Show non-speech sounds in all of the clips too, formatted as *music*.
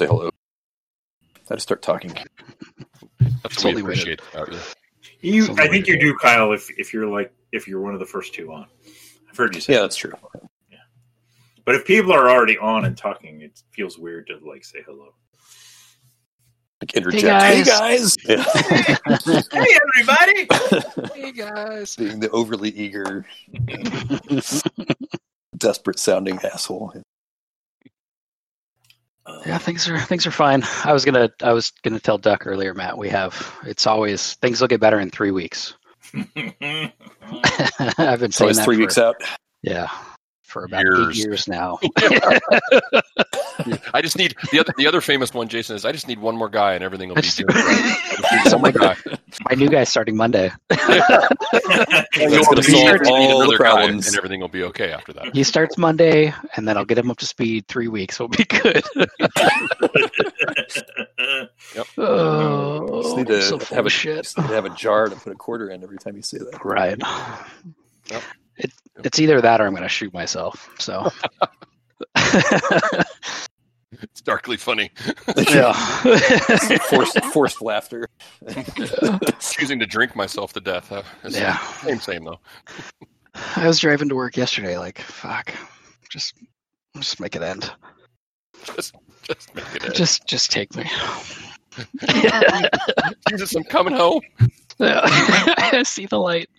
never say hello. I just start talking. That's Totally appreciate. about you. You, Something I think you do, Kyle. If if you're like if you're one of the first two on, I've heard you say. Yeah, that. that's true. But if people are already on and talking, it feels weird to like say hello. Like interject. Hey, guys. Yeah. *laughs* hey, everybody! *laughs* Hey guys. Being the overly eager, *laughs* desperate sounding asshole. Yeah, things are things are fine. I was gonna I was gonna tell Duck earlier, Matt. We have it's always things will get better in three weeks. *laughs* *laughs* I've been saying it's that three for- weeks out. Yeah, for about Years. eight years now. *laughs* I just need the other the other famous one, Jason, is I just need one more guy and everything will be just- good. I just need one more guy. *laughs* My new guy's starting Monday. *laughs* That's gonna gonna solve solve all all the the problems. problems, and everything will be okay after that. He starts Monday, and then I'll get him up to speed. Three weeks We'll be good. oh, Just need to so full have a of shit. just need to have a jar to put a quarter in every time you say that. Right. Yep. It, it's either that or I'm going to shoot myself. So. *laughs* It's darkly funny. yeah. *laughs* forced forced laughter. *laughs* Choosing to drink myself to death. Uh, it's Yeah. Same, same though. I was driving to work yesterday. Like, fuck. Just, just make it end. Just, just make it. end. Just, just take me. Jesus, I'm coming home. I see the light.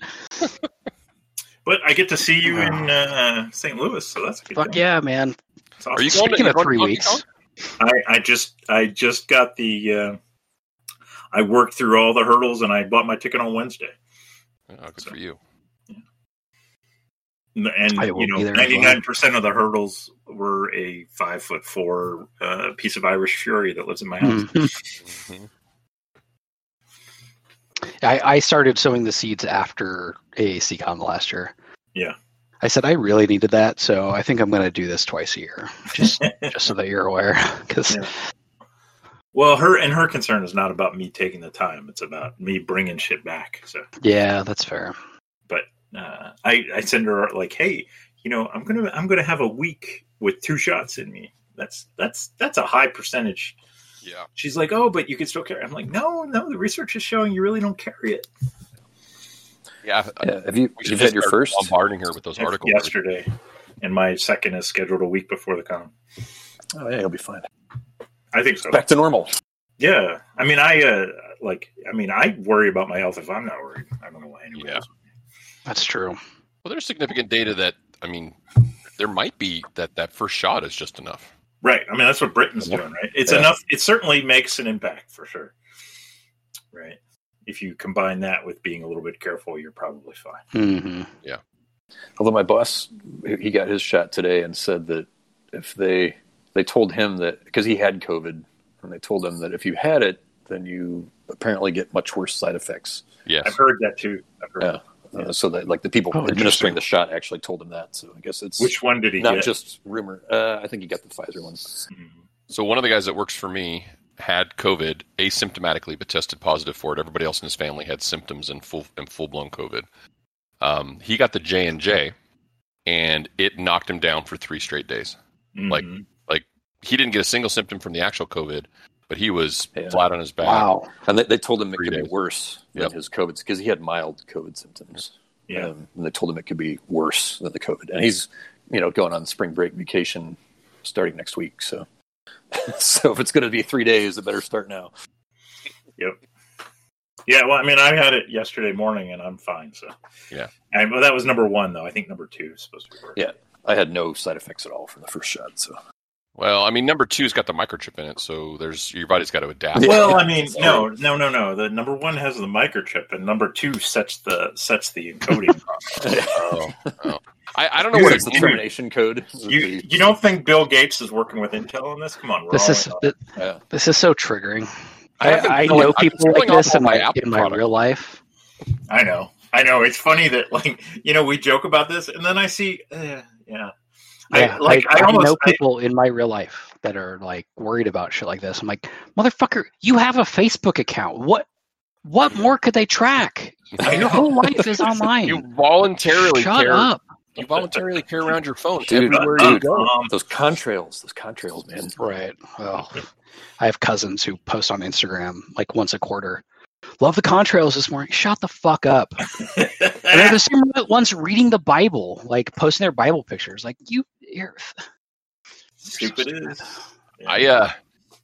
But I get to see you in uh, St. Louis, so that's a good. Fuck thing. yeah, man. Awesome. Are you going Speaking to of three Donkey weeks, I, I just I just got the uh, I worked through all the hurdles and I bought my ticket on Wednesday. Oh, good for you. And I you know, be there as well. ninety nine percent of the hurdles were a five foot four uh, piece of Irish Fury that lives in my house. *laughs* Mhm. Mhm. I, I started sowing the seeds after AACCon last year. Yeah. I said I really needed that, so I think I'm going to do this twice a year, just *laughs* just so that you're aware. *laughs* Because Yeah. Well, her and her concern is not about me taking the time; it's about me bringing shit back. So, yeah, that's fair. but uh, I I send her like, hey, you know, I'm gonna I'm gonna have a week with two shots in me. That's that's that's a high percentage. Yeah. She's like, oh, but you can still carry. I'm like, no, no, the research is showing you really don't carry it. Yeah. Yeah, have you We you've had your first? bombarding her with those articles. yesterday, and my second is scheduled a week before the con. Oh yeah, you'll be fine. I think so. Back to normal. Yeah, I mean, I uh, like, I mean, I worry about my health if I'm not worried. I don't know why anyone Yeah. else. That's true. Well, there's significant data that I mean, there might be that that first shot is just enough. Right. I mean, that's what Britain's Yeah. doing, right? It's Yeah. enough. It certainly makes an impact for sure. Right. If you combine that with being a little bit careful, you're probably fine. hmm Although my boss, he got his shot today and said that if they they told him that because he had COVID, and they told him that if you had it, then you apparently get much worse side effects. Yes. I've heard that too. I've heard Yeah. Uh, so that like the people Oh, administering the shot actually told him that. So I guess it's Which one did he not get? just rumor. Uh, I think he got the Pfizer one. Mhm. So one of the guys that works for me had COVID asymptomatically, but tested positive for it. Everybody else in his family had symptoms and full and full blown COVID. Um, he got the J and J, and it knocked him down for three straight days. Like- Mhm. He didn't get a single symptom from the actual COVID, but he was Yeah. flat on his back. Wow. And they, they told him it Three could be worse than Yep. his COVID because he had mild COVID symptoms. yeah. Um, and they told him it could be worse than the COVID. And he's, you know, going on spring break vacation starting next week. So, *laughs* so if it's going to be three days, it better start now. Yep. Yeah. Well, I mean, I had it yesterday morning, and I'm fine. So Yeah. And well, that was number one, though. I think number two is supposed to be worse. Yeah. I had no side effects at all from the first shot. So Well, I mean, number two's got the microchip in it, so there's your body's got to adapt. Well, I mean, no, no, no, no. The number one has the microchip, and number two sets the sets the encoding. *laughs* Oh, oh. I, I don't know what it's it's the termination code. you you don't think Bill Gates is working with Intel on this? Come on, we're This all is in on th- Yeah. this is so triggering. I I, I felt- know I've people like this in my my Apple in my products. real life. I know, I know. It's funny that like you know we joke about this, and then I see, uh, yeah, I- Yeah, like, I, I I almost- know I- people in my real life that are like worried about shit like this. I'm like, motherfucker, you have a Facebook account. What what more could they track? Your whole life is *laughs* online. You voluntarily Shut carry, up. You voluntarily carry around your phone Dude, everywhere uh, you go. um, Those contrails, those contrails, man. Right. Well, I have cousins who post on Instagram like once a quarter. Love the contrails this morning. Shut the fuck up. And *laughs* they're the same ones reading the Bible, like posting their Bible pictures. Like you, you're Stupid is. I uh,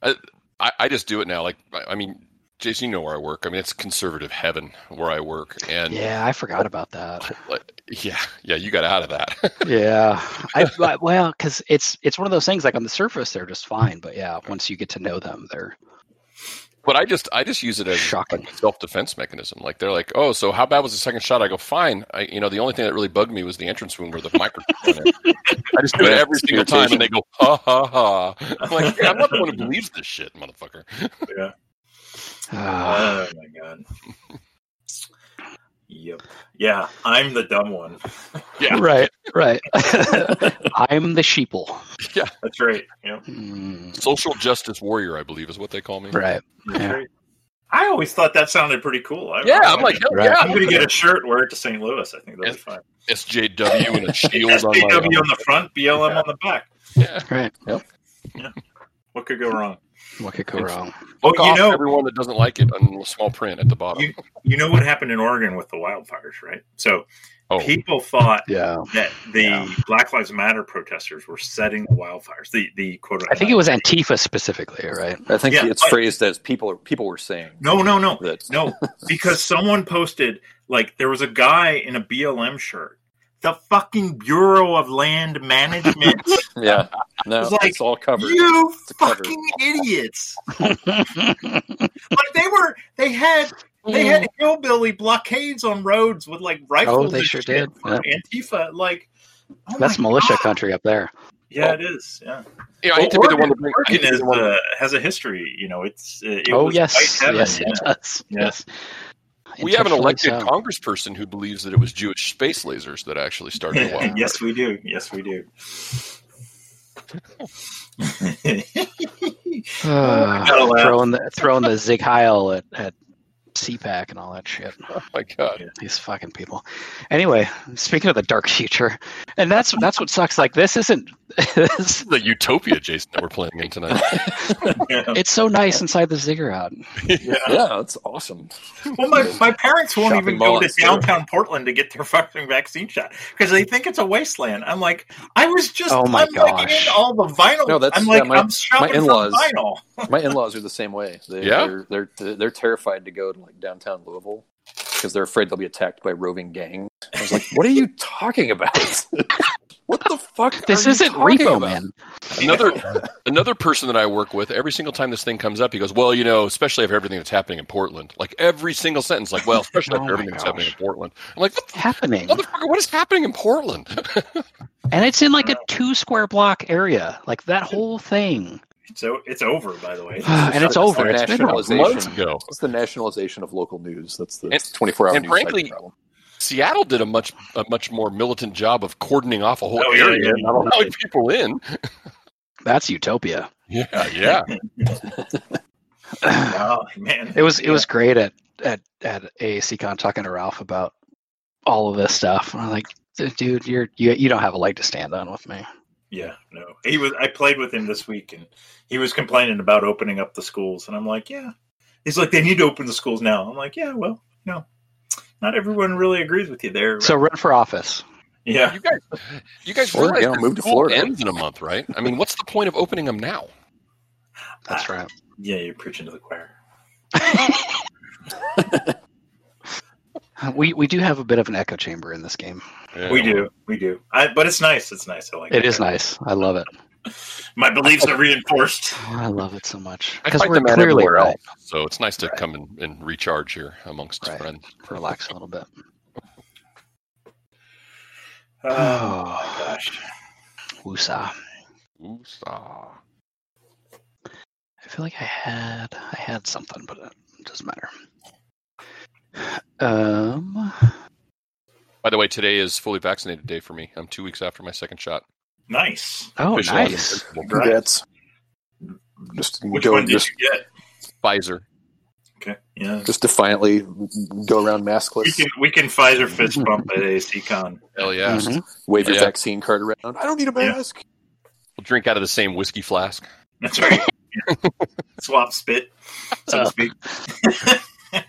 I, I I just do it now. Like I, I mean, Jason, you know where I work. I mean, it's conservative heaven where I work, and yeah, I forgot oh, about that. yeah, yeah, you got out of that. *laughs* Yeah, I I- well, because it's it's one of those things. Like on the surface, they're just fine, but yeah, once you get to know them, they're but I just I just use it as Shocking. a self defense mechanism. Like they're like, oh, so how bad was the second shot? I go, fine. I you know the only thing that really bugged me was the entrance wound where the microphone. I just do it every single time, and they go, ha ha ha. I'm like, yeah, I'm not the one who believes this shit, motherfucker. Yeah. Oh *sighs* my god. Yep. Yeah, I'm the dumb one. Yeah, right, right. *laughs* I'm the sheeple. Yeah, that's right. Yep. Mm, social justice warrior, I believe, is what they call me. right. Yeah. right. I always thought that sounded pretty cool. I, Yeah, I'm like, hell Right. I'm gonna get a shirt, wear it to St. Louis. I think that'll be fine. SJW and a *laughs* shield on my. SJW on the front, BLM on the back. Yeah. Right. Yep. Yeah. What could go wrong? What could go wrong? Well, you off know, everyone that doesn't like it on small print at the bottom. you, you know what happened in Oregon with the wildfires, right? So oh, people thought Yeah. that the Yeah. Black Lives Matter protesters were setting the wildfires. The the quote. I think it was Antifa specifically, right? I think Yeah, it's but- phrased as people people were saying No, no, no, that. no. Because someone posted like there was a guy in a BLM shirt. The fucking Bureau of Land Management. *laughs* Yeah, no, It's like, it's all covered. you It's a cover. fucking idiots! *laughs* Like they were, they had, they had hillbilly blockades on roads with like rifles. Oh, they and sure shit did. for Antifa, like oh That's militia God. country up there. Yeah, it is. Yeah, yeah, I hate to be the one to bring. I Oregon is one- uh, has a history. You know, it's uh, it oh was yes, white heaven, yes, yeah. it does. Yeah. Yes. We have an elected so. congressperson who believes that it was Jewish space lasers that actually started *laughs* the wild. yes, we do. Yes, we do. Uh, gotta throwing the throwing the Sieg Heil at, at CPAC and all that shit. *laughs* Oh my god! These fucking people. Anyway, speaking of the dark future, and that's that's what sucks. Like this isn't. This, This is the utopia, Jason, that we're playing in tonight. Yeah. *laughs* it's so nice inside the ziggurat. Yeah. Yeah, that's awesome. Well, my, my parents won't Shopping even go to in Sarah. downtown Portland to get their fucking vaccine shot because they think it's a wasteland. I'm like, I was just, Oh my I'm gosh. in all the vinyl. No, that's- I'm like, yeah, my- I'm shopping my in-laws- for vinyl. *laughs* My in-laws are the same way. They, Yeah? they're, they're they're terrified to go to like downtown Louisville because they're afraid they'll be attacked by roving gangs. I was like, "What are you talking about? *laughs* what the fuck? *laughs* This are isn't talking Repo about?" Man. Another another person that I work with, every single time this thing comes up, he goes, "Well, you know, especially after everything that's happening in Portland." Like every single sentence, like, "Well, especially *laughs* Oh after my everything that's happening in. Portland." I'm like, "What the Happening, motherfucker? What is happening in Portland?" *laughs* and it's in like a two square block area. Like that whole thing, So it's over, by the way. *sighs* and it's the over. It's been nationalization. months ago. It's the nationalization of local news. That's the And- 24 hour and news frankly- problem. Seattle did a much a much more militant job of cordoning off a whole Oh, area yeah. and not allowing people in. That's utopia. Yeah, yeah. *laughs* oh, man. It was it was great at at at AACCon talking to Ralph about all of this stuff. And I'm like, dude, you're you you don't have a leg to stand on with me. Yeah, no. He was. I played with him this week, and he was complaining about opening up the schools, and I'm like, yeah. He's like, they need to open the schools now. I'm like, yeah, well, no, not everyone really agrees with you there. So run for office. yeah, You guys, you guys Or, realize you know, the move to Florida. ends in a month, right? I mean, what's the point of opening them now? That's uh, right. yeah, you're preaching to the choir. *laughs* We we do have a bit of an echo chamber in this game. Yeah. We do, we do. I, but it's nice. It's nice. I like it. It is nice. I love it. My beliefs are reinforced. I love it so much I because fight we're the clearly everywhere right. else, so it's nice to Right. come and, and recharge here amongst Right. friends. Relax a little bit. *sighs* Oh, Oh, gosh. woosah. Woosah. I feel like I had I had something, but it doesn't matter. Um, By the way, today is fully vaccinated day for me. I'm two weeks after my second shot. Nice. oh, Official nice. invincible. Congrats. Just Which go, one did just, you get? Pfizer. Okay, yeah. just defiantly go around We maskless, can we can Pfizer fist bump at ACCon. Hell yeah. Mhm. wave your Yeah. vaccine card around. I don't need a Yeah. mask. We'll drink out of the same whiskey flask. That's right. *laughs* swap spit, so to Uh. speak. *laughs*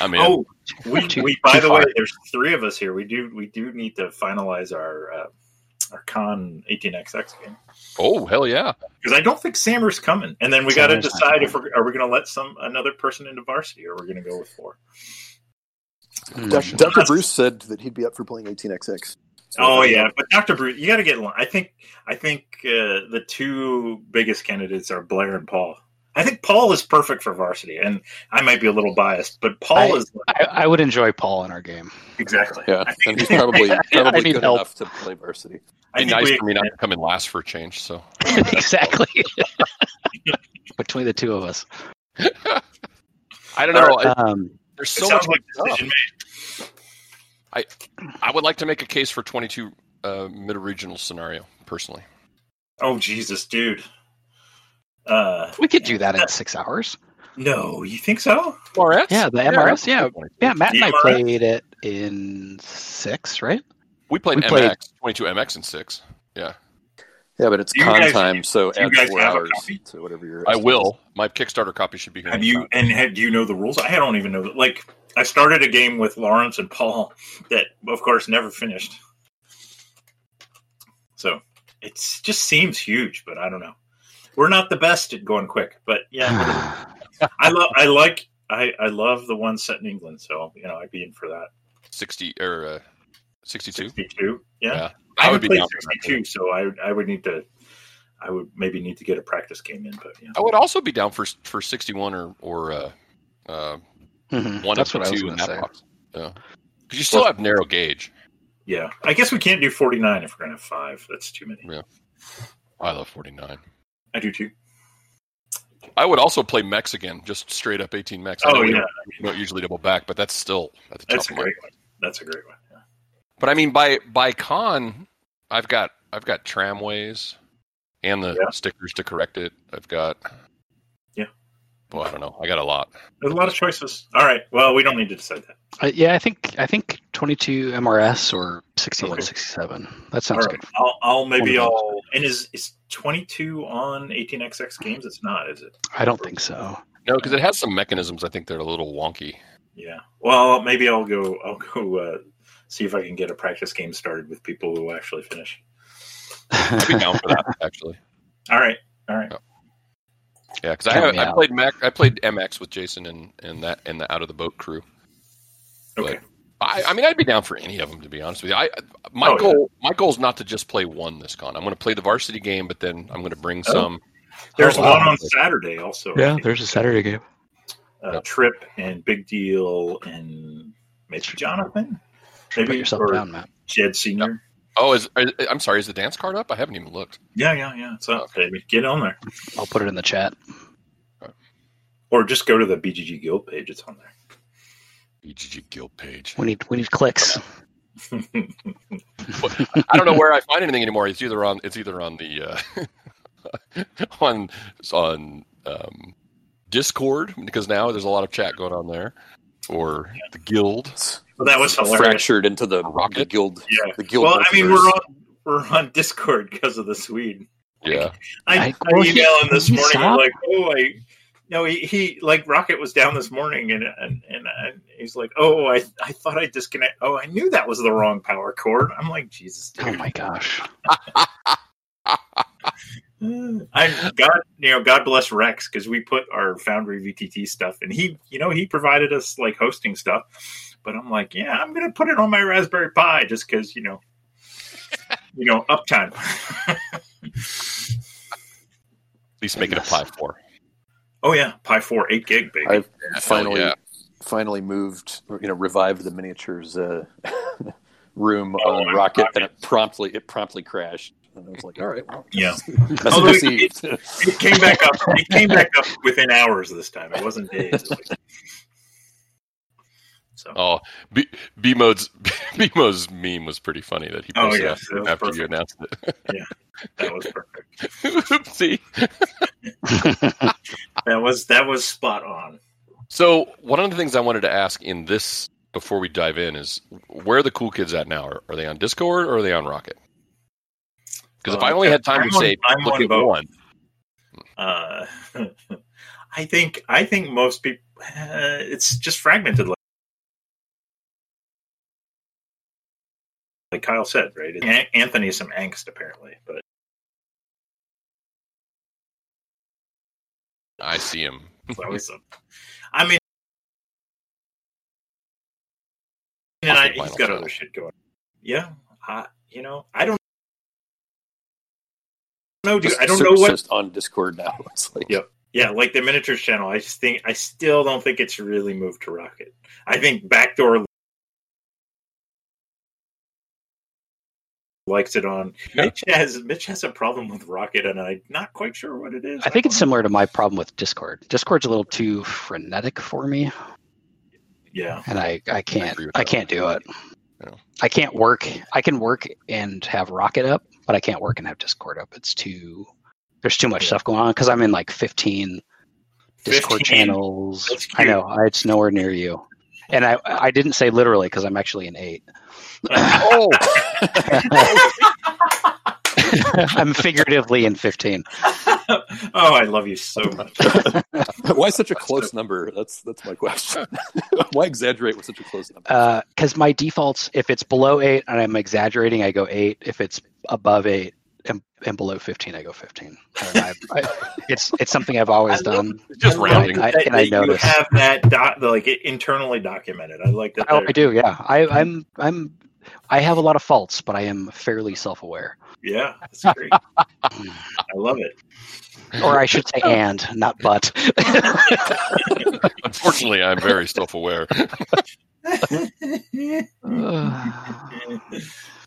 I mean, oh, we, we by too the way, there's three of us here. We do we do need to finalize our uh, our con 18xx game oh hell yeah! because I don't think Sammer's coming, and then we got to decide if we're are we going to let some another person into varsity or we're going to go with four. Hmm. Dr. Dr. Bruce said that he'd be up for playing 18xx. So- Oh yeah, but Dr. Bruce, you got to get. along. I think I think uh, the two biggest candidates are Blair and Paul. I think Paul is perfect for varsity, and I might be a little biased, but Paul I- is I, I would enjoy Paul in our game. exactly. Yeah, and he's probably *laughs* probably good help. enough to play varsity. I Be nice we- for me not to come in last for a change. So *laughs* *laughs* exactly. *laughs* Between the two of us. I don't know. I- Um, There's so much. like a made. I would like to make a case for 22 uh, mid regional scenario personally. Oh Jesus, dude. Uh, we could do that in six hours. no, you think so? MRS? Yeah, the MRS. Yeah, yeah. Matt and I DMRS? played it in six, right? We played We played- MX, 22 MX in six. Yeah, Yeah, but it's Do con guys- time, so do you add guys four have a hours copy? to whatever your. I will. My Kickstarter copy should be here. Have you and have, do you know the rules? I don't even know. Like, I started a game with Lawrence and Paul that, of course, never finished. So it just seems huge, but I don't know. We're not the best at going quick, but yeah, *laughs* I love. I like. I I love the one set in England, so you know I'd be in for that. 60 or uh, 62? Sixty-two. Yeah, Yeah. I, I would haven't be played down for sixty-two, so I I would need to. I would maybe need to get a practice game in, but yeah. I would also be down for for 61 or or uh, uh, Mhm. one That's of what the I was two in going to that say. box. Yeah, because you still have narrow gauge. Yeah, I guess we can't do forty-nine if we're gonna have five. That's too many. Yeah. I love 49. I do too. I would also play mechs again, just straight up 18 MEX. I Oh know we yeah, don't, we don't usually double back, but that's still that's a that's a tough one. great one. That's a great one. Yeah. But I mean, by by con, I've got I've got tramways and the Yeah. stickers to correct it. I've got Yeah. Well, I don't know. I got a lot. There's a lot of choices. All right. Well, we don't need to decide that. Uh, yeah, I think I think 22 MRS or 61, Okay. 67. That sounds right. good. I'll, I'll maybe One of those. I'll. And is is 22 on 18xx games? It's not, is it? I don't think so. No, because it has some mechanisms. I think they're a little wonky. Yeah. Well, maybe I'll go. I'll go uh, see if I can get a practice game started with people who actually finish. I'd be down for that actually. *laughs* All right. All right. Yeah, because I Count have, me I played Mac, I played MX with Jason and and that and the out of the boat crew. Okay. I, I mean, I'd be down for any of them to be honest with you. I my Oh, yeah. goal my goal is not to just play one this con. I'm going to play the varsity game, but then I'm going to bring Oh. some. There's Oh, wow. one on Saturday also. Yeah, there's a Saturday game. uh, Yep. Trip and Big Deal and maybe Jonathan. Put Maybe yourself down, Matt. Jed Senior. Oh, is I'm sorry, is the dance card up? I haven't even looked. Yeah, yeah, yeah. It's up, baby. Get on there, I'll put it in the chat. or just go to the BGG Guild page. It's on there. BGG guild page. We need we need clicks. *laughs* I don't know where I find anything anymore. It's either on it's either on the uh, *laughs* on on um, Discord because now there's a lot of chat going on there, or the guild. Well, that was hilarious. fractured into the, Rocket? the guild. Yeah. The guild. Well, I mean, we're on we're on Discord because of the Swede. Yeah, I, I- I, well, he- emailed him this he morning. I'm like, oh, I. No, he, he like Rocket was down this morning, and and and, and he's like, "Oh, I I thought I disconnect. Oh, I knew that was the wrong power cord." I'm like, Jesus, Oh my gosh. *laughs* I God, you know, God bless Rex because we put our Foundry VTT stuff, and he, you know, he provided us like hosting stuff. But I'm like, yeah, I'm gonna put it on my Raspberry Pi just because, you know, *laughs* you know, uptime. at least make it a Pi four. oh yeah, Pi four, eight gig, baby. I've Hell finally yeah. finally moved, you know, revived the miniatures uh, *laughs* room Oh, on on Rocket, Rocket. and it promptly it promptly crashed. And I was like, all right, well, yeah, *laughs* Although it- received. it came back up. It came back up within hours this time. It wasn't days. So Oh, B B mode's *laughs* B mode's meme was pretty funny that he Oh, posted that was after you announced it. *laughs* Yeah, that was perfect. *laughs* Oopsie. That was that was spot on. So one of the things I wanted to ask in this before we dive in is where are the cool kids at now? Are, are they on Discord or are they on Rocket? Because if Uh, I only had time I'm to on- say I'm look on at both. one, Uh, I think I think most people uh, it's just fragmented. Like, like Kyle said, right? An- Anthony has some angst apparently, but I see him. some. I mean, and I, Awesome he's vinyl got other shit going. Yeah, I, you know, I don't know, dude. I don't know what just on Discord now. *laughs* It's like Yep. Yeah, like the miniatures channel. I just think I still don't think it's really moved to Rocket. I think Backdoor likes it on. Yeah. Mitch has Mitch has a problem with Rocket, and I'm not quite sure what it is. I think it's don't similar to my problem with Discord. Discord's a little too frenetic for me. Yeah, and I, I can't agree with I can't do it. Yeah. I can't work. I can work and have Rocket up, but I can't work and have Discord up. It's too there's too much Yeah. stuff going on because I'm in like 15 Discord 15. channels. I know I- it's nowhere near you, and I I didn't say literally because I'm actually an eight. Oh, *laughs* I'm figuratively in 15. oh, I love you so much. *laughs* why such a close number? That's that's my question. *laughs* why exaggerate with such a close number? Uh, because my defaults, if it's below eight and I'm exaggerating, I go eight. If it's above eight and, and below fifteen, I go fifteen. I I- I- it's it's something I've always done. just I rounding. I- that- and I that you have that doc, like internally documented. I like that. Oh, they're- I do. Yeah, I, I'm I'm I have a lot of faults, but I am fairly self-aware. Yeah, that's great. *sighs* I love it. Or I should say, and not but. Unfortunately, I'm very self-aware. *sighs*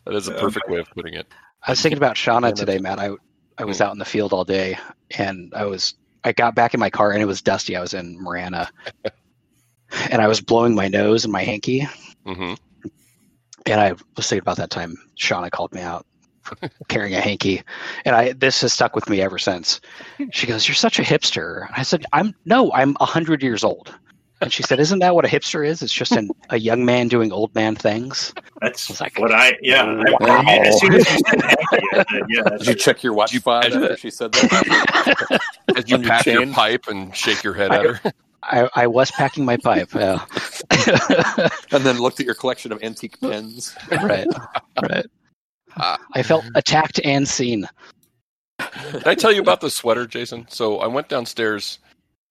That is a perfect way of putting it. I was thinking about Shauna today, Matt. I I was out in the field all day, and I was I got back in my car, and it was dusty. I was in Marana, *laughs* and I was blowing my nose and my hanky, hmm and I was thinking about that time Shauna called me out for carrying a hanky, and I this has stuck with me ever since. She goes, "You're such a hipster." I said, "I'm no, I'm a hundred years old." And she said, "Isn't that what a hipster is? It's just an, a young man doing old man things." That's It's like- what I. Yeah, I, Wow. I mean, as soon as you said Hanky, I yeah, *laughs* Did you check your watch Did you- fob as after she said that? *laughs* As you On your your pipe and shake your head at her. I, I was packing my pipe. Yeah. *laughs* and then looked at your collection of antique pens. right. Right. Ah. I felt attacked and seen. Did I tell you about the sweater, Jason? So I went downstairs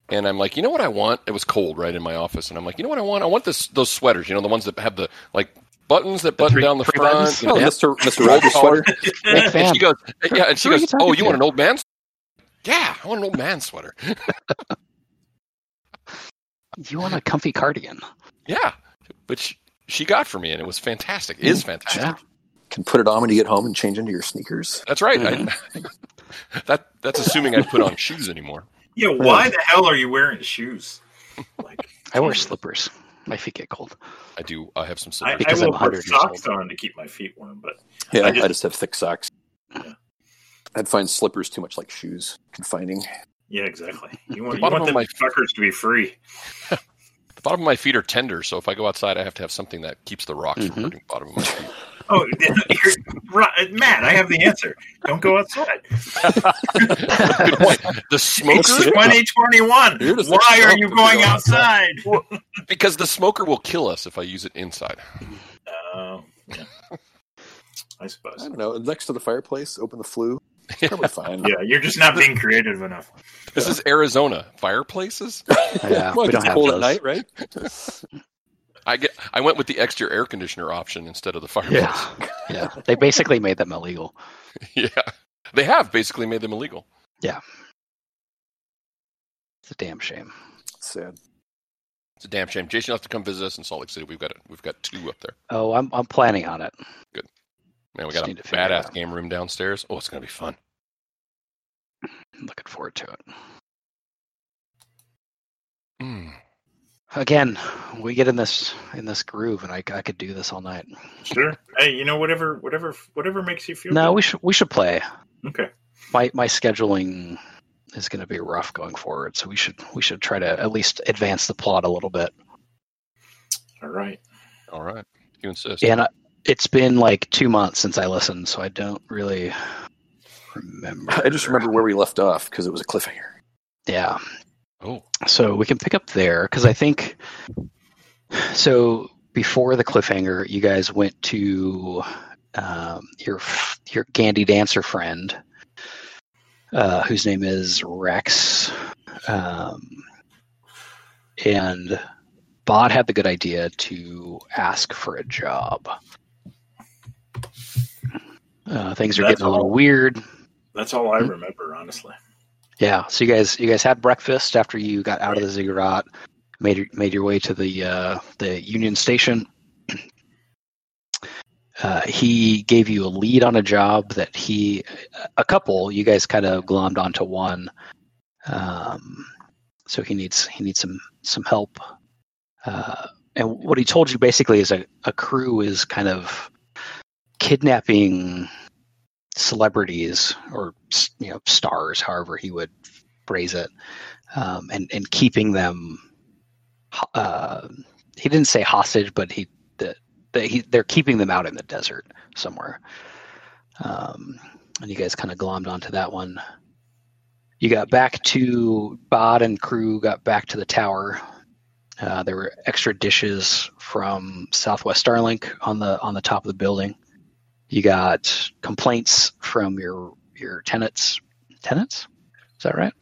and I'm like, you know what I want? It was cold right in my office, and I'm like, you know what I want? I want this those sweaters, you know, the ones that have the like buttons that button three- down the front. buttons? you Oh, know, Mr. Mr. Rogers sweater. *laughs* Big And she goes, yeah, and she Who goes, you oh, you want to? an old man? Yeah, I want an old man sweater. *laughs* You want a comfy cardigan? Yeah, which she, she got for me, and it was fantastic. It is mm, fantastic. Yeah. Can put it on when you get home and change into your sneakers. That's right. I, mm-hmm. *laughs* that that's assuming I put on shoes anymore. Yeah, why the hell are you wearing shoes? Like, I wear slippers. My feet get cold. I do. I have some slippers. I Because will I'm put socks on to keep my feet warm, but Yeah, I I just- just, have thick socks. Yeah. I'd find slippers too much like shoes, confining. yeah, exactly. You want, The you want of my- fuckers to be free. *laughs* the bottom of my feet are tender, so if I go outside, I have to have something that keeps the rocks Mhm. from hurting the bottom of my feet. Oh, *laughs* you're, right, Matt, I have the answer. Don't go outside. Good point. The smoker, It's 2021. Why are you "Oh, going go outside? because the smoker will kill us if I use it inside. Oh, yeah. I suppose. I don't know. Next to the fireplace, open the flue. Probably fine. Yeah, you're just not being creative enough. This is Arizona. Fireplaces? Yeah, well, we it don't gets have cold those. at night, right? *laughs* I get. I went with the extra air conditioner option instead of the fireplace. Yeah, *laughs* yeah. They basically made them illegal. yeah. They have basically made them illegal. Yeah, it's a damn shame. Sad. It's a damn shame. Jason will have to come visit us in Salt Lake City. We've got it. We've got two up there. Oh, I'm I'm planning on it. Good. Man, we Just got a need to badass game room downstairs. Oh, it's gonna be fun. I'm looking forward to it. Mm. Again, we get in this in this groove, and I, I could do this all night. Sure. Hey, you know, whatever, whatever, whatever makes you feel. No, good. we should we should play. Okay. My my scheduling is going to be rough going forward, so we should we should try to at least advance the plot a little bit. All right. All right. You insist. And uh, it's been like two months since I listened, so I don't really remember. I just remember where we left off because it was a cliffhanger. Yeah. Oh, So we can pick up there because I think so. Before the cliffhanger, you guys went to um, your your gandy dancer friend, uh, whose name is Rex, um, and Bod had the good idea to ask for a job. Uh, things are That's getting a little all. weird. That's all I Hmm? remember, honestly. Yeah. So you guys, you guys had breakfast after you got out of the ziggurat, made your- made your way to the uh, the Union Station. *clears throat* Uh, he gave you a lead on a job that he, a couple, you guys kind of glommed onto one. Um, so he needs he needs some some help. Uh, and what he told you basically is a, a crew is kind of kidnapping celebrities or you know stars, however he would phrase it, um, and and keeping them. Uh, he didn't say hostage, but he the, the, he they're keeping them out in the desert somewhere. Um, and you guys kind of glommed onto that one. You got back to Bod and crew got back to the tower. Uh, there were extra dishes from Southwest Starlink on the on the top of the building. You got complaints from your your tenants. Tenants, is that right?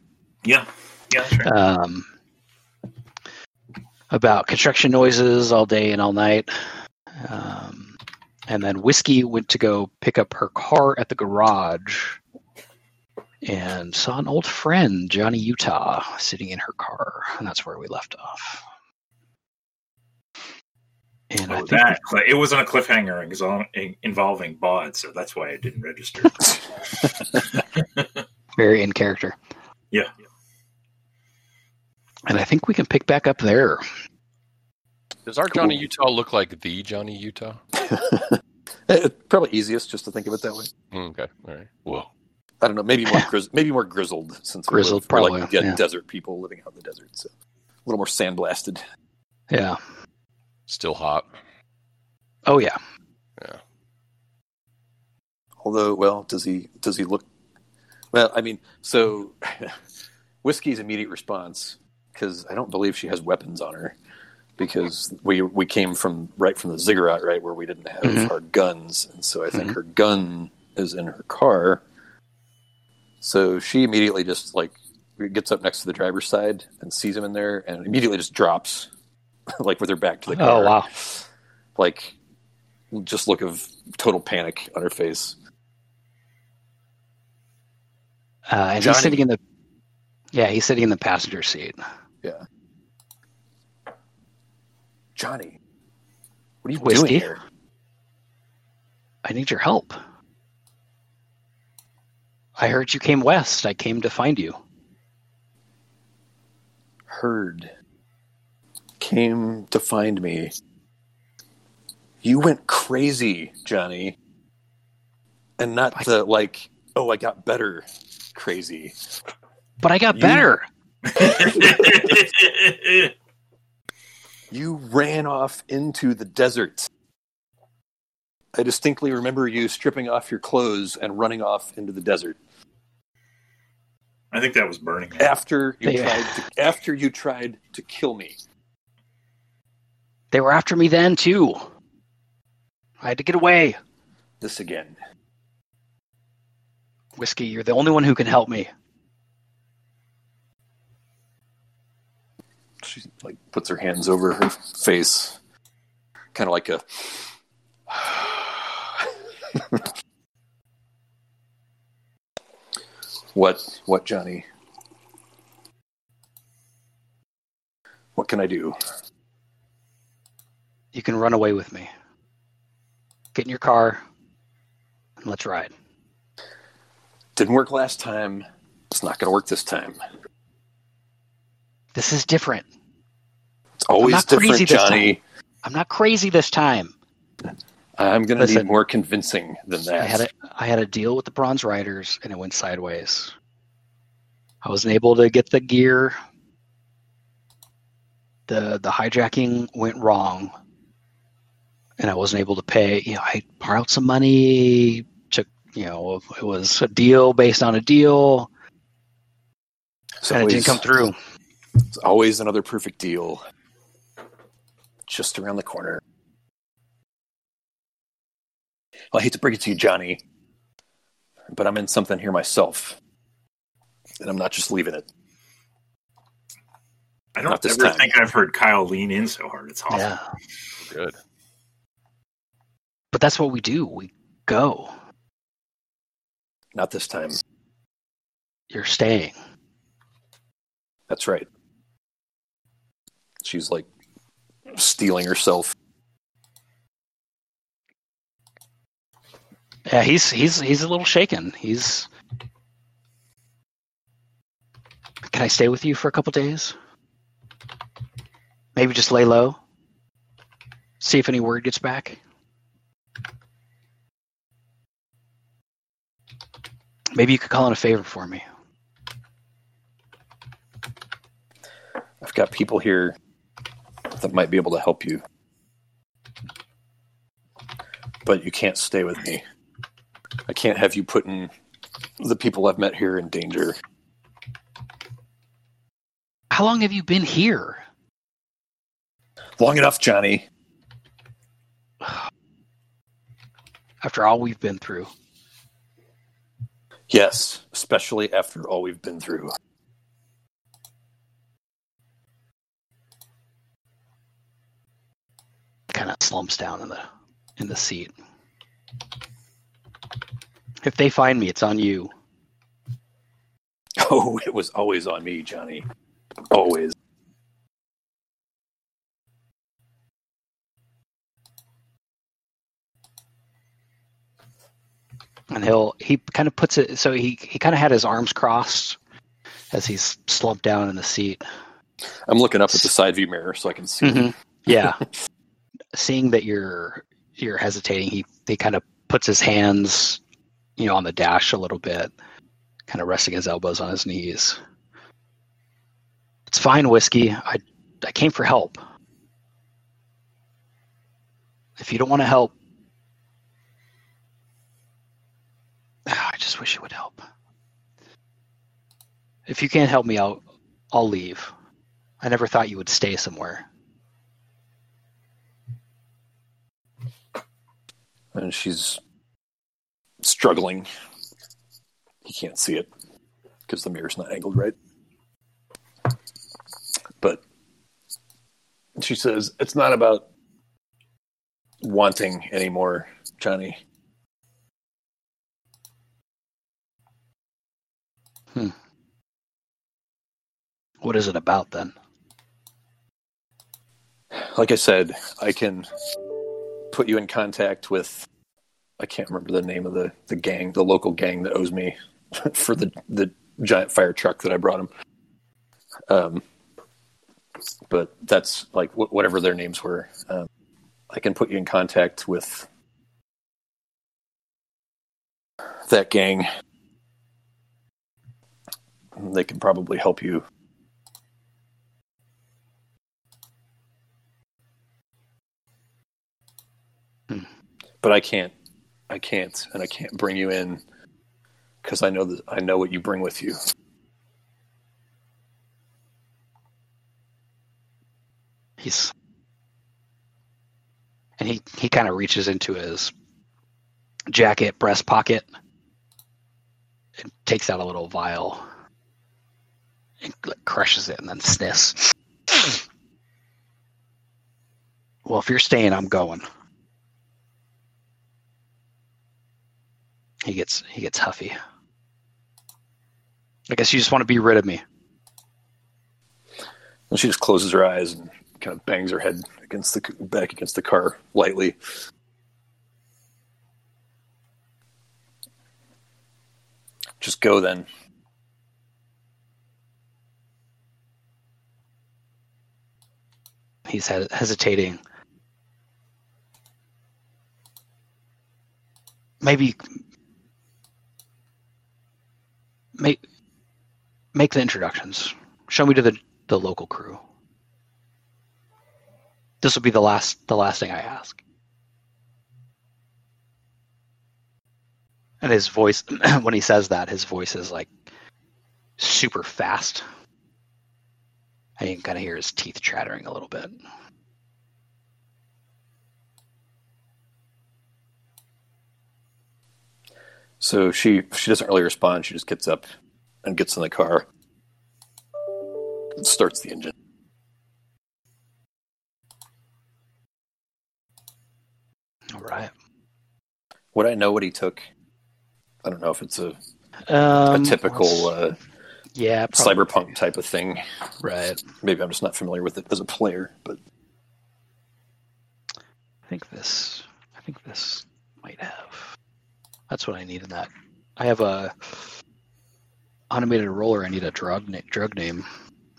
Yeah. Yeah, that's right. Um, about construction noises all day and all night. Um, and then Whiskey went to go pick up her car at the garage and saw an old friend, Johnny Utah, sitting in her car. And that's where we left off. And I Oh, think that but it wasn't a cliffhanger exo- involving bod, so that's why it didn't register. *laughs* *laughs* very in character. yeah. And I think we can pick back up there. does our Johnny Utah look like the Johnny Utah? *laughs* Probably easiest just to think of it that way. Hmm, Okay, all right. Whoa, I don't know, maybe more grizz- maybe more grizzled since we Grizzled, live- we're probably, like de- yeah. desert people living out in the desert, so a little more sandblasted. Yeah. Still hot. Oh, yeah. Yeah. Although, well, does he does he look? Well, I mean, so *laughs* whiskey's immediate response because I don't believe she has weapons on her because we we came from right from the ziggurat right where we didn't have Mhm. our guns, and so I think Mhm. her gun is in her car. So she immediately just like gets up next to the driver's side and sees him in there, and immediately just drops, *laughs* like with her back to the car. Oh, wow. Like just look of total panic on her face. Uh, and Johnny- he's sitting in the yeah, he's sitting in the passenger seat. Yeah. Johnny, what are you Whiskey? doing here? I need your help. I heard you came west. I came to find you. Heard. Came to find me. You went crazy, Johnny. And not I- the like, oh, I got better crazy. But I got You- better. *laughs* You ran off into the desert. I distinctly remember you stripping off your clothes and running off into the desert. I think that was Burning Man. after you They- tried to, after you tried to kill me. They were after me then too. I had to get away. This again. Whiskey, you're the only one who can help me. She like puts her hands over her face, kind of like a. *sighs* what? What, Johnny? What can I do? You can run away with me. Get in your car and let's ride. Didn't work last time. It's not going to work this time. This is different. It's always different, Johnny. I'm not crazy this time. I'm going to need more convincing than that. I had a I had a deal with the Bronze Riders and it went sideways. I wasn't able to get the gear. The the hijacking went wrong. And I wasn't able to pay. You know, I borrowed some money, took you know it was a deal based on a deal, It's and it didn't come through. it's always another perfect deal. Just around the corner. Well, I hate to break it to you, Johnny, but I'm in something here myself. And I'm not just leaving it. I don't ever time. think I've heard Kyle lean in so hard. It's awesome. Yeah, Good. But that's what we do. We go. Not this time. You're staying. That's right. She's like stealing herself. Yeah, he's he's he's a little shaken. He's. Can I stay with you for a couple days? Maybe just lay low. See if any word gets back. Maybe you could call in a favor for me. I've got people here that might be able to help you. But you can't stay with me. I can't have you putting the people I've met here in danger. How long have you been here? Long enough, Johnny. *sighs* After all we've been through. Yes, especially after all we've been through. kind of slumps down in the in the seat. If they find me, it's on you. *laughs* Oh, it was always on me, Johnny. Always. And he'll he kind of puts it so he he kind of had his arms crossed as he's slumped down in the seat. I'm looking up at the side view mirror so I can see. Mhm. Yeah. *laughs* Seeing that you're you're hesitating, he he kind of puts his hands, you know, on the dash a little bit, kind of resting his elbows on his knees. It's fine, whiskey. I I came for help. If you don't want to help, I just wish you would help. If you can't help me, I'll I'll leave. I never thought you would stay somewhere. And she's struggling. He can't see it because the mirror's not angled right. But she says, It's not about wanting anymore, Johnny. What is it about then? Like I said, I can put you in contact with I can't remember the name of the, the gang, the local gang that owes me *laughs* for the, the giant fire truck that I brought him. Um, but that's like wh- whatever their names were. Um, I can put you in contact with that gang. They can probably help you. Hmm. But I can't. I can't, and I can't bring you in because I know that I know what you bring with you. He's and he he kind of reaches into his jacket breast pocket and takes out a little vial crushes it and then sniffs. well, if you're staying, I'm going. He gets he gets huffy. I guess you just want to be rid of me. And she just closes her eyes and kind of bangs her head against the back against the car lightly. Just go then. He's he- hesitating. Maybe make make the introductions. Show me to the, the local crew. This will be the last the last thing I ask. And his voice, *clears throat* when he says that, his voice is like super fast. And you can kind of hear his teeth chattering a little bit. So she she doesn't really respond. She just gets up and gets in the car, and starts the engine. All right. Would I know what he took? I don't know if it's a, Um, a typical uh, yeah, probably. cyberpunk type of thing. Right. Maybe I'm just not familiar with it as a player. But I think this. I think this might have. That's what I need in that. I have a automated roller. I need a drug na- drug name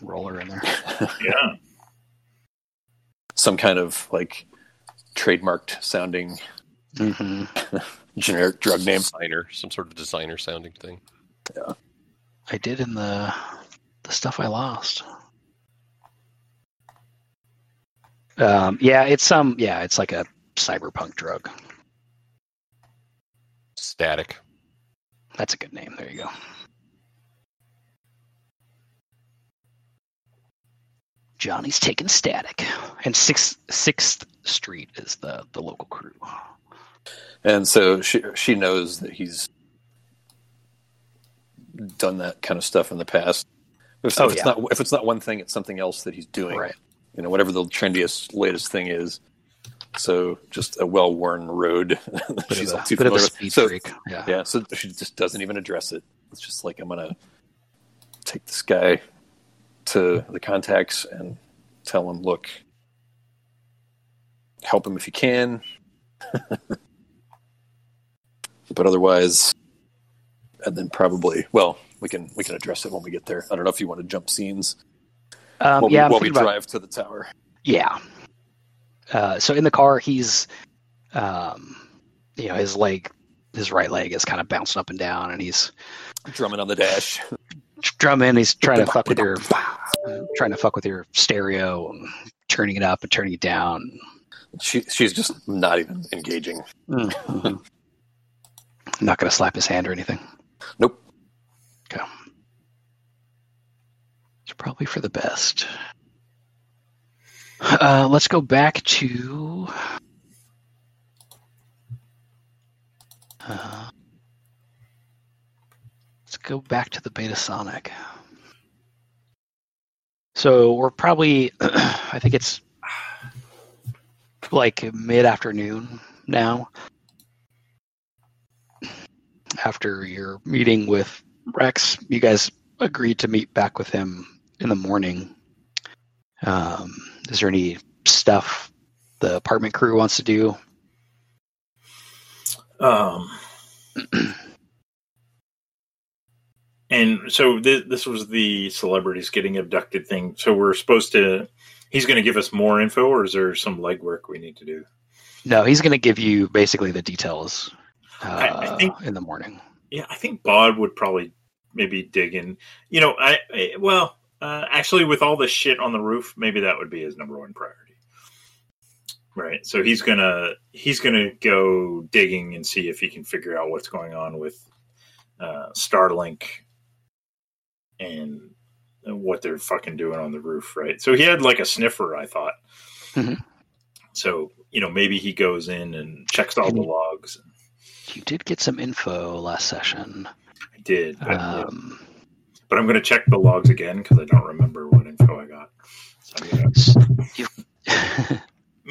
roller in there. *laughs* Yeah. some kind of like trademarked sounding hmm *laughs* generic drug name. Designer, some sort of designer sounding thing. I did in the the stuff I lost. Um, yeah, it's some. yeah, it's like a cyberpunk drug. Static. That's a good name. There you go. Johnny's taking static, and sixth Sixth Street is the the local crew. And so she she knows that he's done that kind of stuff in the past. If, Oh, if it's yeah. not if it's not one thing, it's something else that he's doing. Right. You know, whatever the trendiest, latest thing is. So just a well worn road. *laughs* she's a, too familiar with. speed So freak. Yeah. yeah, so she just doesn't even address it. It's just like I'm gonna take this guy to the contacts and tell him, look, help him if you can. *laughs* but otherwise and then probably well, we can we can address it when we get there. I don't know if you want to jump scenes Um, while yeah, we, while we thinking about- drive to the tower. Yeah. Uh, so in the car, he's, um, you know, his leg, his right leg is kind of bouncing up and down, and he's Drumming on the dash. drumming. He's trying to fuck with your, *laughs* trying to fuck with your stereo, and turning it up and turning it down. She she's just not even engaging. Mhm. *laughs* Not going to slap his hand or anything. Nope. Okay. It's probably for the best. Uh, let's go back to. Uh, let's go back to the Beta Sonic. So we're probably, *clears throat* I think it's like mid afternoon now. After your meeting with Rex, you guys agreed to meet back with him in the morning. Um, is there any stuff the apartment crew wants to do? Um, *clears throat* and so th- this was the celebrities getting abducted thing. So we're supposed to. He's going to give us more info, or is there some legwork we need to do? No, he's going to give you basically the details I- I think- in the morning. Yeah, I think Bod would probably maybe dig in. You know, I, I well, uh, actually, with all the shit on the roof, maybe that would be his number one priority. Right. So he's gonna he's gonna go digging and see if he can figure out what's going on with uh, Starlink and what they're fucking doing on the roof. Right. So he had like a sniffer, I thought. Mhm. So you know, maybe he goes in and checks all the logs. You did get some info last session. I did, but, Um, but I'm going to check the logs again because I don't remember what info I got. So gonna, you *laughs*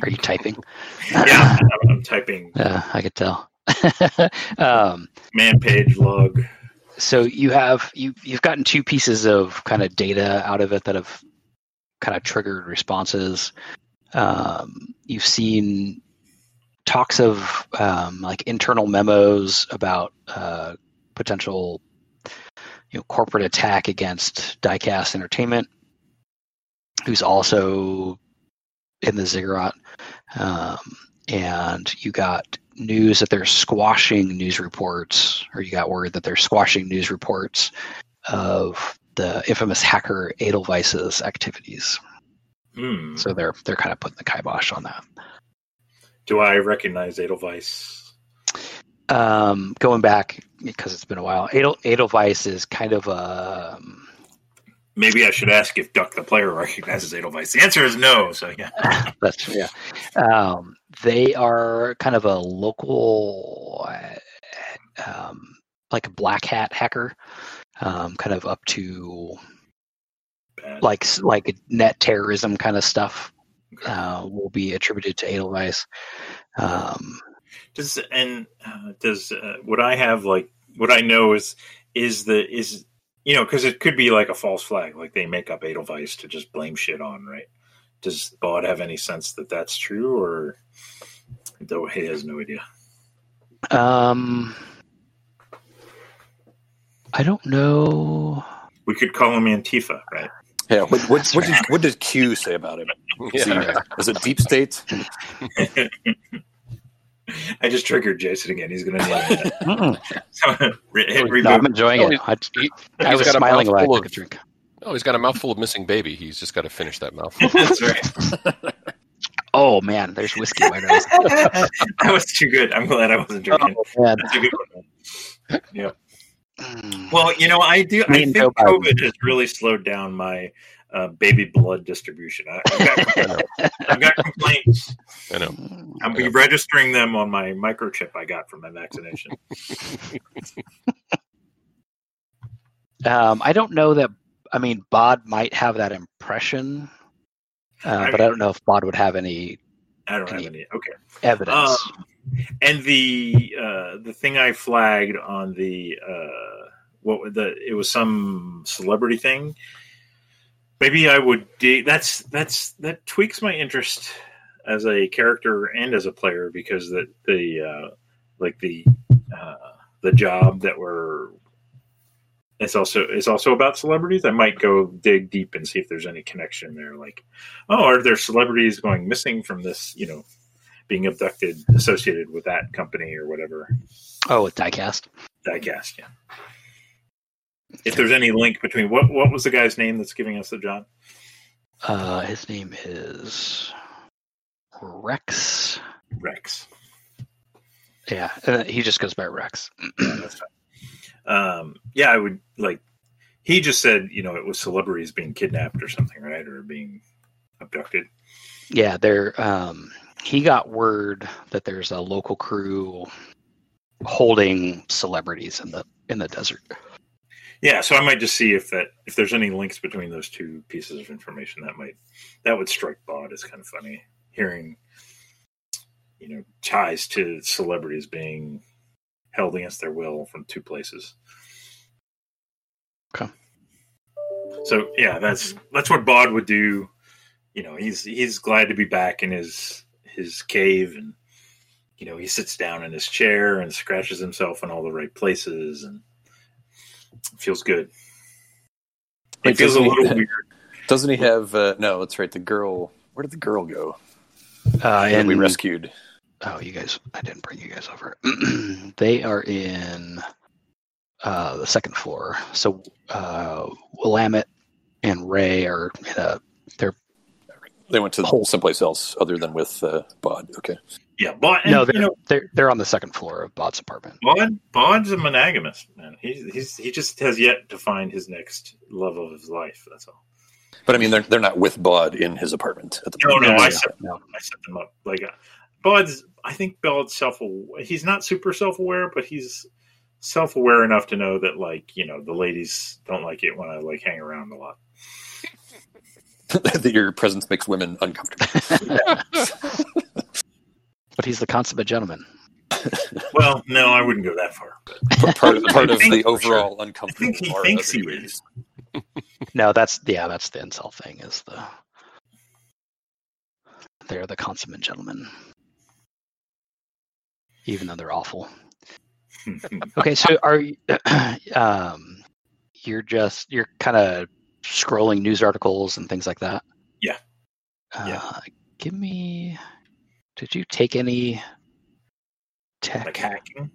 are you typing? *laughs* yeah, I'm, I'm typing Yeah, I could tell. *laughs* um, man page log. so you have you you've gotten two pieces of kind of data out of it that have kind of triggered responses. Um, you've seen talks of um, like internal memos about uh, potential you know corporate attack against Diecast Entertainment, who's also in the ziggurat. Um, and you got news that they're squashing news reports, or you got word that they're squashing news reports of the infamous hacker Edelweiss's activities. Hmm. So they're they're kind of putting the kibosh on that. Do I recognize Edelweiss? um, going back because it's been a while, Adel, Edelweiss is kind of a um, Maybe I should ask if Duck the player *laughs* recognizes Edelweiss. The answer is no. So yeah, *laughs* that's yeah. Um, they are kind of a local, uh, um, like a black hat hacker, um, kind of up to Bad. like like net terrorism kind of stuff. Uh, will be attributed to Edelweiss. Um, Does and uh, does uh, what I have like what I know is is the is you know because it could be like a false flag, like they make up Edelweiss to just blame shit on, right? Does Bod have any sense that that's true, or though he has no idea? um, I don't know. We could call him Antifa, right? Yeah. What what, what, did, what did Q say about him? *laughs* Is, he, is it deep state? *laughs* I just triggered Jason again. He's going to need Mm-mm. Re- No, I'm enjoying Oh, it. I, He, I he's was got a smiling while I mouthful took a of, drink. oh, he's got a mouthful of missing baby. He's just got to finish that mouthful. *laughs* That's right. Oh man, there's whiskey. Right that was too good. I'm glad I wasn't drinking. Oh, man. That's a good one. man. Yeah. Well, you know, I do. Me I think Joe Biden. COVID has really slowed down my uh, baby blood distribution. I, I've, got, *laughs* I've got complaints. I know. I'm Yeah. registering them on my microchip I got from my vaccination. *laughs* Um, I don't know that. I mean, Bod might have that impression, uh, but I don't know if Bod would have any I don't have any. Okay. evidence. Um, and the uh, the thing I flagged on the uh, what the it was some celebrity thing. Maybe I would. De- that's that's that tweaks my interest as a character and as a player because that the uh, like the uh, the job that we're it's also it's also about celebrities. I might go dig deep and see if there's any connection there. Like, oh, are there celebrities going missing from this? You know, being abducted associated with that company or whatever oh, with diecast. diecast yeah if there's any link between what what was the guy's name that's giving us the job Uh, his name is Rex. rex Yeah, uh, he just goes by Rex. *clears throat* That's fine. um yeah i would like he just said you know it was celebrities being kidnapped or something right or being abducted yeah, they're. Um, he got word that there's a local crew holding celebrities in the in the desert. yeah so i might just see if that if there's any links between those two pieces of information that might that would strike bod as kind of funny hearing you know ties to celebrities being held against their will from two places Okay. so yeah that's that's what bod would do you know he's he's glad to be back in his his cave and you know he sits down in his chair and scratches himself in all the right places and feels good it Wait, feels a doesn't he- little weird Doesn't he have? Uh, no, that's right. The girl. Where did the girl go? Uh, and we rescued. oh, you guys, I didn't bring you guys over. *clears throat* they are in uh, the second floor. So uh, Willamette and Ray are in a. They're They went to the Whole- someplace else other than with uh, Bod. Okay. yeah bod and, no, they're, you know they're they're on the second floor of Bod's apartment. bod bod's a monogamous man he's, he's he just has yet to find his next love of his life that's all But I mean, they're they're not with Bod in his apartment at the no moment. no i no, set no. I set them up. Like uh, Bud's, I think Bud's self. He's not super self aware, but he's self aware enough to know that, like, you know, the ladies don't like it when I like hang around a lot. *laughs* that your presence makes women uncomfortable. *laughs* But he's the consummate gentleman. *laughs* Well, no, I wouldn't go that far. But P- part part of the overall I uncomfortable. think he aura thinks he is. is. No, that's yeah, that's the insult thing. Is the they're the consummate gentlemen, even though they're awful. Okay, so are you, *clears throat* um, you're just you're kind of scrolling news articles and things like that? Yeah. Uh, Yeah. Give me. Did you take any tech? like hacking.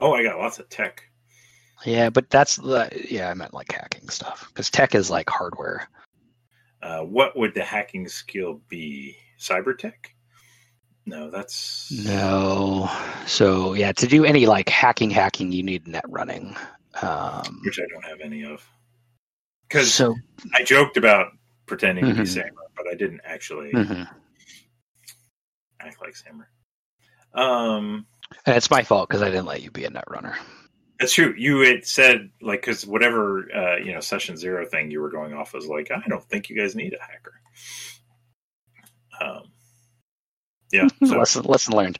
Oh, I got lots of tech. Yeah, but that's the yeah. I meant like hacking stuff because tech is like hardware. Uh, what would the hacking skill be? Cyber tech? No, that's No. So yeah, to do any like hacking, hacking, you need net running. Um, which I don't have any of. Because so I joked about pretending to be Mhm. Samer, but I didn't actually mhm. act like Samer. Um, and it's my fault because I didn't let you be a net runner. that's true. You had said like because whatever uh, you know session zero thing you were going off was like I don't think you guys need a hacker. Um, yeah. *laughs* So lesson lesson learned.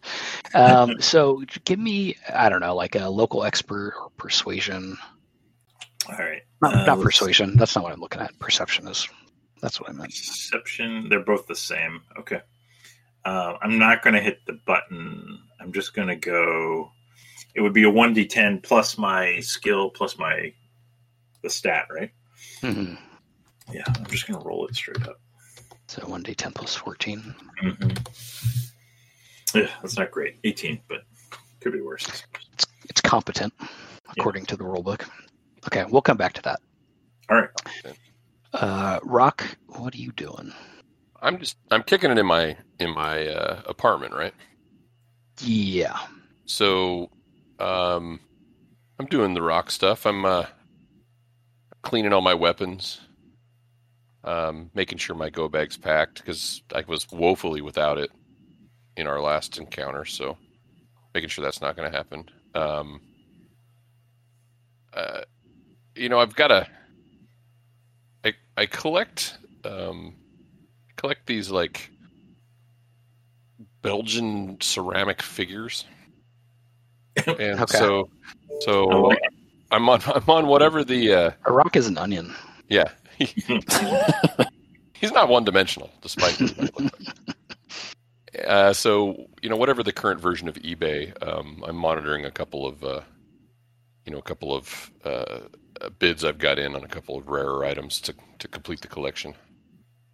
Um, so give me I don't know like a local expert or persuasion. All right. Not, Uh, not persuasion. That's not what I'm looking at. Perception is. That's what I meant. Perception. They're both the same. Okay. Uh, I'm not going to hit the button. I'm just going to go. It would be a one d10 plus my skill plus my the stat, right? hmm Yeah. I'm just going to roll it straight up. So one d ten plus fourteen. Mm-hmm. Yeah, that's not great. 18, but could be worse. It's it's competent according to the rule book. Okay, we'll come back to that. All right. Uh, Rock, what are you doing? I'm just I'm kicking it in my in my uh, apartment, right? Yeah. So, um, I'm doing the rock stuff. I'm uh, cleaning all my weapons, um, making sure my go bag's packed because I was woefully without it in our last encounter. So, making sure that's not going to happen. Um, uh, you know, I've got a. I I collect um, collect these like Belgian ceramic figures. *laughs* And Okay. so so Oh, I'm on I'm on whatever the uh A rock is an onion. yeah. *laughs* He's not one dimensional, despite what he might look like. Uh, so you know, whatever the current version of eBay, um, I'm monitoring a couple of, uh, you know, a couple of uh, bids I've got in on a couple of rarer items to to complete the collection.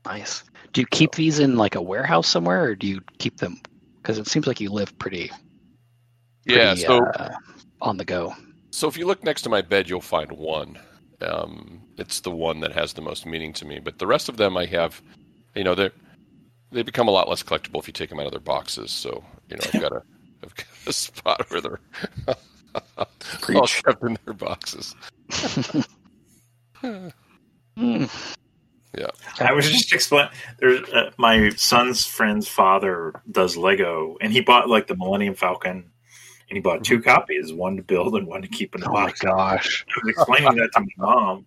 Nice. Do you keep these in like a warehouse somewhere, or do you keep them? Because it seems like you live pretty, Yeah. So uh, on the go. So if you look next to my bed, you'll find one. Um, it's the one that has the most meaning to me. But the rest of them, I have, you know, they they become a lot less collectible if you take them out of their boxes. So you know, I've got a *laughs* I've got a spot where they're *laughs* all Preach. kept in their boxes. Yeah, I was just explaining. There's uh, my son's friend's father does Lego, and he bought like the Millennium Falcon, and he bought two copies, one to build and one to keep in the Oh my box. gosh, I was explaining that to my mom.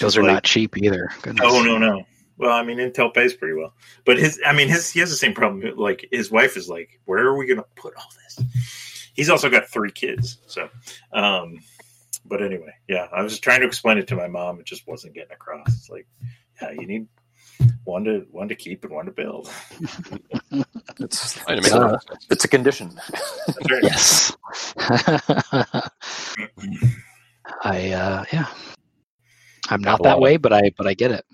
those are like, not cheap either. Goodness. Oh no, no. Well, I mean, Intel pays pretty well, but his, I mean, his he has the same problem. Like his wife is like, where are we going to put all this? He's also got three kids, so. um But anyway, yeah, I was just trying to explain it to my mom. It just wasn't getting across. It's like, yeah, you need one to one to keep and one to build. *laughs* It's I it's, mean, a, it's a condition. Right. *laughs* Yes. *laughs* I uh, yeah. I'm not a that way, but I but I get it.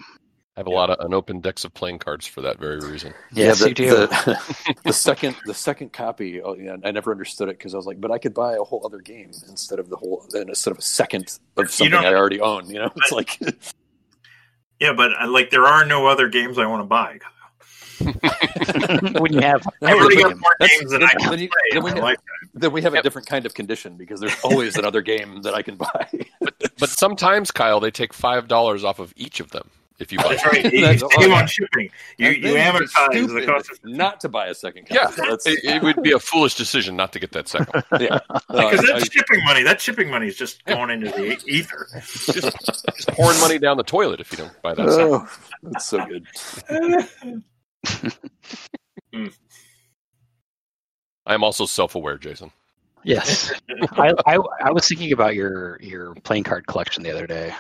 I have a lot of unopened decks of playing cards for that very reason. Yes, the, you do. The, *laughs* the second the second copy, oh, yeah, I never understood it because I was like, but I could buy a whole other game instead of the whole instead of a second of something I already own. You know, *laughs* it's like *laughs* Yeah, but uh, like there are no other games I want to buy. when you have I already got more That's- games than I then can you- play in then my we- lifetime. then we have Yep. a different kind of condition because there's always another game that I can buy. But sometimes, Kyle, they take five dollars off of each of them if you buy. That's right. *laughs* You That's- save on shipping. You, And you then amortize the cost of not to buy a second copy. Yeah, That's, it, it would be a foolish decision not to get that second. one. *laughs* yeah. because Uh, that's shipping money. That shipping money is just going into the ether. Just, just pouring money down the toilet if you don't buy I- that second. oh, that's so good. *laughs* I am also self-aware, Jason. Yes, I, I I was thinking about your your playing card collection the other day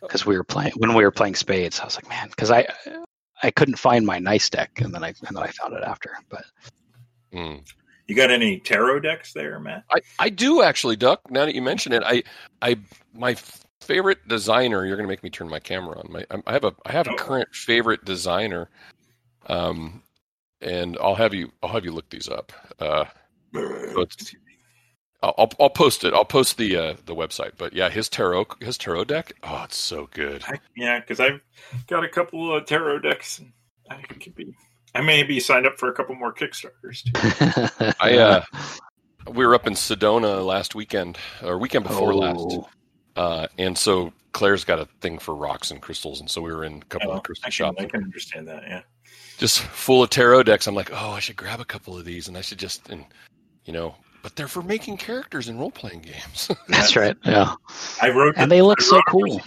because we were playing when we were playing spades. I was like, man, because I I couldn't find my nice deck, and then I and then I found it after. But Mm. You got any tarot decks there, Matt? I, I do actually, Duck. Now that you mention it, I I my favorite designer. You're going to make me turn my camera on. My I have a I have a Oh. current favorite designer, um, and I'll have you I'll have you look these up. Uh, it's- I'll, I'll I'll post it. I'll post the uh, the website. But yeah, his tarot his tarot deck. Oh, it's so good. I- yeah, because I've got a couple of tarot decks. and I could be. I may be signed up for a couple more Kickstarters. Too. *laughs* I uh, we were up in Sedona last weekend or weekend before last, Oh, uh, and so Claire's got a thing for rocks and crystals, and so we were in a couple Oh, of crystal I, can, shops, I can understand that. Yeah. just full of tarot decks. I'm like, oh, I should grab a couple of these, and I should just, and you know, but they're for making characters in role playing games. *laughs* That's right. Yeah. I wrote, And the- they look so cool.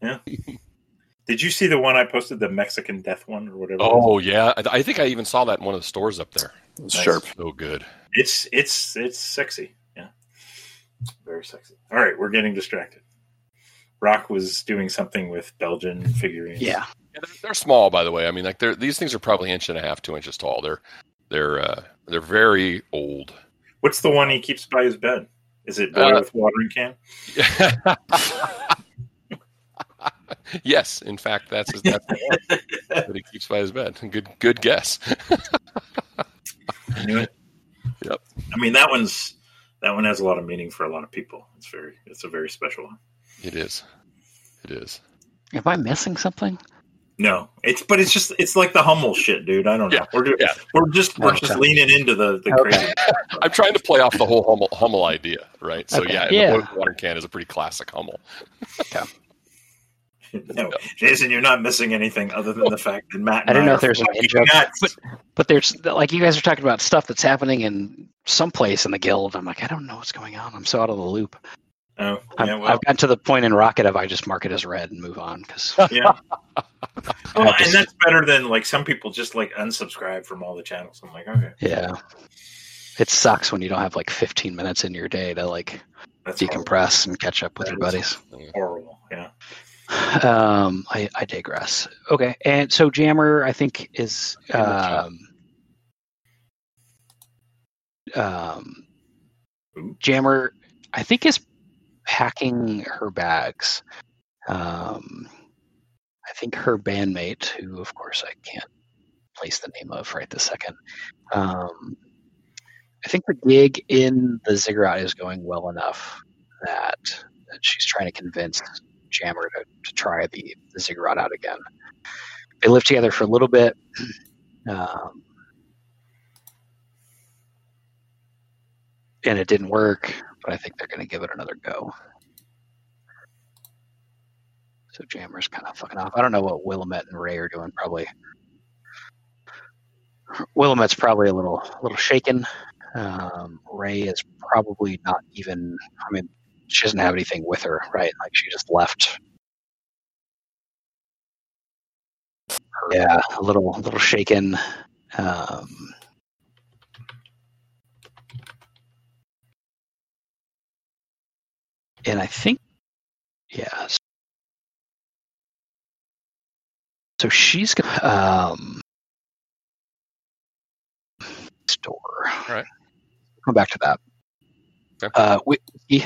Yeah. *laughs* Did you see the one I posted, the Mexican death one or whatever? oh yeah, I, I think I even saw that in one of the stores up there. It's Nice. sharp. So good. It's it's it's sexy. Yeah. Very sexy. All right, we're getting distracted. Rock was doing something with Belgian figurines. Yeah. Yeah, they're, they're small, by the way. I mean, like they're these things are probably inch and a half, two inches tall. They're they're uh, they're very old. What's the one he keeps by his bed? Is it boy Uh, with watering can? *laughs* yes, in fact, that's his, that's the one that he keeps by his bed. Good good guess. I knew it. Yep. I mean that one's that one has a lot of meaning for a lot of people. It's very it's a very special one. It is. It is. Am I missing something? No, it's but it's just it's like the Hummel shit, dude. I don't know. Yeah, We're ju- yeah. we're just we're just leaning into the the Okay. crazy. *laughs* I'm trying to play off the whole Hummel, Hummel idea, right? So Okay. yeah, Yeah. the water can is a pretty classic Hummel. *laughs* no, Jason, you're not missing anything other than the fact that Matt. I and didn't know are if there's an fucking in-joke, nuts. But there's like you guys are talking about stuff that's happening in some place in the guild. I'm like, I don't know what's going on. I'm so out of the loop. Oh, I've, yeah, well, I've gotten to the point in Rocket of I just mark it as red and move on because *laughs* yeah. Well, just- and that's better than like some people just like unsubscribe from all the channels. I'm like, okay, yeah, it sucks when you don't have like 15 minutes in your day to like that's decompress and catch up with your buddies. horrible. Yeah. Um, I, I digress. Okay, and so Jammer, I think is um, um, Jammer, I think is packing her bags. Um, I think her bandmate, who of course I can't place the name of right this second. Um, I think the gig in the ziggurat is going well enough that, that she's trying to convince Jammer to, to try the, the ziggurat out again. They lived together for a little bit. *clears throat* Um, and it didn't work, but I think they're going to give it another go. So Jammer's kind of fucking off. I don't know what Willamette and Ray are doing. Probably Willamette's probably a little a little shaken. Um, Ray is probably not even. I mean, she doesn't have anything with her, right? Like she just left. Yeah, a little a little shaken. Um, and I think, yeah. So she's gonna um, store. All right. Come back to that. Okay. Uh, Whiskey.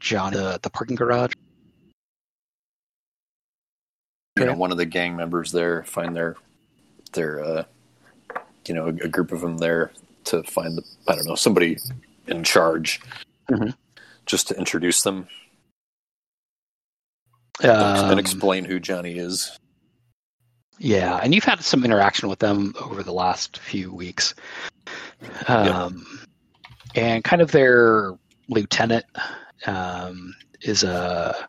John, the, the parking garage. you know Okay. one of the gang members there find their their uh you know a, a group of them there to find the i don't know somebody in charge Mhm. just to introduce them and Um, explain who johnny is Yeah, and you've had some interaction with them over the last few weeks. Um, And kind of their lieutenant um, is a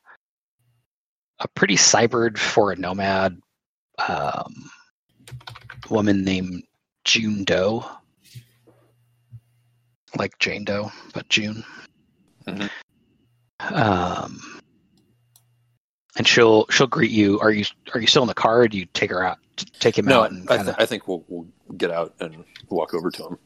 a pretty cybered for a nomad um, woman named June Doe, like Jane Doe, but June. Mhm. Um, and she'll she'll greet you. Are you are you still in the car? Or do you take her out? Take him no out and I, th- I think we'll, we'll get out and walk over to him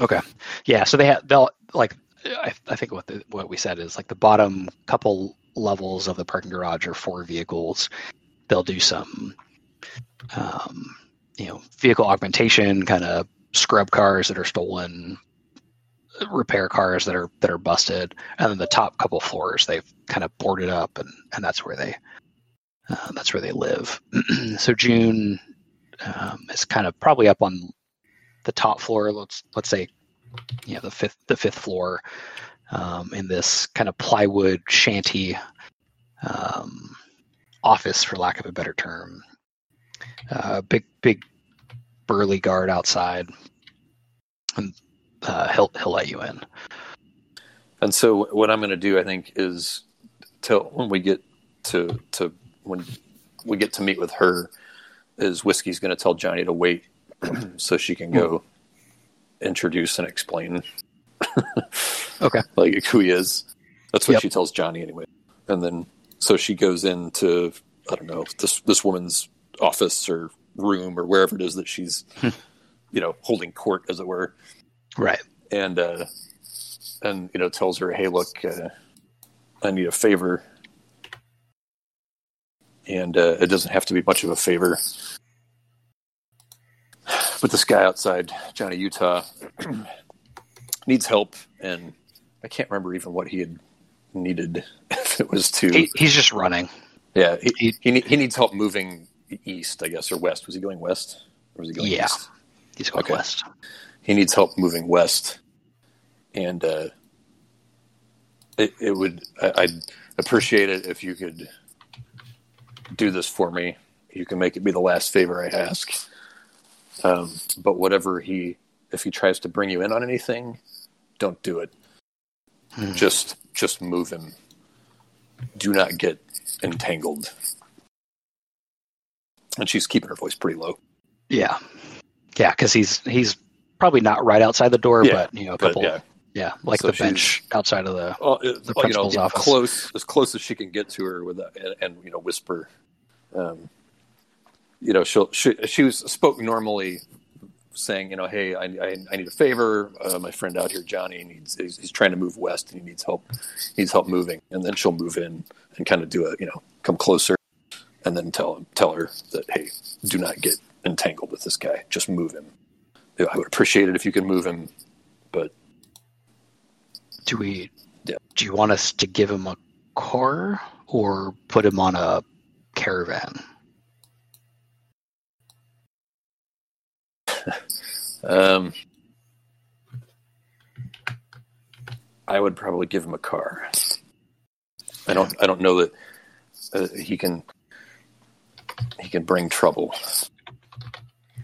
Okay. Yeah. So they have they'll like I, I think what the, what we said is like the bottom couple levels of the parking garage are four vehicles. They'll do some um, you know vehicle augmentation, kind of scrub cars that are stolen, repair cars that are that are busted, and then the top couple floors they've kind of boarded up, and and that's where they uh, that's where they live. *clears throat* so June um, is kind of probably up on the top floor. Let's let's say, you know, the fifth the fifth floor um, in this kind of plywood shanty um, office, for lack of a better term. Uh, big, big, burly guard outside, and uh, he'll he'll let you in. And so what I'm going to do, I think, is till when we get to to when we get to meet with her, is whiskey's going to tell Johnny to wait *clears throat* so she can go introduce and explain. *laughs* Okay. like who he is. That's what Yep. she tells Johnny anyway. And then so she goes into I don't know this this woman's office or room or wherever it is that she's you know holding court as it were Right. and uh, and you know tells her, "Hey, look, uh, I need a favor," and uh, it doesn't have to be much of a favor. But this guy outside, Johnny Utah, *clears throat* needs help, and I can't remember even what he had needed. *laughs* If it was to, He, he's just running. yeah, he he- he, ne- he needs help moving east, I guess, or west. Was he going west, or was he going Yeah. east? He's going Okay. west. He needs help moving west, and uh, it, it would I, I'd appreciate it if you could do this for me. You can make it be the last favor I ask. Um, but whatever he, if he tries to bring you in on anything, don't do it. Hmm. Just just move him. Do not get entangled. And she's keeping her voice pretty low. Yeah. Yeah, because he's he's probably not right outside the door, Yeah, but you know, a But couple. yeah, yeah, like So the bench outside of the. well, it, the well, you know, principal's office. close as close as she can get to her with that, and, and you know, whisper. Um, you know, she'll she, she was spoke normally, saying, you know, hey, I, I, I need a favor. Uh, my friend out here, Johnny, needs he's, he's trying to move west, and he needs help. He needs help moving, and then she'll move in and kind of do a, you know, come closer, and then tell him, tell her that, hey, do not get entangled with this guy. Just move him. I would appreciate it if you could move him, but Do we? Yeah. Do you want us to give him a car or put him on a caravan? *laughs* Um, I would probably give him a car. I don't. I don't know that uh, he can. He can bring trouble.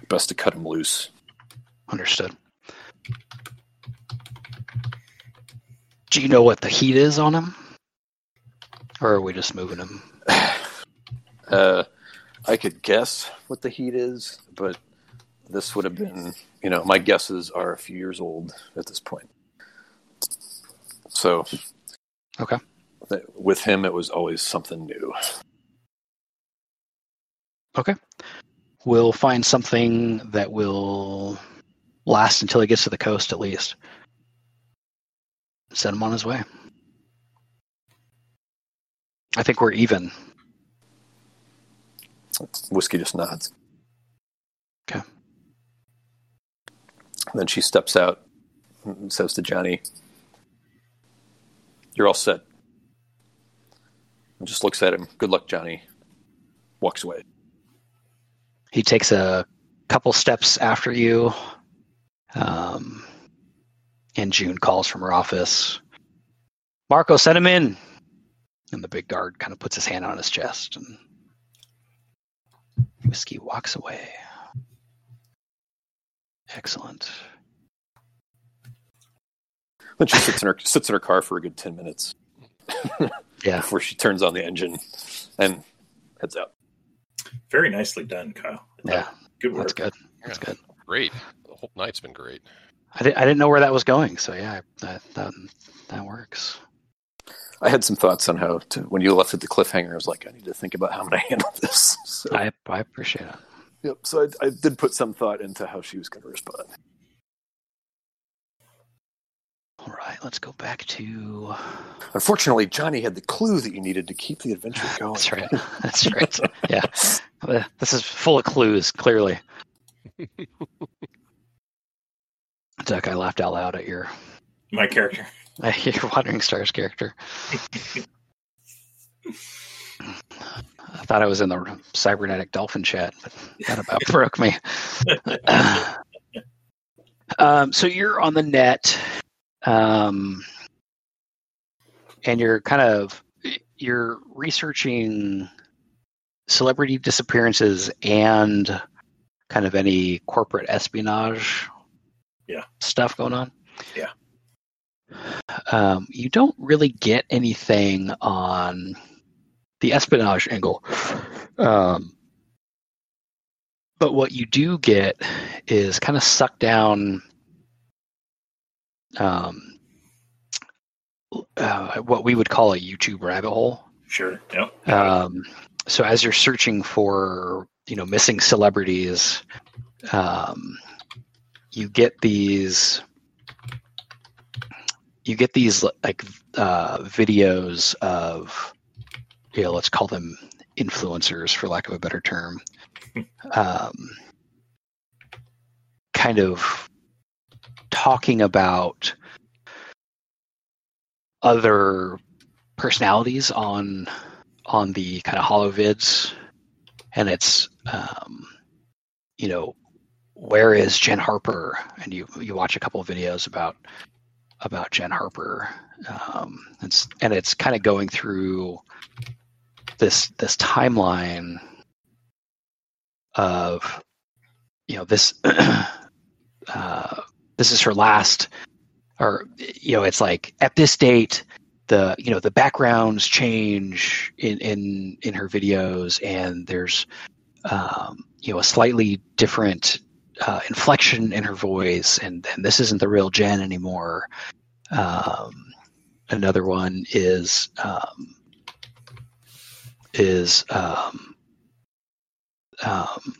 Best to cut him loose. Understood. Do you know what the heat is on him? Or are we just moving him? *sighs* Uh, I could guess what the heat is, but this would have been. You know, my guesses are a few years old at this point. So. Okay. With him, it was always something new. Okay. We'll find something that will last until he gets to the coast, at least. Send him on his way. I think we're even. Whiskey just nods. Okay. then she steps out and says to Johnny, You're all set. And just looks at him. Good luck, Johnny. Walks away. He takes a couple steps after you. Um, and June calls from her office. Marco, send him in. And the big guard kind of puts his hand on his chest, and Whiskey walks away. Excellent. Then she sits in her sits in her car for a good ten minutes *laughs* Yeah. before she turns on the engine and heads out. Very nicely done, Kyle. Yeah, Good work. that's good. That's good. Great. The whole night's been great. I, di- I didn't know where that was going, so yeah, that that, that works. I had some thoughts on how to when you left at the cliffhanger, I was like, I need to think about how I'm gonna *laughs* handle this. So, I I appreciate it. yep. So I, I did put some thought into how she was gonna respond. All right, let's go back to. Unfortunately, Johnny had the clue that you needed to keep the adventure *laughs* going. *laughs* That's right. That's right. Yeah, this is full of clues. Clearly, *laughs* Duck, I laughed out loud at your My character. *laughs* your Wandering Stars character. I thought I was in the cybernetic dolphin chat, but that about *laughs* broke me. um, so you're on the net, um, and you're kind of you're researching celebrity disappearances and kind of any corporate espionage Yeah. stuff going on. Yeah. Um, you don't really get anything on the espionage angle. Um, but what you do get is kind of sucked down um, uh, what we would call a YouTube rabbit hole. Sure. Yep. Um, so as you're searching for, you know, missing celebrities, um, you get these, you get these like uh, videos of, you know, let's call them influencers for lack of a better term, *laughs* um, kind of talking about other personalities on on the kind of holo vids and it's um, you know where is jen harper? And you you watch a couple of videos about about jen harper. Um, it's and it's kind of going through this this timeline of you know this *clears throat* uh, this is her last or you know it's like at this date the you know the backgrounds change in in in her videos and there's um, you know a slightly different uh, inflection in her voice and and this isn't the real jen anymore. Um, another one is um, is um, um,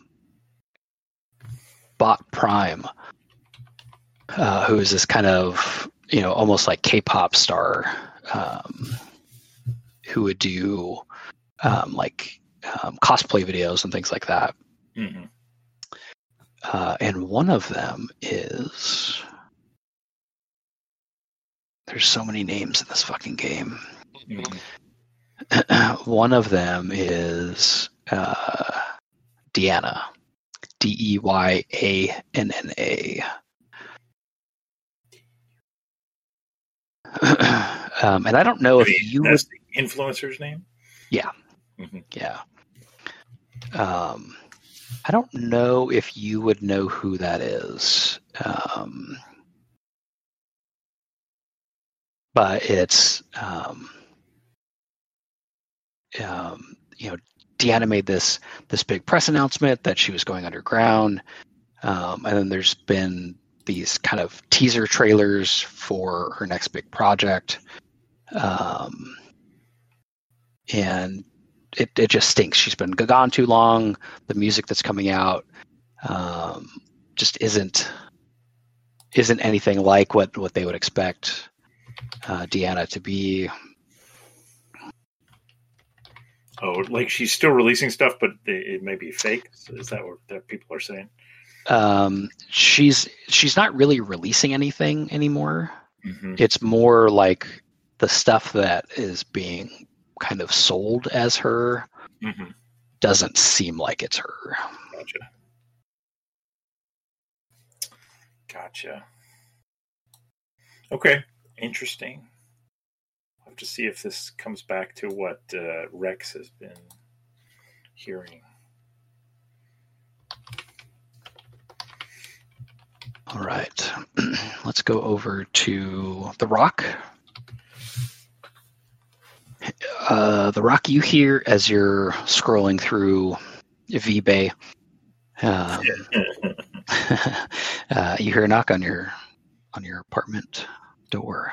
bot prime uh, who is this kind of you know almost like K-pop star um, who would do um, like um, cosplay videos and things like that. hmm Uh, and one of them is there's so many names in this fucking game. hmm *clears throat* one of them is uh, Deanna, D E Y A N N A. *clears throat* um, and I don't know if you would the influencer's name. Yeah. Mhm. Yeah. Um, I don't know if you would know who that is. Um, but it's, um, um, you know, Deanna made this this big press announcement that she was going underground, um, and then there's been these kind of teaser trailers for her next big project, um, and it it just stinks. She's been gone too long. The music that's coming out um, just isn't isn't anything like what what they would expect uh, Deanna to be. Oh, like she's still releasing stuff, but it it may be fake. Is that what that people are saying? Um, she's she's not really releasing anything anymore. hmm It's more like the stuff that is being kind of sold as her hmm doesn't seem like it's her. Gotcha. Gotcha. Okay, interesting. I'll have to see if this comes back to what uh, Rex has been hearing. All right, *clears throat* let's go over to the Rock. Uh, the Rock you hear as you're scrolling through VBay. Um, *laughs* uh, you hear a knock on your on your apartment door.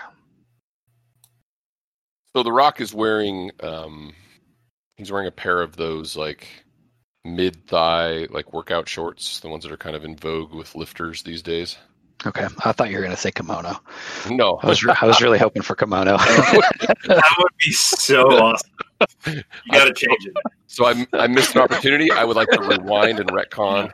So The Rock is wearing um he's wearing a pair of those like mid thigh like workout shorts, the ones that are kind of in vogue with lifters these days. Okay, I thought you were going to say kimono. No. I was I was really hoping for kimono. *laughs* That would be so awesome. You got to change it. so I I missed an opportunity. I would like to rewind and retcon.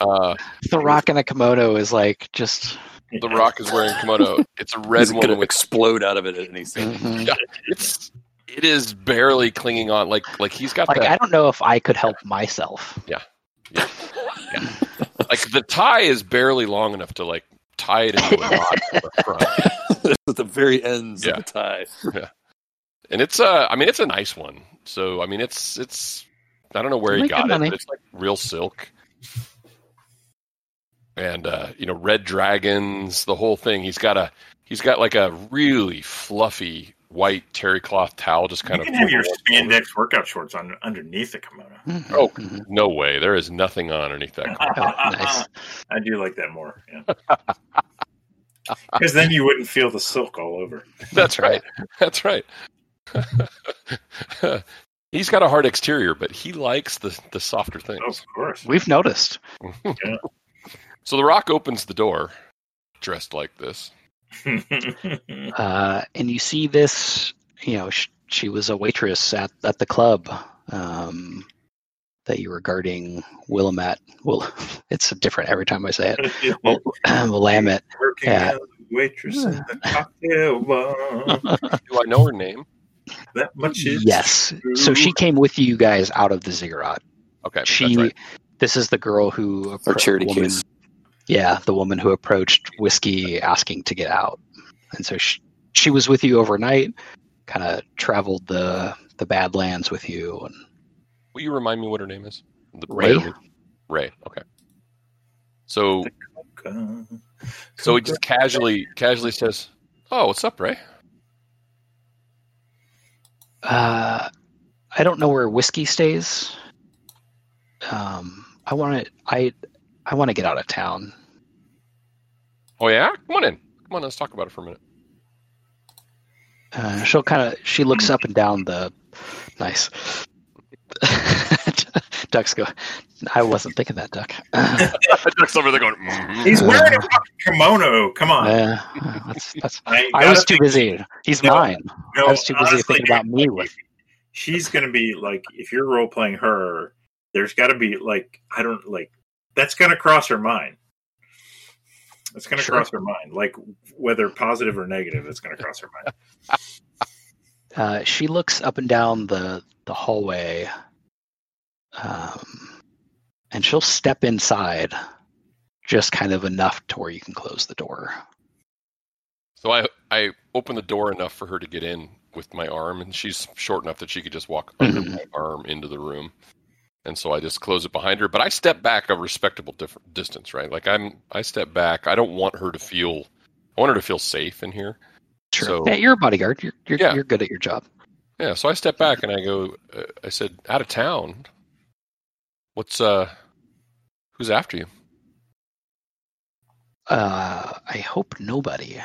Uh the Rock in a kimono is like just. The Rock is wearing kimono. It's a red He's Gonna with explode out of it at any second. Mhm. Yeah. it's it is barely clinging on like like he's got Like that I don't know if I could help myself. Yeah. Yeah. Like the tie is barely long enough to like tie it into a knot at the front. *laughs* at the very ends Yeah. of the tie. and it's uh I mean it's a nice one. So I mean it's it's I don't know where he got it, money. but it's like real silk. And uh, you know, red dragons, the whole thing. He's got a he's got like a really fluffy white terry cloth towel, just kind you of. can have your pulled over. spandex workout shorts on underneath the kimono. Mhm, Oh. mhm. No way, there is nothing on underneath that. *laughs* Oh, nice. I do like that more. Yeah. *laughs* Because then you wouldn't feel the silk all over. That's right. That's right. *laughs* He's got a hard exterior, but he likes the the softer Oh, things. of course. We've noticed. yeah. So the Rock opens the door, dressed like this. *laughs* Uh, and you see this, you know, sh- she was a waitress at, at the club um, that you were guarding Willamette. Well, *laughs* it's different every time I say it. *laughs* Well, *clears throat* Willamette. Working Yeah. as a waitress in the cocktail bar. Do I know her name? That much is Yes. So she came with you guys out of the ziggurat. Okay, She, that's right. this is the girl who, Our appro- charity woman- case. Yeah, the woman who approached Whiskey asking to get out, and so she, she was with you overnight. Kind of traveled the the Badlands with you, and Will you remind me what her name is? The Ray? Ray. Okay. So so he just casually casually says, "Oh, what's up, Ray?" Uh, I don't know where whiskey stays. Um, I want to. I I want to get out of town. Oh yeah, come on in. Come on, let's talk about it for a minute. Uh, she'll kind of. She looks up and down the. Nice. *laughs* Ducks go. I wasn't thinking that, Duck. *laughs* Duck's over there going. "Mhm." *laughs* He's wearing a fucking kimono. Come on. uh, that's, that's, I, I was too busy. He's No, mine. no, I was too busy honestly, thinking about me with- She's gonna be like, if you're role playing her, there's got to be like, I don't like. That's gonna cross her mind. It's gonna Sure. cross her mind, like whether positive or negative. It's gonna cross her mind. *laughs* Uh, she looks up and down the the hallway, um, and she'll step inside, just kind of enough to where you can close the door. So I I open the door enough for her to get in with my arm, and she's short enough that she could just walk under Mhm. my arm into the room. And so I just close it behind her, but I step back a respectable distance, right? Like I'm I step back. I don't want her to feel. I want her to feel safe in here. Sure. So- yeah, you're a bodyguard. You're you're, Yeah. you're good at your job. Yeah, so I step back and I go. Uh, I said, "Out of town. What's uh, who's after you?" Uh, I hope nobody,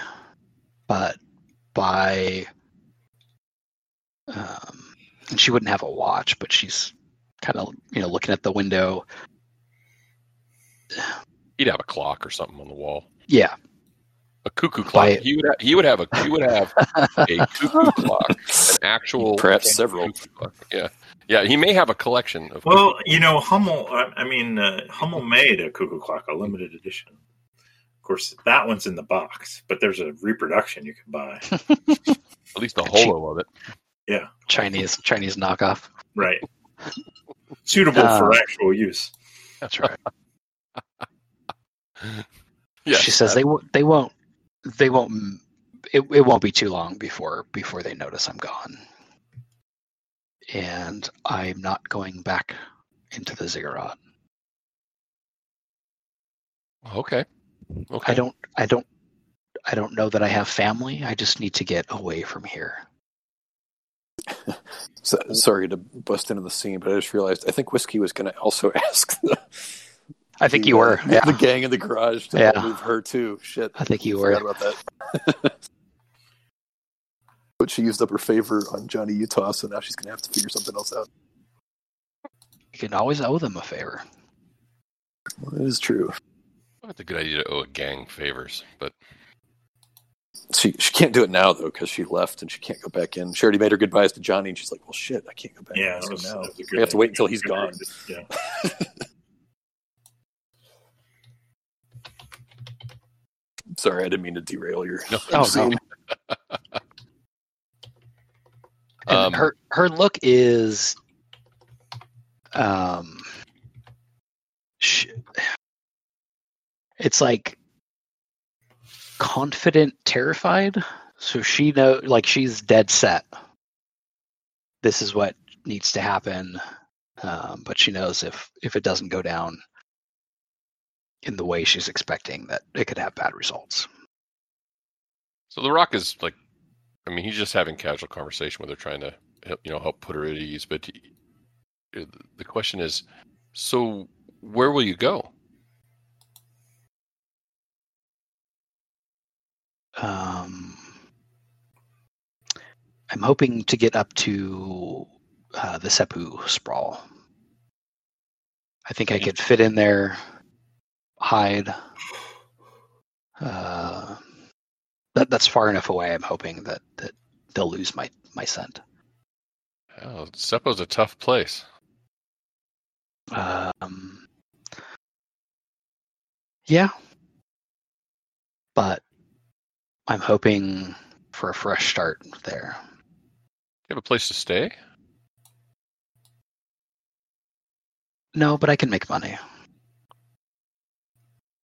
but by um, and she wouldn't have a watch, but she's kind of you know looking at the window. He'd have a clock or something on the wall. Yeah, A cuckoo clock. By- He would. Ha- he would have a. He would have *laughs* a cuckoo clock, an actual, Perhaps several. clock. Yeah, yeah. He may have a collection of. Well, you know, Hummel. I, I mean, uh, Hummel made a cuckoo clock, a limited edition. Of course, that one's in the box, but there's a reproduction you can buy. *laughs* at least a holo of it. Yeah, Chinese Chinese knockoff. right. Suitable Uh, for actual use. That's right. *laughs* Yes, she says they won't. They won't. They won't. It, it won't be too long before before they notice I'm gone. And I'm not going back into the ziggurat. Okay. Okay. I don't. I don't. I don't know that I have family. I just need to get away from here. *laughs* So, sorry to bust into the scene, but I just realized I think Whiskey was going to also *laughs* ask the, I think the, you uh, were. the, Yeah. the gang in the garage to Yeah. move her too. Shit, I think you forgot were. about that. *laughs* but she used up her favor on Johnny Utah, so now she's going to have to figure something else out. You can always owe them a favor. Well, it is true. It's a good idea to owe a gang favors, but She she can't do it now though because she left and she can't go back in. She already made her goodbyes to Johnny, and she's like, "Well, shit, I can't go back." Yeah, in, so was, now that was a good we have to wait until he's gone. *laughs* Yeah. *laughs* Sorry, I didn't mean to derail your. No. *laughs* Oh, scene. And Um, her her look is um sh *sighs* it's like confident terrified so she know like she's dead set this is what needs to happen um, but she knows if if it doesn't go down in the way she's expecting, that it could have bad results. So the Rock is like, I mean, he's just having casual conversation with her, trying to you know help put her at ease. But he, the question is, so where will you go? Um, I'm hoping to get up to uh, the Seppu sprawl. I think I could fit in there, hide. Uh, that that's far enough away. I'm hoping that that they'll lose my my scent. Oh, Seppo's a tough place. Um, yeah, but I'm hoping for a fresh start there. You have a place to stay? No, but I can make money.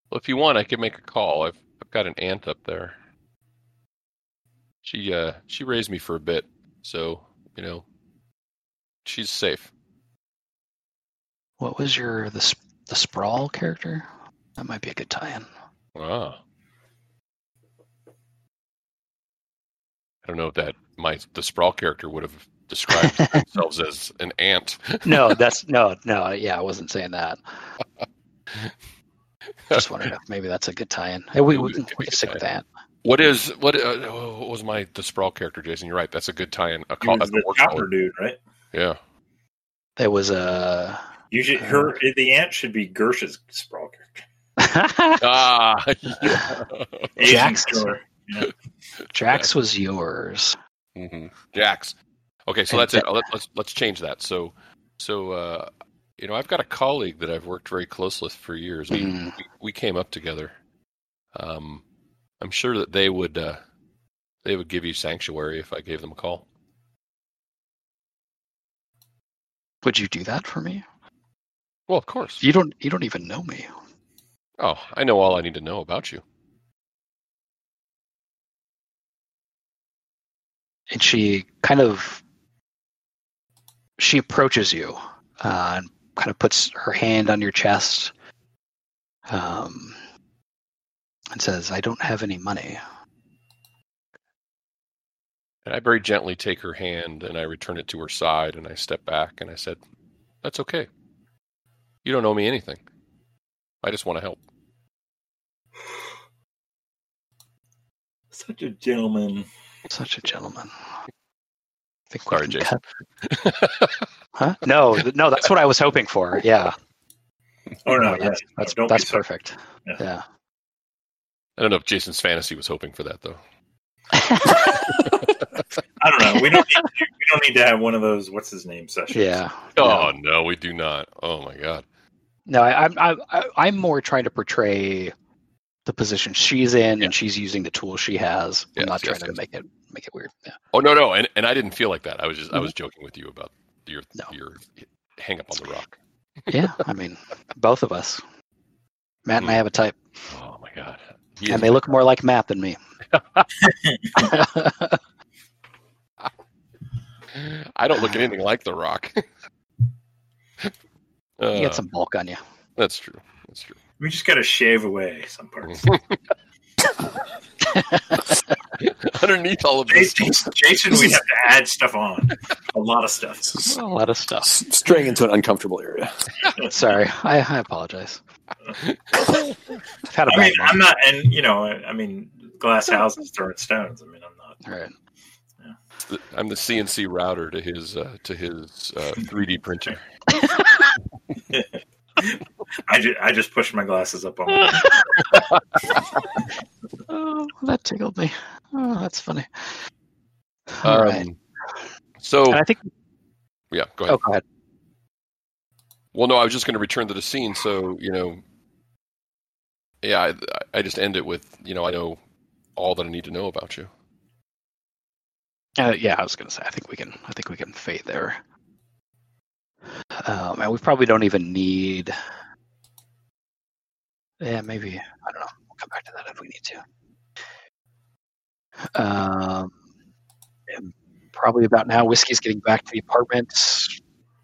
Well, if you want, I can make a call. I've I've got an aunt up there. She uh she raised me for a bit, so you know she's safe. What was your the sp- the sprawl character? That might be a good tie-in. Ah. Don't know if that my the sprawl character would have described *laughs* themselves as an ant. No, that's no, no. Yeah, I wasn't saying that. Just *laughs* wondering if maybe that's a good tie-in. Hey, we, we, can, we can stick with that. What is what? Uh, what was my the sprawl character, Jason? You're right. That's a good tie-in. A He call. was That's a the work chopper dude, right? Yeah. There was a. You should her the ant should be Gersh's sprawl character. *laughs* Ah. yeah. Asian *laughs* Jax. killer. Jax was yours. hmm Jax. Okay, so And that's it. Let, let's let's change that. So, so uh, you know, I've got a colleague that I've worked very close with for years. We Mm. we, we came up together. Um, I'm sure that they would uh, they would give you sanctuary if I gave them a call. Would you do that for me? Well, of course. You don't. You don't even know me. Oh, I know all I need to know about you. And she kind of she approaches you uh, and kind of puts her hand on your chest um, and says, "I don't have any money." And I very gently take her hand and I return it to her side and I step back and I said, "That's okay. You don't owe me anything. I just want to help." Such a gentleman. Such a gentleman. I think Sorry, Jason. *laughs* Huh? No, no, that's what I was hoping for. Yeah, Oh no, that's yeah. that's, don't be that's perfect. Yeah. Yeah. I don't know if Jason's fantasy was hoping for that though. *laughs* I don't know. We don't need to, we don't need to have one of those what's his name sessions. yeah. Oh no, we do not. Oh my god. No, I, I'm I, I, I'm more trying to portray the position she's in, Yeah. and she's using the tools she has. Yes, I'm not yes, trying to make it make it weird. Yeah. Oh no, no, and and I didn't feel like that. I was just I was joking with you about your No. your hang up on the rock. Yeah, I mean, both of us. Matt and I have a type, Oh my god. He and they look more like Matt than me. *laughs* *laughs* I don't look anything like the rock. you Uh, got some bulk on you. That's true. That's true. We just got to shave away some parts. *laughs* *laughs* Underneath all of this, Jason, Jason, we'd have to add stuff on. A lot of stuff. A lot of stuff. s- straying into an uncomfortable area. *laughs* Sorry, I, I apologize. I've had a I bad mean, month. I'm not, and you know, I I mean, glass houses throwing stones. I mean, I'm not. All right. I'm the CNC router to his uh, to his uh, 3D printer. I just, I just pushed my glasses up on. My, *laughs* Oh, that tickled me. Oh, that's funny. All Um, right. So And I think. yeah, go ahead. Oh, go ahead. Well, no, I was just going to return to the scene. So you know, yeah, I, I just end it with you know I know all that I need to know about you. Uh, yeah, I was gonna say. I think we can. I think we can fade there. Um, and we probably don't even need. Yeah, maybe. I don't know. We'll come back to that if we need to. Um, and probably about now, whiskey's getting back to the apartment.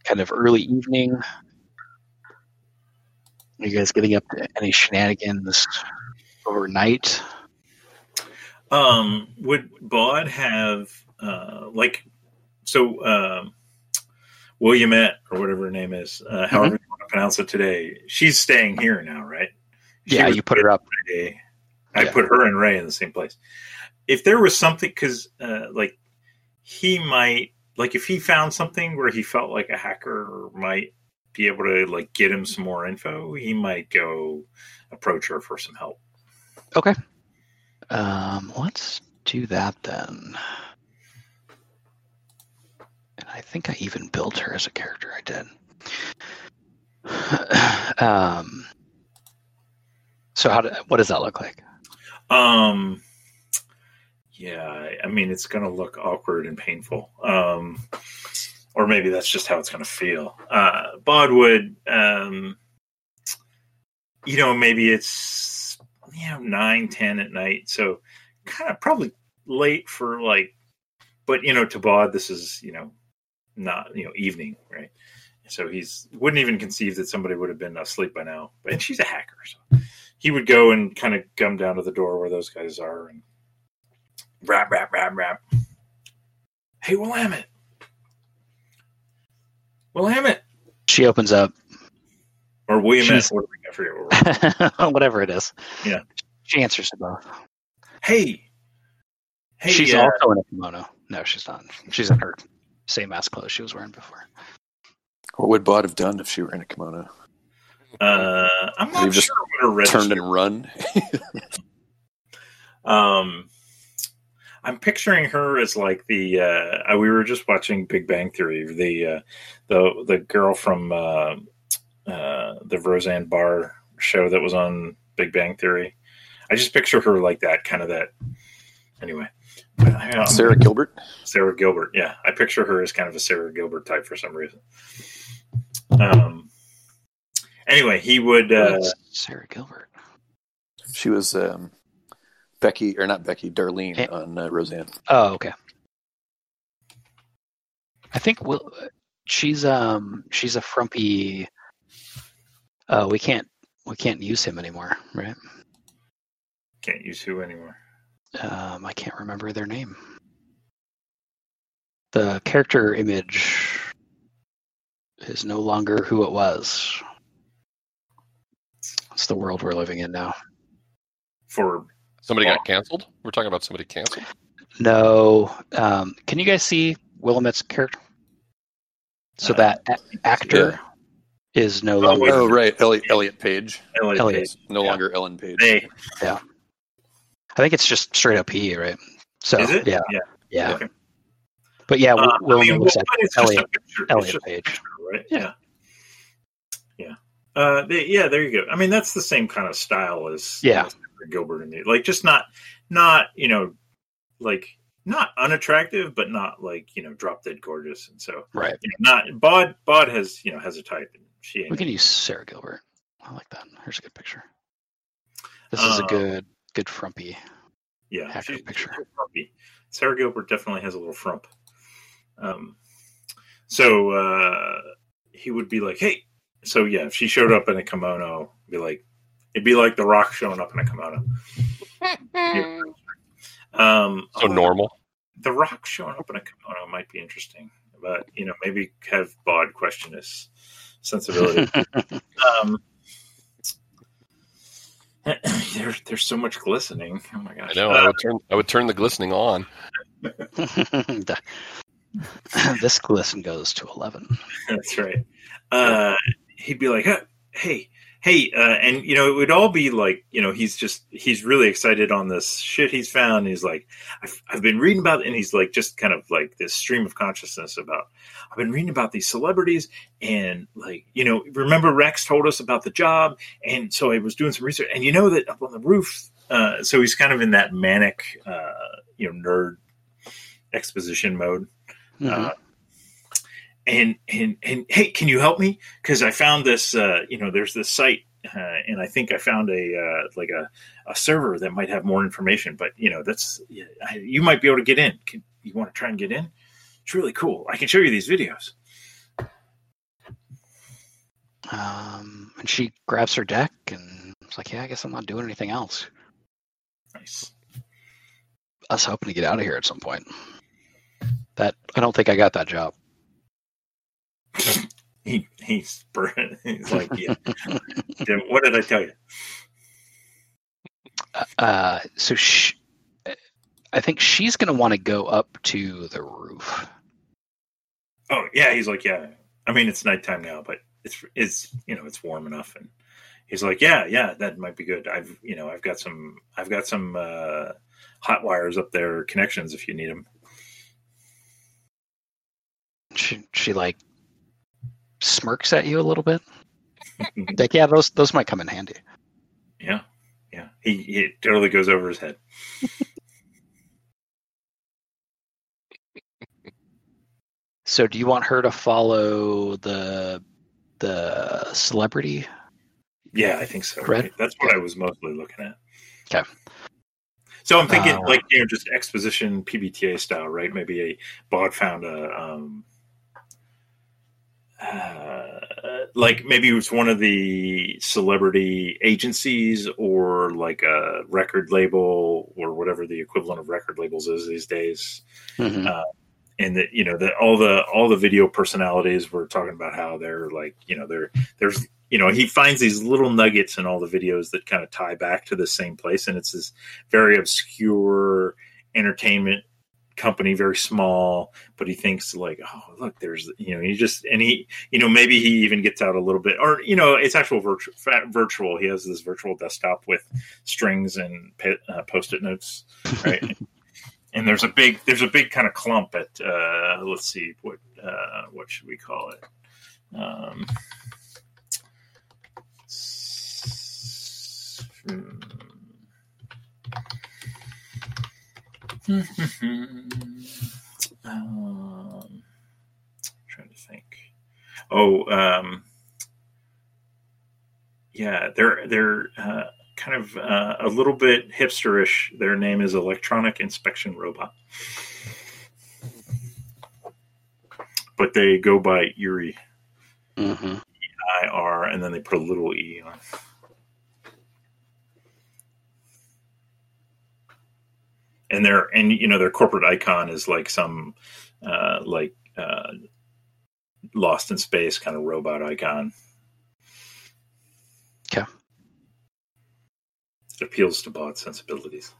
kind of early evening. Are you guys getting up to any shenanigans overnight? Um, would Bod have uh, like so? Um, Williamette or whatever her name is, uh, however you want to pronounce it today. She's staying here now, right? Yeah, you put her up. I Yeah. put her and Ray in the same place. If there was something, because uh, like he might, like if he found something where he felt like a hacker might be able to like get him some more info, he might go approach her for some help. Okay. Um, let's do that then. And I think I even built her as a character. I did. *sighs* um, so how do, what does that look like? Um, yeah, I- mean it's gonna look awkward and painful. Um, or maybe that's just how it's gonna feel. Uh, Bodwood, um, you know, maybe it's you know nine, ten at night, so kind of probably late for like, but you know, to Bod, this is you know not you know evening, right? So he's wouldn't even conceive that somebody would have been asleep by now. And she's a hacker, so he would go and kind of come down to the door where those guys are and rap, rap, rap, rap. Hey, Willamette. Willamette. She opens up, Or Williamette. She's- What do we- I forget what we're *laughs* whatever it is. Yeah. She answers to both. Hey. Hey, she's uh, also in a kimono. No, she's not. She's in her same ass clothes she was wearing before. What would Bod have done if she were in a kimono? Uh, I'm not You've sure what her Turned and run? *laughs* Um, I'm picturing her as like the uh, we were just watching Big Bang Theory, the uh, the the girl from uh, uh, the Roseanne Barr show that was on Big Bang Theory. I just picture her like that, kind of that. Anyway, I- Sara Gilbert? Sara Gilbert. Yeah, I picture her as kind of a Sara Gilbert type for some reason. Um. Anyway, he would. Uh, Sara Gilbert. She was um, Becky, or not Becky, Darlene Eh. on uh, Roseanne. Oh, okay. I think Will, she's um she's a frumpy. Uh, we can't we can't use him anymore, right? can't use who anymore. Um, I can't remember their name. The character image is no longer who it was. It's the world we're living in now. For Somebody got canceled. We're talking about somebody canceled. No, um, can you guys see Willamette's character? So Uh, that a- actor is no Oh, longer. Oh, right. Elliot, Elliot Page. Elliot Elliot. Page. No Yeah. longer Ellen Page. Yeah, I think it's just straight up PE, right? So is it? yeah, Yeah. yeah. Okay. But yeah, Uh, Will I mean, looks well, at it's just a Elliot- Elliot Page. picture, right? Yeah. Uh, they, yeah, there you go. I mean, that's the same kind of style as Yeah. as Gilbert and me. Like, just not, not you know, like not unattractive, but not like you know, drop dead gorgeous. And so, Right. you know, not Bod. Bod has you know has a type, and she ain't. We can use Sara Gilbert. I like that. Here's a good picture. This is a Um, good, good frumpy. yeah, hacker she's- picture. frumpy. Sara Gilbert definitely has a little frump. Um, so uh, he would be like, "Hey," so yeah, if she showed up in a kimono, it'd be like, it'd be like The Rock showing up in a kimono. Yeah. Um, So normal. The Rock showing up in a kimono might be interesting, but you know, maybe have Bod question his sensibility. *laughs* um, *clears throat* there's there's so much glistening. Oh my gosh! I know. Uh, I would turn. I would turn the glistening on. *laughs* *laughs* *clears throat* This glisten goes to eleven. That's right. Uh, he'd be like, "Hey, hey," uh, and you know, it would all be like, you know, he's just he's really excited on this shit he's found. He's like, I've, "I've been reading about," and he's like, just kind of like this stream of consciousness about. I've been reading about these celebrities, and like, you know, remember Rex told us about the job, and so I was doing some research, and you know that up on the roof. Uh, so he's kind of in that manic, uh, you know, nerd exposition mode Mhm. And and and hey, can you help me? Because I found this. Uh, you know, there's this site, uh, and I think I found a uh, like a, a server that might have more information. But you know, that's you might be able to get in. Can, you want to try and get in? It's really cool. I can show you these videos. Um, and she grabs her deck and it's like, yeah, I guess I'm not doing anything else. Nice. Us hoping to get out of here at some point. That I don't think I got that job. *laughs* He he's. *laughs* He's like, yeah. *laughs* What did I tell you? Uh, so sh I think she's going to want to go up to the roof. Oh yeah, he's like, yeah. I mean, it's nighttime now, but it's it's you know it's warm enough, and he's like, yeah, yeah, that might be good. I've you know I've got some I've got some uh, hot wires up there, connections if you need them. She she like smirks at you a little bit. *laughs* like, yeah, those those might come in handy. Yeah, yeah. He he totally goes over his head. *laughs* So, do you want her to follow the the celebrity? Yeah, I think so. Red? Right? That's what I was mostly looking at. Okay. So I'm thinking Uh, like you know just exposition PBTA style, right? Maybe a Bod found a um, uh, like maybe it was one of the celebrity agencies or like a record label or whatever the equivalent of record labels is these days. Mhm. Uh, and that you know that all the all the video personalities were talking about how they're like you know they're there's you know he finds these little nuggets in all the videos that kind of tie back to the same place and it's this very obscure entertainment company very small but he thinks like oh look there's you know he just and he you know maybe he even gets out a little bit or you know it's actual virtual virtual. He has this virtual desktop with strings and uh, post-it notes right? *laughs* And there's a big there's a big kind of clump at uh, let's see what uh, what should we call it? Um, hmm. *laughs* um, trying to think oh um, yeah they're they're uh, kind of uh, a little bit hipsterish. Their name is Electronic Inspection Robot, but they go by Erie, Mhm. I R, and then they put a little E on. And their and you know their corporate icon is like some uh, like uh, lost in space kind of robot icon. Okay. It appeals to bot sensibilities.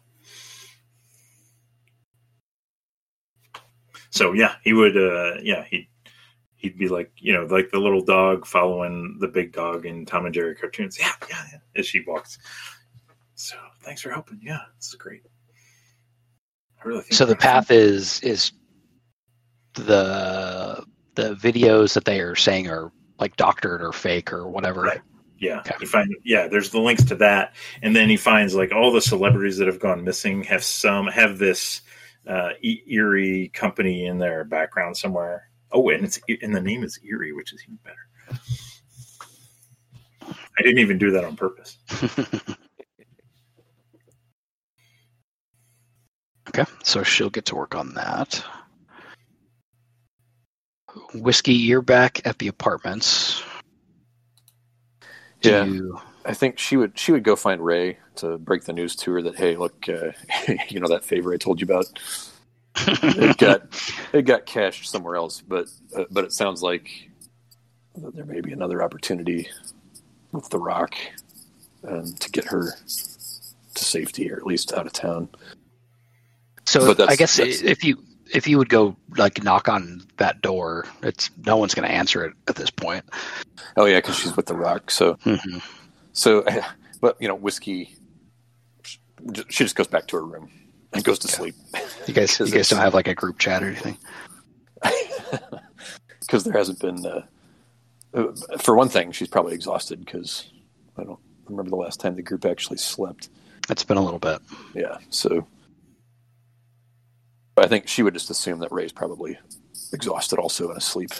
So yeah, he would. Uh, yeah, he he'd be like you know like the little dog following the big dog in Tom and Jerry cartoons. Yeah, yeah, yeah. As she walks. So thanks for helping. Yeah, this is great. Really So the path is is the the videos that they are saying are like doctored or fake or whatever. Right. Yeah, Okay. he find yeah. There's the links to that, and then he finds like all the celebrities that have gone missing have some have this uh, E- Erie company in their background somewhere. Oh, and it's and the name is Eerie, which is even better. I didn't even do that on purpose. *laughs* okay, so she'll get to work on that. Whiskey, you're back at the apartments. Do Yeah. you- I think she would she would go find Ray to break the news to her that hey look uh, *laughs* you know that favor I told you about it *laughs* got it got cashed somewhere else but uh, but it sounds like there may be another opportunity with the Rock um, to get her to safety or at least out of town. So I guess if you if you would go like knock on that door, it's no one's going to answer it at this point. Oh yeah, because she's with the Rock. So Mhm. so *laughs* but you know whiskey she just goes back to her room and goes to sleep. You guys, *laughs* you guys don't have like a group chat or anything. *laughs* because there hasn't been. Uh, uh, for one thing, she's probably exhausted because I don't remember the last time the group actually slept. It's been a little bit. Yeah, so but I think she would just assume that Ray's probably exhausted also and asleep.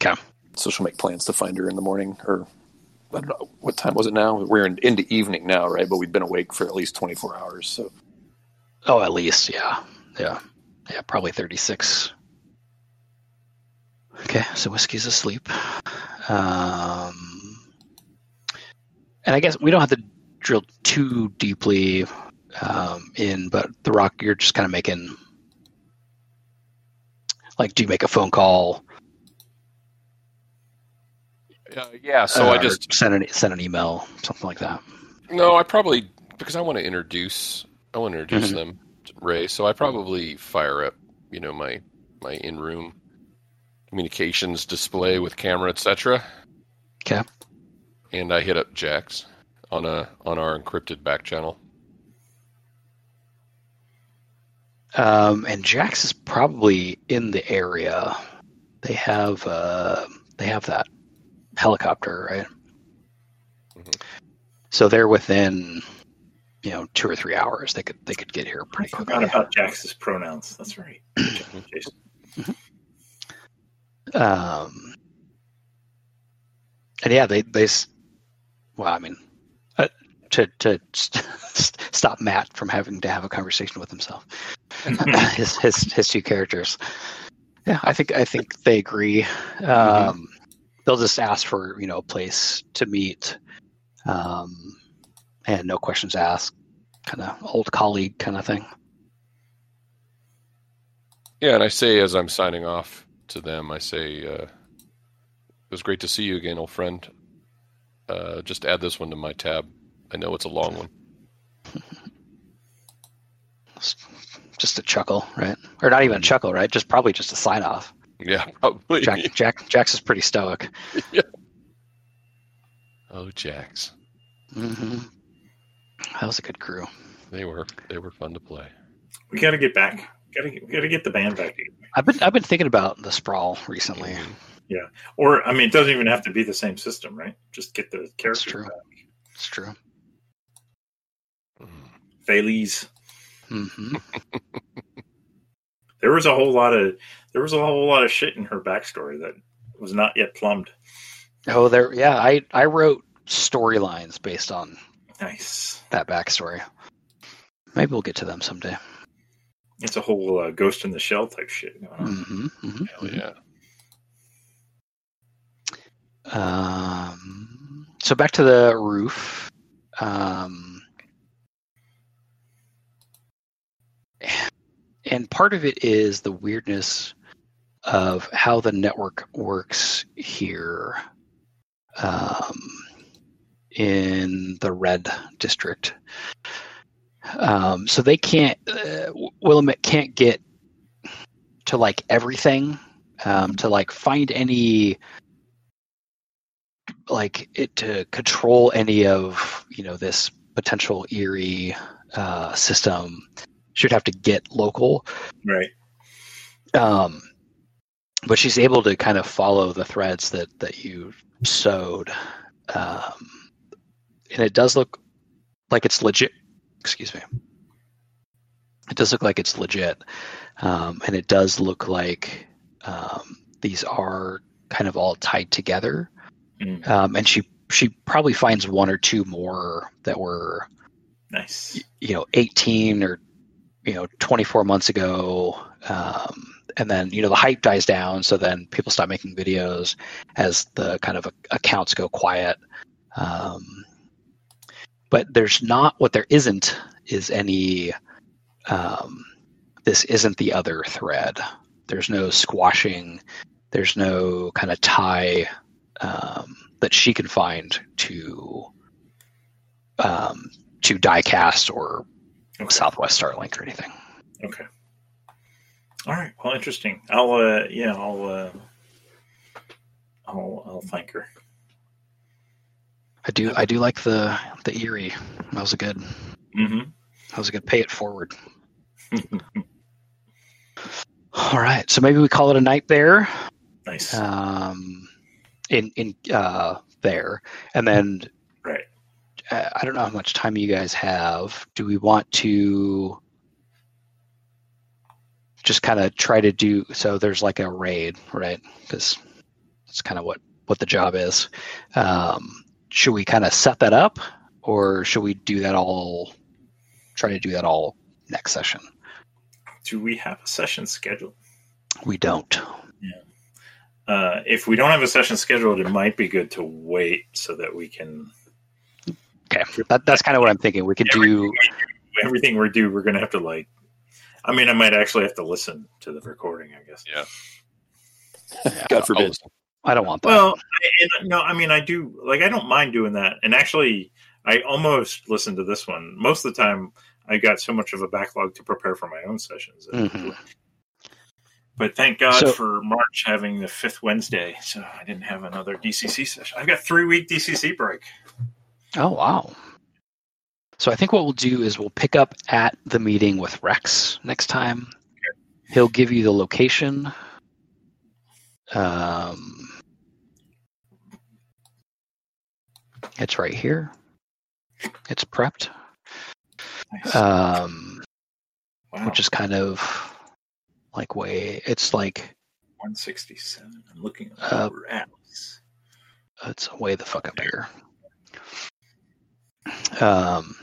Okay. So she'll make plans to find her in the morning, or I don't know what time was it now. We're in, into evening now, right? But we've been awake for at least twenty four hours. So Oh, at least, yeah, yeah, yeah. Probably thirty six. Okay, so whiskey's asleep. Um, and I guess we don't have to drill too deeply um, in, but the rock you're just kind of making. Like, do you make a phone call? Uh, yeah, so uh, I just send an send an email, something like that. no, I probably because I want to introduce I want to introduce Mhm. them to Ray, so I probably fire up you know my my in room communications display with camera, etc. Okay. And I hit up Jax on a on our encrypted back channel. Um, and Jax is probably in the area. They have uh, they have that helicopter, right? Mhm. So they're within, you know, two or three hours. They could they could get here I pretty forgot quickly. about Jax's pronouns. That's right. *clears throat* Jason. Um, and yeah, they they. s- Well, I mean, to to st- stop Matt from having to have a conversation with himself. *laughs* his his his two characters. Yeah, I think I think they agree. Um, They'll just ask for you know a place to meet, um, and no questions asked, kind of old colleague kind of thing. Yeah, and I say as I'm signing off to them, I say uh, it was great to see you again, old friend. Uh, just add this one to my tab. I know it's a long one. *laughs* Just a chuckle, right? Or not even a chuckle, right? Just probably just a sign off. Yeah, probably. Jack *laughs* Jack Jax is pretty stoic. *laughs* yeah. Oh, Jax. hmm That was a good crew. They were they were fun to play. We got to get back. Got to we got to get the band back. I've been I've been thinking about the sprawl recently. Yeah, or I mean, it doesn't even have to be the same system, right? Just get the characters true. back. It's true. Mm. Thales. hmm *laughs* There was a whole lot of there was a whole lot of shit in her backstory that was not yet plumbed. Oh, there. Yeah, I I wrote storylines based on Nice. that backstory. Maybe we'll get to them someday. It's a whole uh, Ghost in the Shell type shit. going on. hmm hmm Hell yeah. Um, so back to the roof. Um, and part of it is the weirdness of how the network works here um, in the red district. Um, so they can't, uh, Willamette can't get to like everything, um, to like find any like it to control any of you know this potential eerie uh, system should have to get local Right. um, but she's able to kind of follow the threads that that you sewed um, and it does look like it's legit excuse me it does look like it's legit um, and it does look like um, these are kind of all tied together Mm. um, and she she probably finds one or two more that were Nice. you know 18 or you know 24 months ago um, and then you know the hype dies down so then people stop making videos as the kind of accounts go quiet. Um, but there's not what there isn't is any um, this isn't the other thread. There's no squashing. There's no kind of tie um, that she can find to um, to diecast or Okay. Southwest Starlink or anything. Okay. All right. Well, interesting. I'll uh yeah, I'll uh I'll I'll thank her. I do I do like the the eerie. That was a good Mm-hmm. that was a good pay it forward. *laughs* All right, so maybe we call it a night there. nice. Um, in in uh, there, and then I don't know how much time you guys have. Do we want to just kind of try to do so? There's like a raid, right? Because that's kind of what what the job is. Um, should we kind of set that up, or should we do that all? Try to do that all next session. Do we have a session scheduled? We don't. uh, if we don't have a session scheduled, it might be good to wait so that we can Okay, that, that's kind of what I'm thinking. We could do. everything we do. We're gonna have to like. I mean, I might actually have to listen to the recording. I guess. Yeah. God I'll forbid. I don't want that. Well, I, and, no, I mean, I do like. I don't mind doing that. And actually, I almost listened to this one. Most of the time, I got so much of a backlog to prepare for my own sessions. Mhm. But thank God So- for March having the fifth Wednesday, so I didn't have another DCC session. I've got three week DCC break. Oh wow. So I think what we'll do is we'll pick up at the meeting with Rex next time. He'll give you the location. Um, it's right here. It's prepped, Nice. um, wow, which is kind of like way. It's like one sixty seven. I'm looking at Uh, it's way the fuck up here. Um,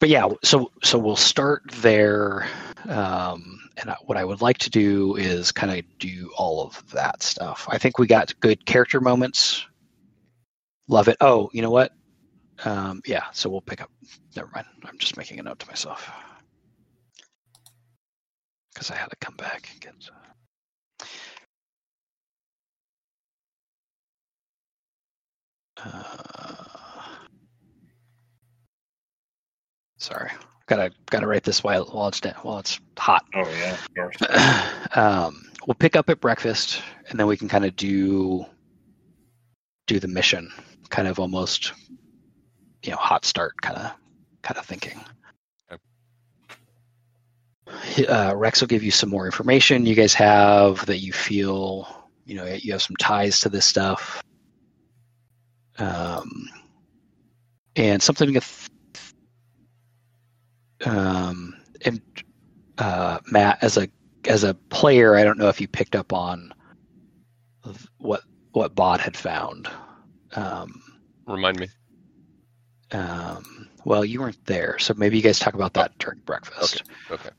but yeah, so so we'll start there, um, and I, what I would like to do is kind of do all of that stuff. I think we got good character moments. Love it. Oh, you know what? Um, yeah, so we'll pick up. Never mind. I'm just making a note to myself because I had to come back and get. Uh, sorry, gotta gotta write this while while it's while it's hot. Oh yeah, of course. *clears throat* um, we'll pick up at breakfast, and then we can kind of do do the mission, kind of almost, you know, hot start kind of kind of thinking. Uh, Rex will give you some more information you guys have that you feel, you know, you have some ties to this stuff. Um, and something to th- um, and uh, Matt, as a as a player, I don't know if you picked up on what what Bod had found. Um, Remind me. um, well, you weren't there, so maybe you guys talk about that during breakfast. Okay.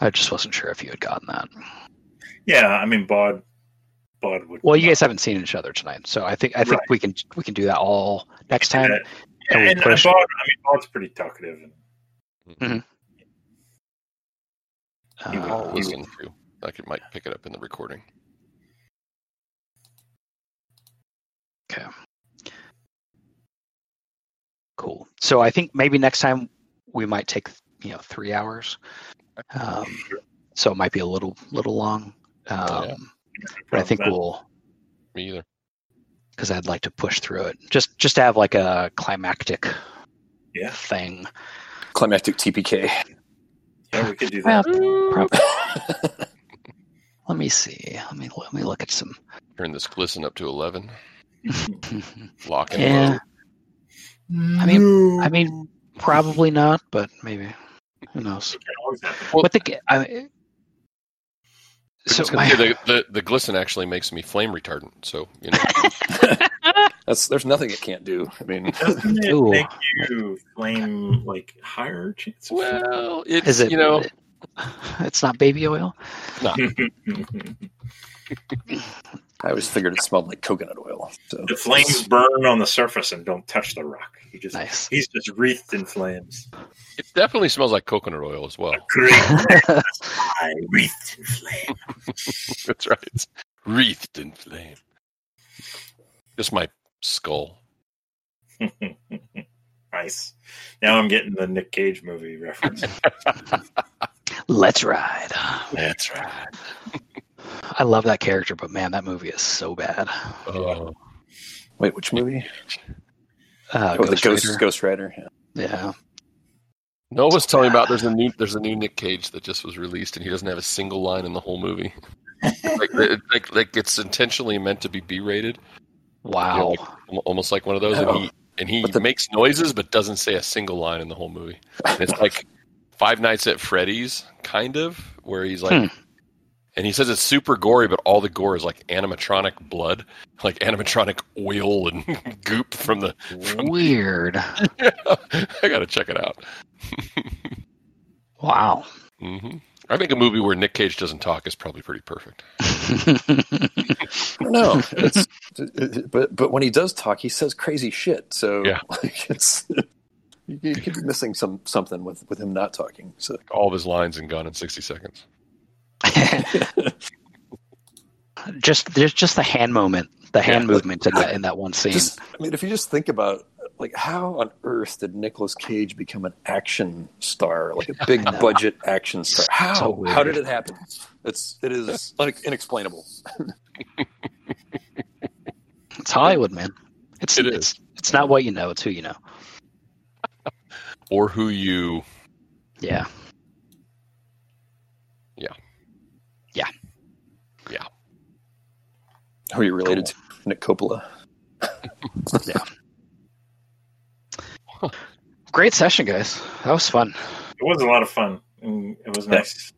I just wasn't sure if you had gotten that. Yeah, I mean, Bod, Bod would. Well, you guys haven't seen each other tonight, so I think I think Right. we can we can do that all next time. Yeah, and we'll and, and push- Bod, I mean, Bod's pretty talkative. And, He would- Uh, I'll listen to. I could might pick it up in the recording. Okay. Cool. So I think maybe next time we might take you know three hours. Um, so it might be a little little long. Um, Yeah. But I think But- we'll Me either. Because I'd like to push through it. Just just to have like a climactic Yeah. thing. Climactic TPK. Yeah, we could do that. prob- *laughs* let me see. Let me let me look at some. Turn this glisten up to eleven. *laughs* Lock and yeah, load. I mean, I mean, probably not, but maybe. Who knows? It can always happen. But the ga- I, so So my, the, the the glisten actually makes me flame retardant. So you know, *laughs* That's there's nothing it can't do. I mean, Doesn't it Ooh. make you flame like higher chance? well, it's is it? you know, *laughs* it's not baby oil. *laughs* I always figured it smelled like coconut oil. So the flames burn on the surface and don't touch the rock. He just Nice. he's just wreathed in flames. it definitely smells like coconut oil as well. Great high, *laughs* wreathed in flame. *laughs* That's right. Wreathed in flame. Just my skull. *laughs* nice. Now I'm getting the Nick Cage movie reference. Let's ride. Let's right. I love that character, but man, that movie is so bad. Oh, wait, which movie? Uh, oh, the Ghost Ghost Rider. Ghost Rider. Yeah. Yeah. Noah was telling me about there's a new there's a new Nick Cage that just was released, and he doesn't have a single line in the whole movie. *laughs* like, it, like like it's intentionally meant to be B-rated, Wow. like- almost like one of those. And he and he the- makes noises, but doesn't say a single line in the whole movie. And it's *laughs* like Five Nights at Freddy's, kind of, where he's like, Hmm. And he says it's super gory, but all the gore is like animatronic blood, like animatronic oil and *laughs* goop from the. From Weird. *laughs* I gotta check it out. *laughs* Wow. hmm I think a movie where Nick Cage doesn't talk is probably pretty perfect. No, it's but but when he does talk, he says crazy shit. So Yeah. like it's you, you could be missing some something with with him not talking. So All of his lines and gone in 60 seconds. *laughs* just there's just the hand moment, the hand Yeah. movement in that in that one scene. just I mean, if you just think about like how on earth did Nicolas Cage become an action star, like a big *laughs* budget action star? How So how did it happen? It's it is like inexplainable. *laughs* it's Hollywood, man. It's It it's it's not what you know, it's who you know. Or who you. Yeah. Who are you related to? Nick Coppola. *laughs* yeah. Great session, guys. That was fun. It was a lot of fun. And it was Yeah. nice.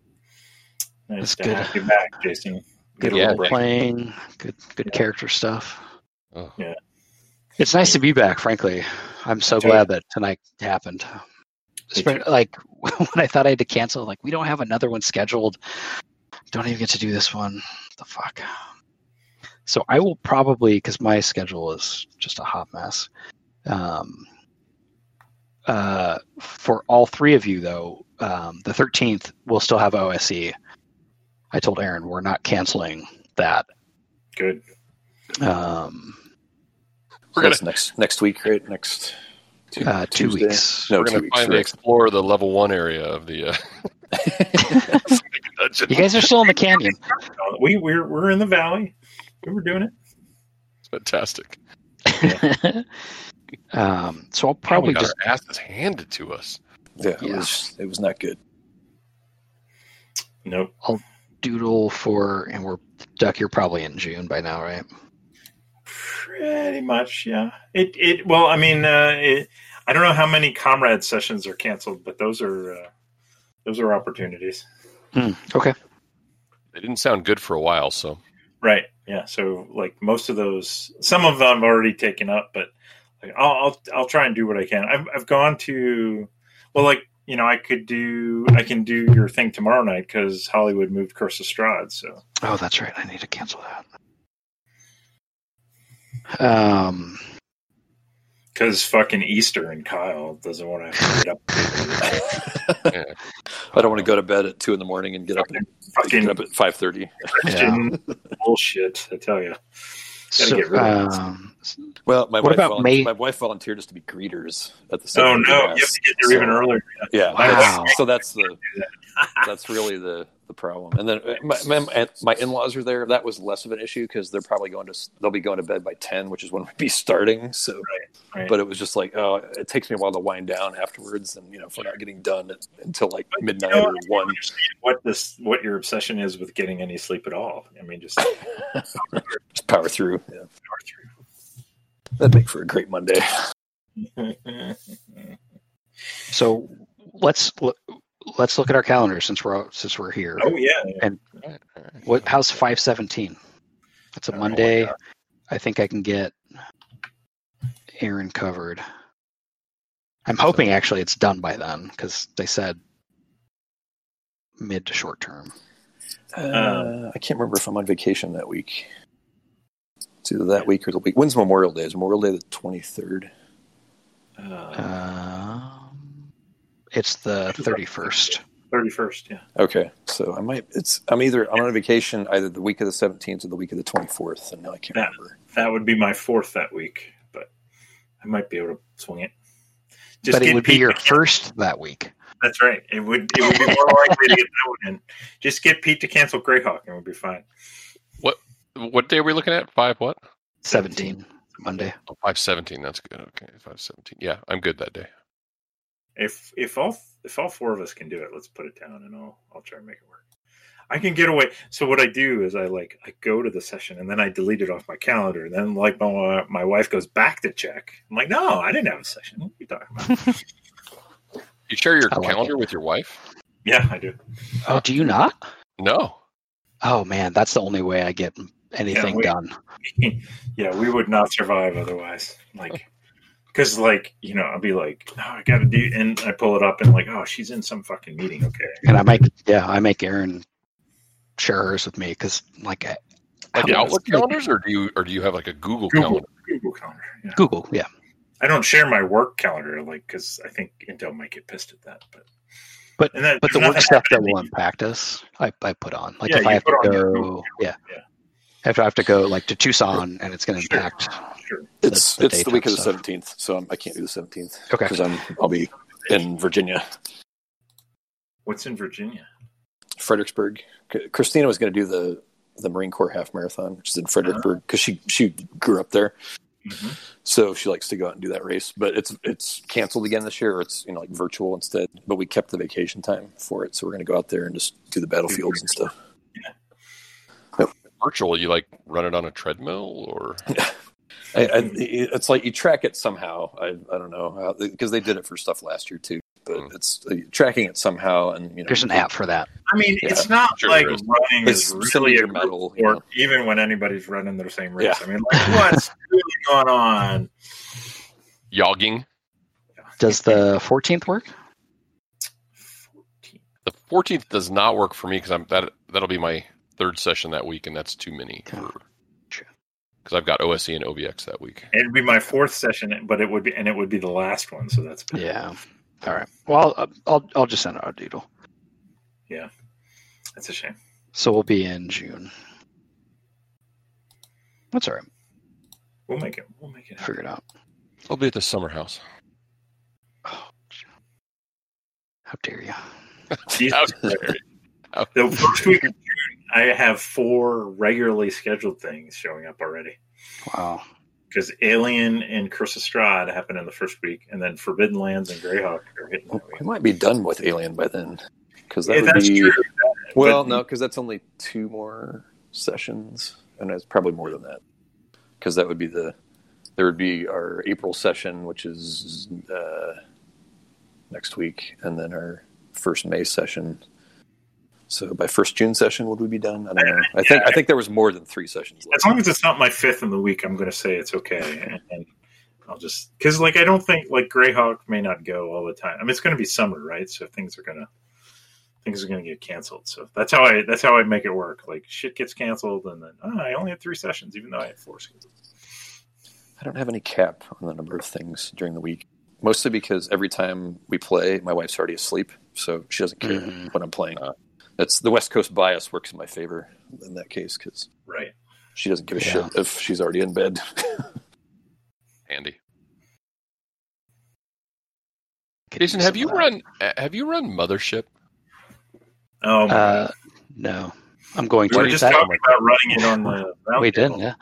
Nice That's to good. have you back, Jason. Good Yeah, role playing, good good Yeah. character stuff. Oh. Yeah. It's nice to be back, frankly. I'm so too. glad that tonight happened. Me Like *laughs* when I thought I had to cancel, like we don't have another one scheduled. Don't even get to do this one. the fuck? So I will probably because my schedule is just a hot mess. Um, uh, for all three of you though, um, the 13th we'll still have OSE. I told Aaron we're not canceling that. Good. Um, We're that's next next week, right? Next Tu- uh, two weeks. No, We're going to weeks. finally right. explore the level one area of the uh. *laughs* *laughs* You guys are still in the canyon. We we're we're in the valley. We were doing it. It's fantastic. *laughs* um, so I'll Man, we probably got just our asses handed to us. Yeah, it Yeah. was it was not good. Nope. I'll doodle for, and we're Duck. You're probably in June by now, right? Pretty much, yeah. It it well, I mean, uh, it, I don't know how many comrade sessions are canceled, but those are uh, those are opportunities. Hmm, okay. They didn't sound good for a while, so Right. Yeah. So like most of those, some of them I've already taken up, but like, I'll, I'll I'll try and do what I can. I've I've gone to, well, like you know, I could do I can do your thing tomorrow night because Hollywood moved Curse of Strahd. So Oh, that's right. I need to cancel that. Um, because fucking Easter and Kyle doesn't want to get up. *laughs* yeah. I don't want to go to bed at two in the morning and get up at, fucking get up at five thirty. Christian *laughs* bullshit. I tell you. so, get rid of this. um, Well, my What wife about volun- my wife volunteered us to be greeters at the. Oh Second no, you have to get there even So- earlier. Yeah, Wow. so that's the *laughs* that's really the the problem. And then uh, my my, my in laws are there. That was less of an issue because they're probably going to they'll be going to bed by ten, which is when we'd be *laughs* starting. So, right. but it was just like oh, it takes me a while to wind down afterwards, and you know if we're not getting done until like midnight You know, or one. What this what your obsession is with getting any sleep at all? I mean, just *laughs* Just power through. Yeah. power through. That'd make for a great Monday. *laughs* so let's look, let's look at our calendar since we're since we're here. oh yeah, All right, all right. What? How's five seventeen? That's a Oh, Monday. I think I can get Aaron covered. I'm hoping actually it's done by then because they said mid to short term. Uh, I can't remember if I'm on vacation that week. It's either that week or the week. When's Memorial Day? Is Memorial Day the 23rd? Uh, Um, it's the thirty first. Thirty first, yeah. Okay, so I might. It's I'm either I'm on a vacation either the week of the 17th or the week of the 24th, and now I can't Yeah. remember. That would be my fourth that week, but I might be able to swing it. But it get would be your to- first that week. That's right. It would. It would be more likely to get that one in. Just get Pete to cancel Greyhawk, and we'll be fine. What what day are we looking at? Five what? Seventeen Monday. Oh, five seventeen. That's good. Okay, five seventeen. Yeah, I'm good that day. If if all if all four of us can do it, let's put it down, and I'll I'll try and make it work. I can get away. So what I do is I like I go to the session and then I delete it off my calendar. And then like my my wife goes back to check. I'm like, no, I didn't have a session. What are you talking about? *laughs* You share your I like calendar with your wife? yeah, I do. Oh, do you not? No. Oh man, that's the only way I get anything we- done. *laughs* yeah, we would not survive otherwise. Like, because like you know I'll be like, no, I got to do, and I pull it up and like, oh, she's in some fucking meeting. Okay, And I make yeah, I make Aaron share hers with me because like I, I Like don't know, Outlook calendars, or do you or do you have like a Google, Google calendar? Google Calendar. Yeah. Google, yeah. I don't share my work calendar like because I think Intel might get pissed at that, but But- and that, But the work stuff that will impact us, I, I put on. Like Yeah, if I have to put on your go, yeah. yeah. If I have to go like to Tucson and it's going to Sure. impact. Sure. It's the it's the week of the seventeenth, so I'm, I can't do the seventeenth Okay. because I'm I'll be in Virginia, What's in Virginia? Fredericksburg. Christina was going to do the the Marine Corps half marathon, which is in Fredericksburg because she she grew up there, hmm so she likes to go out and do that race. But it's it's canceled again this year. Or it's you know like virtual instead. But we kept the vacation time for it, so we're going to go out there and just do the battlefields and stuff. Yeah. Virtual, you like run it on a treadmill or *laughs* I, I, it's like you track it somehow. I I don't know because they did it for stuff last year too. But Mm. it's uh, tracking it somehow, and you know There's an app for that. I mean, Yeah. it's not Sure like there is. running It's is really a medal, group you know. sport, even when anybody's running their same race. Yeah. I mean, like, *laughs* what's really going on? yogging. Does the 14th work? The 14th does not work for me because I'm that that'll be my third session that week, and that's too many. Gotcha. Because I've got OSE and OBX that week. It'd be my fourth session, but it would be, and it would be the last one. So that's Yeah. All right. Well, I'll, I'll, I'll just send out a doodle. Yeah, that's a shame. So we'll be in June. That's all right. We'll make it. We'll make it. Figure it out. I'll be at the summer house. Oh, how dare you? *laughs* Jesus *laughs* Christ. The first week of June, I have four regularly scheduled things showing up already. Wow. Because Alien and Curse of Strahd happen in the first week, and then Forbidden Lands and Greyhawk are hitting that week. we might be done with Alien by then because that Yeah, would that's be true. well, But- no, because that's only two more sessions, and it's probably more than that because that would be the there would be our April session, which is uh, next week, and then our first May session. So by first June session, would we be done? I don't know. I think I think there was more than three sessions. As Left. long as it's not my fifth in the week, I'm going to say it's okay. And, and I'll just because like I don't think like Greyhawk may not go all the time. I mean, it's going to be summer, right? So things are going to things are going to get canceled. So that's how I that's how I make it work. Like shit gets canceled, and then oh, I only had three sessions, even though I had four scheduled. I don't have any cap on the number of things during the week. Mostly because every time we play, my wife's already asleep, so she doesn't care Mhm. when I'm playing. Uh. That's the West Coast bias works in my favor in that case because Right. she doesn't give a Yeah. shit if she's already in bed. *laughs* Andy, Could Jason, have you run uh, have you run Mothership? Oh, Uh, no. I'm going we to. were Where just is that? talking about running it on the. we did, roundtable. yeah.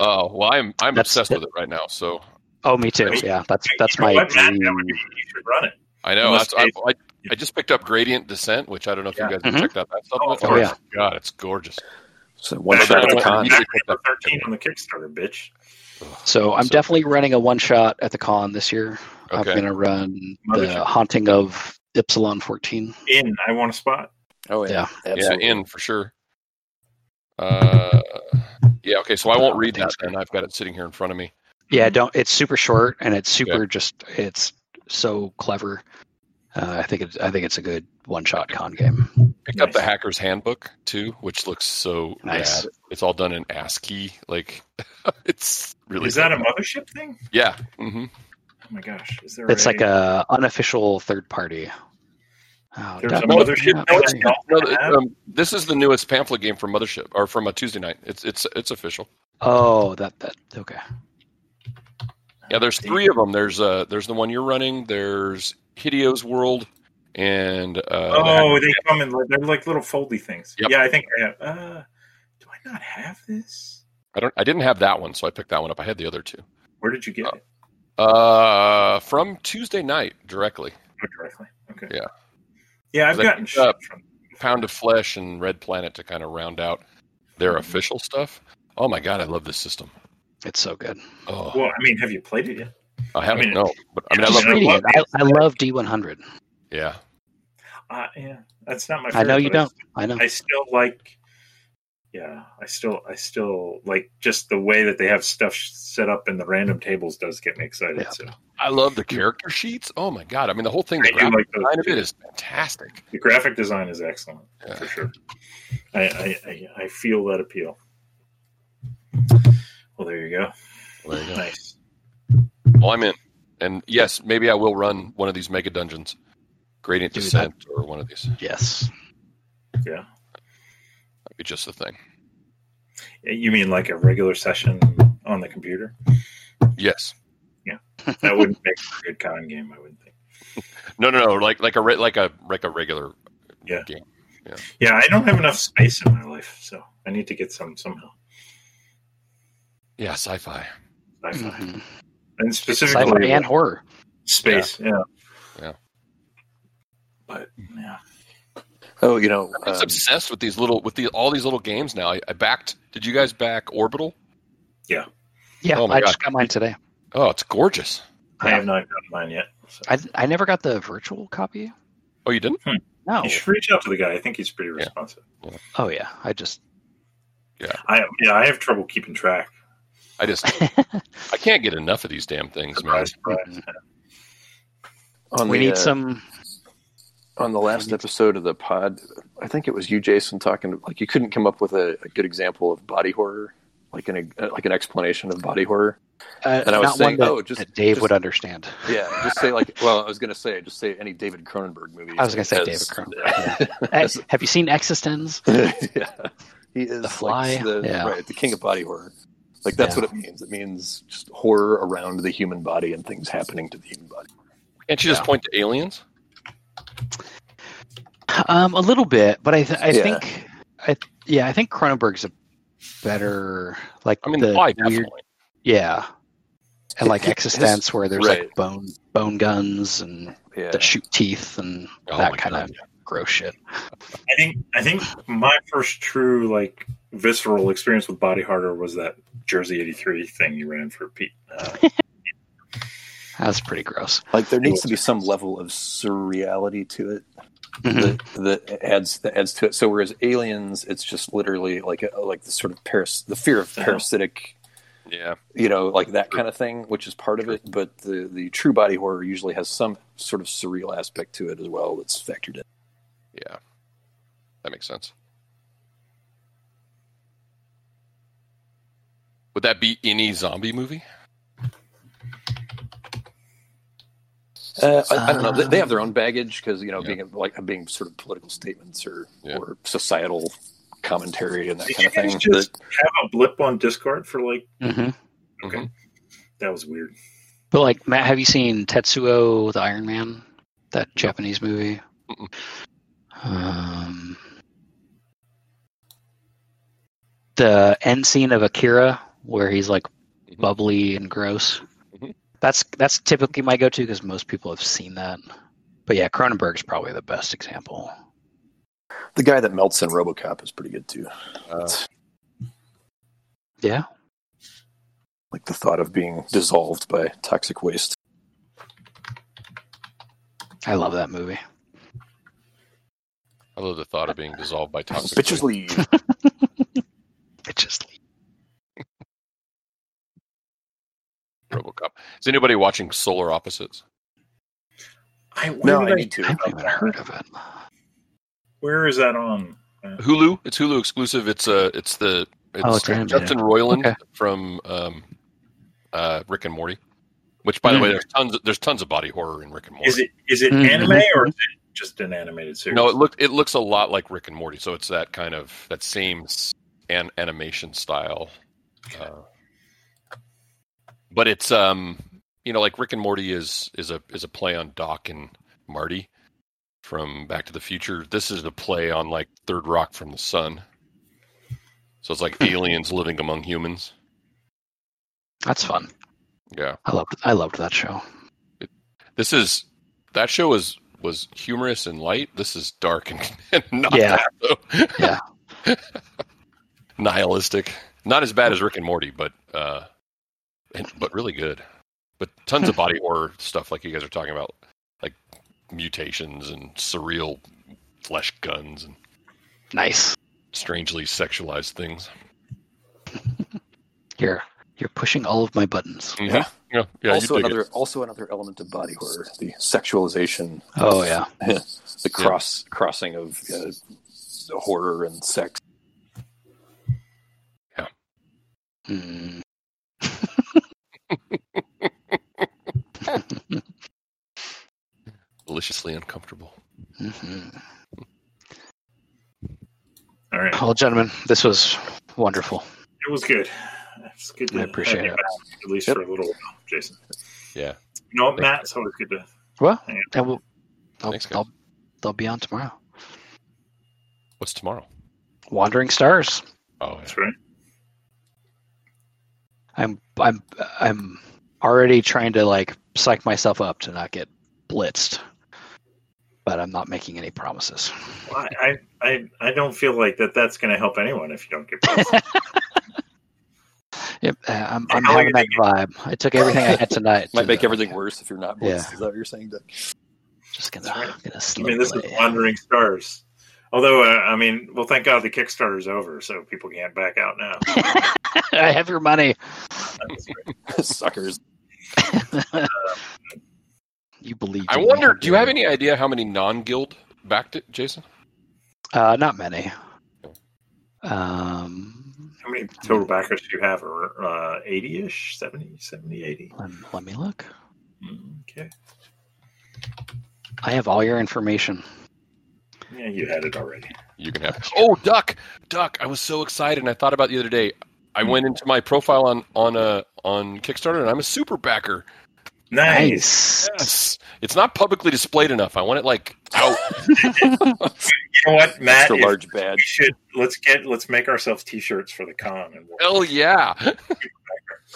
Oh well, I'm I'm That's- obsessed with it right now. So Oh, me too. Wait, Yeah, that's that's You my what, dream. That would be, you should run it. I know Unless I, they- I, I just picked up Gradient Descent, which I don't know if Yeah. you guys have Mhm. checked out that stuff. Oh, of Oh, course. my God, it's gorgeous. So one shot at the con. Yeah. thirteen on the Kickstarter, bitch. So I'm So- definitely running a one shot at the con this year. I'm going to run Mothership. the Haunting of Ypsilon 14. In, I want a spot. Oh yeah, Yeah, absolutely. in for sure. Uh, yeah. Okay, so I won't Oh, read that. and I've got it sitting here in front of me. Yeah, don't. It's super short and it's super just. It's so clever. Uh, I think it's. I think it's a good one shot con game. Picked up the Hacker's Handbook too, which looks so Nice. rad. It's all done in ASCII. Like, *laughs* it's really. Is that a cool. mothership thing? Yeah. hmm Oh my gosh! Is there? It's like a unofficial third party. Oh, There's a mothership. No, yeah. it's not. No, um, this is the newest pamphlet game from Mothership, or from a Tuesday Knight. It's it's it's official. Oh, that that okay. Yeah, there's three of them. There's uh there's the one you're running. There's Hideo's World, and uh, Oh, they come in. like- They're like little foldy things. Yep. Yeah, I think I have. Uh, do I not have this? I don't I didn't have that one, so I picked that one up. I had the other two. Where did you get Oh. it? Uh, from Tuesday Knight directly. Oh, directly. Okay. Yeah. Yeah, I've gotten up. Pound of Flesh and Red Planet to kind of round out their official stuff. Oh my god, I love this system. It's so good. Oh, Well, I mean, have you played it yet? I haven't I mean, no, but I mean, I Just love. I reading love it. I, I love D100. Yeah, Uh, yeah, that's not my. I know you don't. I know. I still like yeah, I still, I still like just the way that they have stuff set up in the random tables does get me excited. Yeah. So I love the character sheets. Oh my god! I mean, the whole thing, the I do graphic like those design of it is fantastic. the graphic design is excellent Yeah. for sure. I, I, I, I feel that appeal. Well, there you go. There you go. Nice. Well, I'm in, and yes, maybe I will run one of these mega dungeons, Gradient Do Descent, or one of these. Yes. Yeah. That'd be just the thing. Eh, you mean like a regular session on the computer? Yes. Yeah, that wouldn't make a good con game, I wouldn't think. No, no, no. Like like a re- like a like a regular Yeah. game. Yeah, I don't have enough space in my life, so I need to get some somehow. Yeah, sci-fi. Sci-fi. Mhm. And Sci-fi specifically and horror. space. Yeah. Yeah. But yeah. Oh, you know, I'm um, obsessed with these little with the all these little games now. I, I backed. Did you guys back Orbital? Yeah, Oh my I God. just got mine today. Oh, it's gorgeous. I have not gotten mine yet. So. I I never got the virtual copy. Oh, you didn't? No. You should reach out to the guy. I think he's pretty responsive. Oh yeah. I just yeah. I yeah, I have trouble keeping track. I just I *laughs* can't get enough of these damn things, man. Surprise, surprise. on we the, need uh, some. on the last episode of the pod. I think it was you, Jason, talking like you couldn't come up with a, a good example of body horror, like an like an explanation of body horror. Uh, and I was saying, that, oh, just- that Dave just- would understand. Yeah, just say like. *laughs* Well, I was gonna say just say any David Cronenberg movie. I was gonna say has- David Cronenberg. *laughs* Uh, have you seen eXistenZ? yeah, he is The Fly? like the, Yeah. right, the king of body horror. Like that's Yeah. what it means. It means just horror around the human body and things happening to the human body. Can't you just Yeah. point to aliens? Um, a little bit, but I th- I Yeah. think I yeah I think Cronenberg's a better like I mean, the why weird definitely. yeah, and like His- eXistenZ where there's right. like bone bone guns and Yeah, that shoot teeth and Oh that kind God. of gross shit. I think I think my first true like visceral experience with body horror was that Jersey '83 thing you ran for Pete. Uh, *laughs* That's pretty gross. like there needs to be some level of surreality to it Mhm. that, that adds that adds to it. So whereas aliens, it's just literally like a, like the sort of paras- the fear of parasitic, Yeah. you know, like that kind of thing, which is part of it. But the the true body horror usually has some sort of surreal aspect to it as well that's factored in. Yeah. That makes sense. Would that be any zombie movie? Uh, I, I don't know. They, they have their own baggage because you know, Yeah. being like being sort of political statements or Yeah. or societal commentary and that did kind of you guys thing. just have a blip on Discord for like Mhm. okay, Mhm. that was weird. But like Matt, have you seen Tetsuo the Iron Man? That Japanese movie. Mm-mm. Um, the end scene of Akira where he's like Mhm. bubbly and gross. Mhm. That's that's typically my go-to because most people have seen that. But yeah, Cronenberg's probably the best example. the guy that melts in RoboCop is pretty good too. Uh, Yeah, Like the thought of being dissolved by toxic waste. I love that movie. I love the thought of being dissolved by toxic. Bitches waste. leave. *laughs* *laughs* It just RoboCop. Is anybody watching Solar Opposites? I, where no, did I need to. I haven't even heard of it. Where is that on? Uh, Hulu. It's Hulu exclusive. It's uh it's the it's, Oh, it's animated. Justin Roiland Okay. from um, uh, Rick and Morty. Which, by the Mm. way, there's tons there's tons of body horror in Rick and Morty. is it is it Mhm. anime or is it just an animated series? No, it look it looks a lot like Rick and Morty. So it's that kind of that same an, animation style. Uh, but it's um you know like Rick and Morty is is a is a play on Doc and Marty from Back to the Future. This is a play on like Third Rock from the Sun. So it's like aliens living among humans. That's fun. Yeah. I loved I loved that show. This is that show was was humorous and light. This is dark and, *laughs* and not Yeah. Yeah. *laughs* nihilistic. Not as bad as Rick and Morty, but uh, and, but really good. But tons of body *laughs* horror stuff, like you guys are talking about, like mutations and surreal flesh guns, and Nice. strangely sexualized things. *laughs* Here, you're pushing all of my buttons. Yeah, yeah, yeah. also you another it. also another element of body horror, the sexualization, Oh yeah. *laughs* the cross crossing of uh, horror and sex. Yeah. Mm. Deliciously uncomfortable. Mhm. All right, Well, gentlemen, this was wonderful. it was good. It's good to I appreciate have you it. back, at least Yep. for a little while, Jason. Yeah. You know what, Thank Matt? It's always good to. Well, Yeah. and we'll, I'll, Thanks, guys. I'll, they'll be on tomorrow. What's tomorrow? Wandering Stars. Oh, yeah. That's right. I'm I'm I'm already trying to like psych myself up to not get blitzed, but I'm not making any promises. Well, I, I, I don't feel like that. That's going to help anyone if you don't get. Blessed. *laughs* *laughs* Yep, uh, I'm, I'm having that vibe. I took everything I had tonight. *laughs* Might to make the- everything worse if you're not blitzed. Yeah. Is that what you're saying, Doug? Just gonna, That's right. gonna I mean, this is play. Wandering Stars. Although, uh, I mean, well, thank God the Kickstarter's over, so people can't back out now. *laughs* I have your money. That's right. *laughs* Suckers. *laughs* you believe? I wonder. Do you have any idea how many non-guild backed it, Jason? Uh, not many. Um, How many total backers do you have? Or uh, 80-ish? 70, 70, 80? let, let me look. Mm, Okay. I have all your information. Yeah, you had it already. You can have. Oh, Duck, Duck! I was so excited, and I thought about it the other day. I went into my profile on on uh, on Kickstarter, and I'm a super backer. Nice. Yes, it's not publicly displayed enough. I want it like out. *laughs* You know what, Matt? Extra If large we badge. should let's get let's make ourselves T-shirts for the con, and we'll, Hell yeah, *laughs*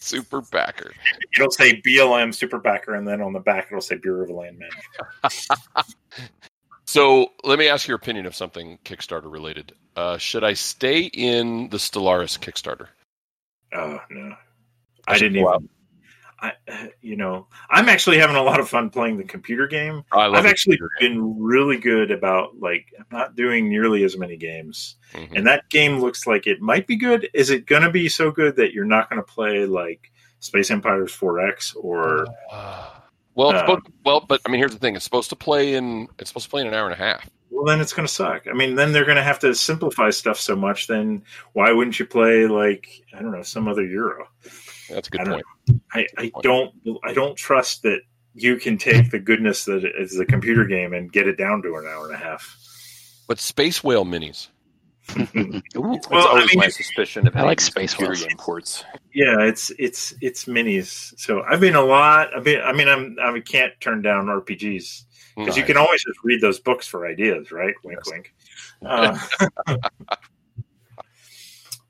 super backer. it'll say BLM Super Backer, and then on the back it'll say Bureau of Land Management. *laughs* So let me ask your opinion of something Kickstarter related. Uh, should I stay in the Stellaris Kickstarter? Oh no, I I didn't go even. I, uh, you know, I'm actually having a lot of fun playing the computer game. I love I've actually computer game. been really good about like I'm not doing nearly as many games, Mhm. and that game looks like it might be good. Is it going to be so good that you're not going to play like Space Empires 4X or? Well, Uh, supposed well, but I mean, here's the thing: it's supposed to play in it's supposed to play in an hour and a half. Well, then it's going to suck. I mean, then they're going to have to simplify stuff so much. Then why wouldn't you play like I don't know some other Euro? That's a good I don't point. I, I don't I don't trust that you can take the goodness that is the computer game and get it down to an hour and a half. But Space Whale minis. *laughs* Ooh, That's Well, I always mean, my suspicion of I like of these Space computer Whales. game ports. Yeah, it's it's it's minis. So I've been a lot. I've been. I mean, I'm I can't turn down RPGs because you can always just read those books for ideas, right? Wink, Yes. wink. Uh, *laughs*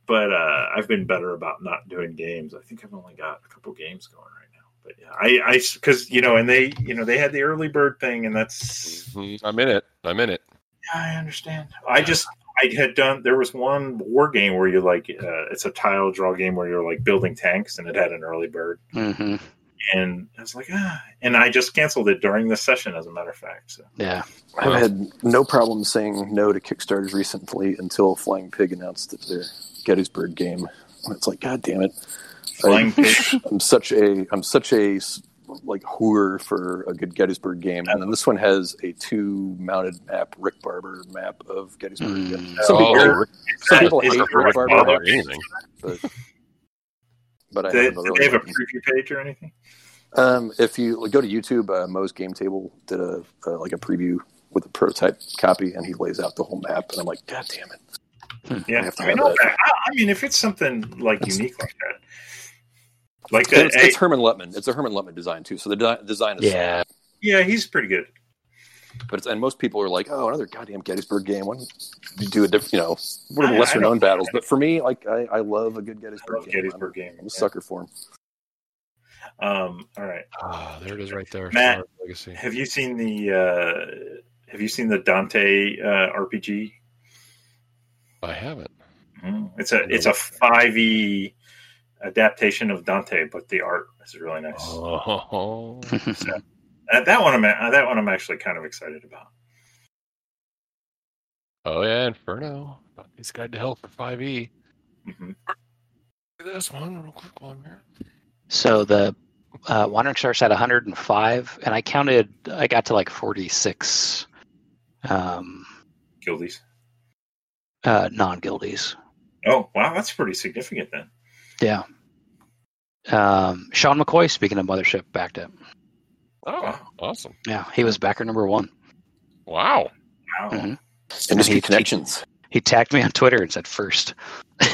but uh, I've been better about not doing games. I think I've only got a couple games going right now. But yeah, I I because you know, and they you know they had the early bird thing, and that's Mhm. I'm in it. I'm in it. Yeah, I understand. I just I had done. There was one war game where you like uh, it's a tile draw game where you're like building tanks, and it had an early bird, hmm and I was like, ah, and I just canceled it during the session, as a matter of fact. So Yeah. I've had no problem saying no to Kickstarters recently until Flying Pig announced that their Gettysburg game. And it's like, God damn it! Flying Pig. I'm such a I'm such a s- like whore for a good Gettysburg game, and then this one has a two mounted map, Rick Barber map of Gettysburg. Mm. Some people, Oh, some people hate Rick Rick Barber, Barber? or anything. but but I They, have do a they have a preview page or anything? Um, if you go to YouTube, uh, Mo's Game Table did a uh, like a preview with a prototype copy, and he lays out the whole map, and I'm like, God damn it! I Yeah, have I mean, have that. okay. I, I mean, if it's something like That's- unique like that, like And that. it's, it's Hermann Luttmann. It's a Hermann Luttmann design too. So the de- design is Yeah. yeah, he's pretty good. but it's and most people are like, oh, another goddamn Gettysburg game. Why don't you do a different? You know, one of I- the I lesser known don't- battles. But for me, like, I, I love a good I Gettysburg love game. Gettysburg I'm, game. I'm a sucker for 'em. Um, all right, Ah, there it is, right there. Matt. Legacy. have you seen the uh, Have you seen the Dante uh, RPG? I haven't. Mm, It's a it's a five e adaptation of Dante, but the art is really nice. Oh, *laughs* Uh, that one I'm that one I'm actually kind of excited about. Oh yeah, Inferno. Dante's Guide to Hell for five E. Mhm. This one, real quick one here. So the uh, Wandering Stars had 105, and I counted. I got to like 46 um, Guildies. uh, non-guildies. Oh wow, that's pretty significant then. Yeah. Um, Sean McCoy, speaking of Mothership, backed it. Oh, awesome! Yeah, he was backer number one. Wow. Wow. Mhm. Industry he- connections. He tagged me on Twitter and said first. *laughs* *laughs* oh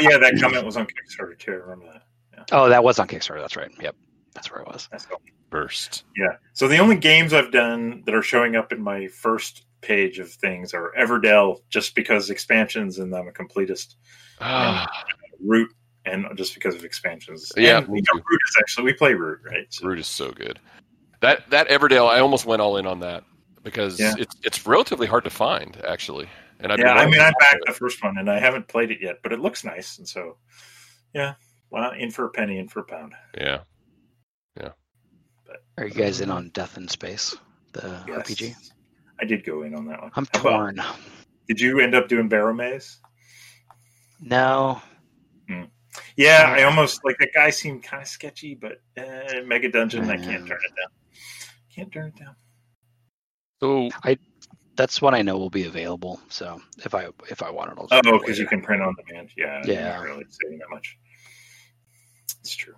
yeah, that comment was on Kickstarter too. I remember that. oh, that was on Kickstarter. That's right. Yep, that's where it was. That's cool. First. Yeah. So the only games I've done that are showing up in my first page of things are Everdell, just because expansions, and I'm a completist. Root, and just because of expansions. Yeah, And, me you know. Root is actually we play Root, right? So, Root is so good. That that Everdell, I almost went all in on that because Yeah. it's it's relatively hard to find actually. And I've yeah, I mean, I wanting to backed the first one, and I haven't played it yet, but it looks nice, and so yeah, why well, in for a penny, in for a pound. Yeah, Yeah. Are you guys in on Death in Space, the Yes. RPG? I did go in on that one. I'm How about- torn. Did you end up doing Barrowmaze? No, Yeah, I almost like that guy seemed kind of sketchy, but uh, Mega Dungeon, I can't turn it down. Can't turn it down. So I, that's one I know will be available. So if I if I want it, I'll Oh, because you can print on demand. Yeah, you're Yeah. not really saving that much. It's true.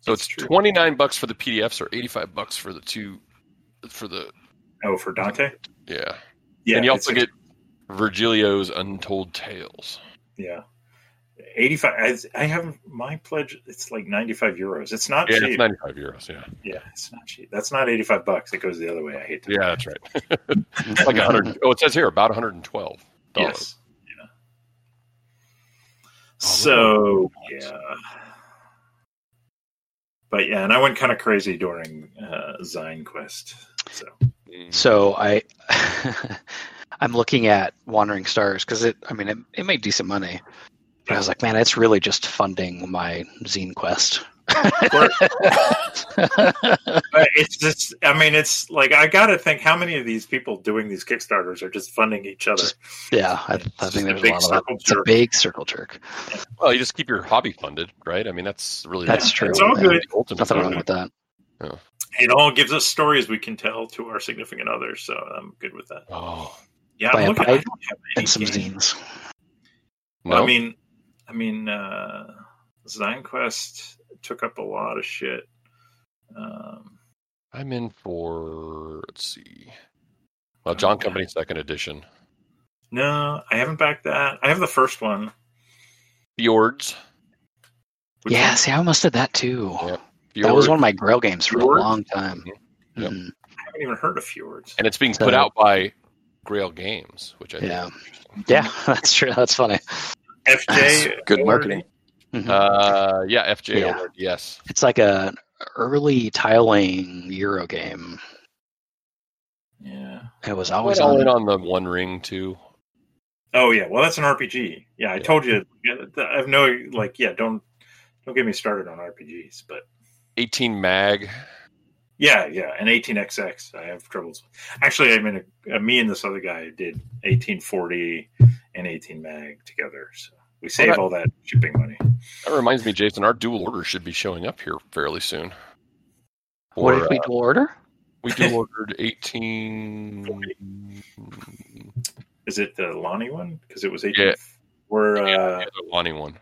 so It's it's twenty nine bucks for the PDFs or eighty five bucks for the two for the Oh, for Dante? yeah. Yeah, and you also get Virgilio's Untold Tales. Yeah. 85 I, I have my pledge it's like 95 euros it's not Yeah, cheap it's ninety five euros. Yeah, yeah it's not cheap that's not 85 bucks it goes the other way i hate to yeah, that's right. it's *laughs* like a hundred. Oh, it says here about one hundred and twelve dollars. yes yeah Oh, so yeah but yeah and i went kind of crazy during uh Zine quest so So I *laughs* I'm looking at Wandering Stars because it I mean it, it made decent money. But I was like, man, it's really just funding my zine quest. *laughs* It's just i mean it's like i gotta think how many of these people doing these kickstarters are just funding each other Just- yeah, I, I think there's a big lot of that. circle It's a jerk. big circle jerk. Well, you just keep your hobby funded, right? I mean, that's really That's the- true. it's all yeah. good Nothing wrong with that. it all gives us stories we can tell to our significant others so i'm good with that Oh yeah i'm looking i don't have any And some games. zines. no, I mean, I mean, uh, Zine Quest took up a lot of shit. Um, I'm in for let's see. Well, John Company Second Edition. no, I haven't backed that. I have the first one. Fjords. Which Yeah, one? see, I almost did that too. Yeah. That was one of my Grail games for Fjords? a long time. Yep. Mhm. I haven't even heard of Fjords. and it's being So- put out by Grail Games, which I think Yeah. is. Yeah, *laughs* that's true. That's funny. FJ, Good O'Leary? marketing. Mhm. Uh, yeah, FJ Yeah. Award, yes. It's like a early tiling Euro game. Yeah. It was always went all on. in on the One Ring too. Oh yeah. Well, that's an RPG. Yeah, I Yeah. told you. I have no like. Yeah, don't don't get me started on RPGs. But 18 Mag. yeah, yeah, and 18xx. I have troubles. Actually, I mean, uh, me and this other guy did 1840 and 18 mag together. So we save that- all that shipping money. That reminds me, Jason, our dual order should be showing up here fairly soon. What Or, did we uh, dual order? we dual ordered 18. Is it the Lonnie one? Because it was 18. Yeah. Where uh, Yeah, the Lonnie one.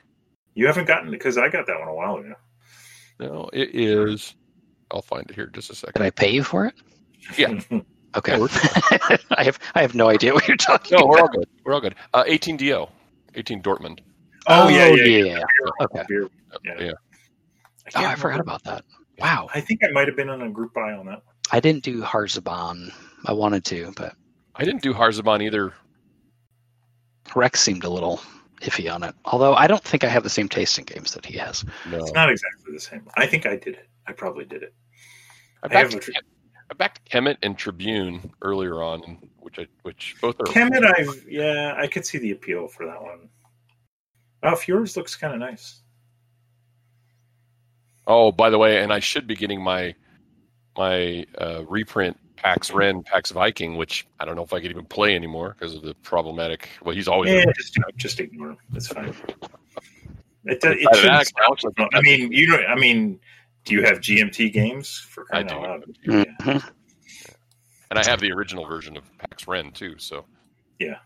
you haven't gotten because I got that one a while ago. No, it is. I'll find it here in just a Did second. I pay you for it? Yeah. *laughs* Okay. Yeah, *laughs* I have I have no idea what you're talking No, we're all about. good. We're all good. Uh, 18 DO, 18 Dortmund. oh yeah, yeah, yeah. yeah. Okay. Yeah. Yeah. yeah. I, Oh, I forgot about that. Wow. I think I might have been on a group buy on that one. I didn't do Harzbahn. I wanted to, but I didn't do Harzbahn either. Rex seemed a little iffy on it. Although I don't think I have the same taste in games that he has. No. It's not exactly the same. I think I did it. I probably did it. I I have backed, I backed Kemet and Tribune earlier on, which I, which both are. Kemet, I've yeah, I could see the appeal for that one. Oh, Fjords looks kind of nice. Oh, by the way, and I should be getting my my uh, reprint Pax Ren, Pax Viking, which I don't know if I could even play anymore because of the problematic. Well, he's always. Yeah, just just ignore him. That's fine. It, it, Outside shouldn't that, stop. Alex, I mean, you don't. I mean, do you have GMT games for I crying do. out loud? Mhm. And I have the original version of Pax Ren too. So yeah,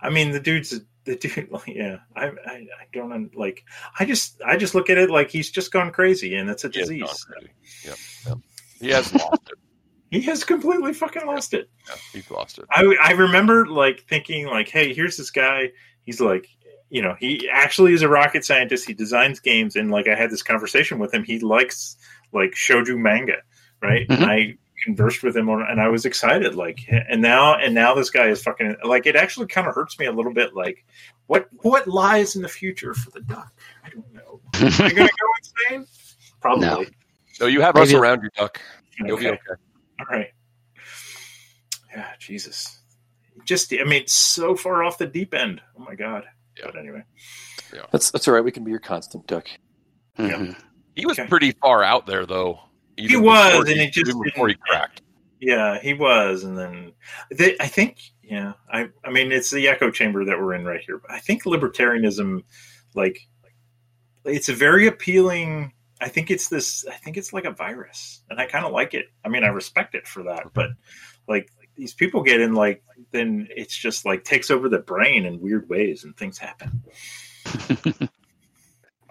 I mean, the dude's the dude. *laughs* like, Yeah, I, I, I don't like. I just, I just look at it like he's just gone crazy, and it's a he disease. gone crazy. Yep, yep. He has lost it. *laughs* He has completely fucking lost it. Yeah, he's lost it. I, I remember like thinking like, hey, here's this guy. He's like, you know, he actually is a rocket scientist. He designs games, and like I had this conversation with him. He likes like shoju manga, right? Mhm. And I conversed with him, on, and I was excited. Like, and now and now this guy is fucking like. It actually kind of hurts me a little bit. Like, what what lies in the future for the duck? I don't know. Am I gonna go insane? *laughs* Probably. No. No, you have us around you, Duck. You'll be Okay. okay. All right. Yeah, Jesus. Just, I mean, so far off the deep end. Oh my god. Yeah. But anyway, That's that's all right. We can be your constant duck. Mhm. He was Okay. pretty far out there, though. He was, before and it just before he cracked. yeah, he was, and then they, I think, yeah, I, I mean, it's the echo chamber that we're in right here. But I think libertarianism, like, it's a very appealing. I think it's this. I think it's like a virus, and I kind of like it. I mean, I respect it for that, but like these people get in, like, then it's just like takes over the brain in weird ways, and things happen. *laughs*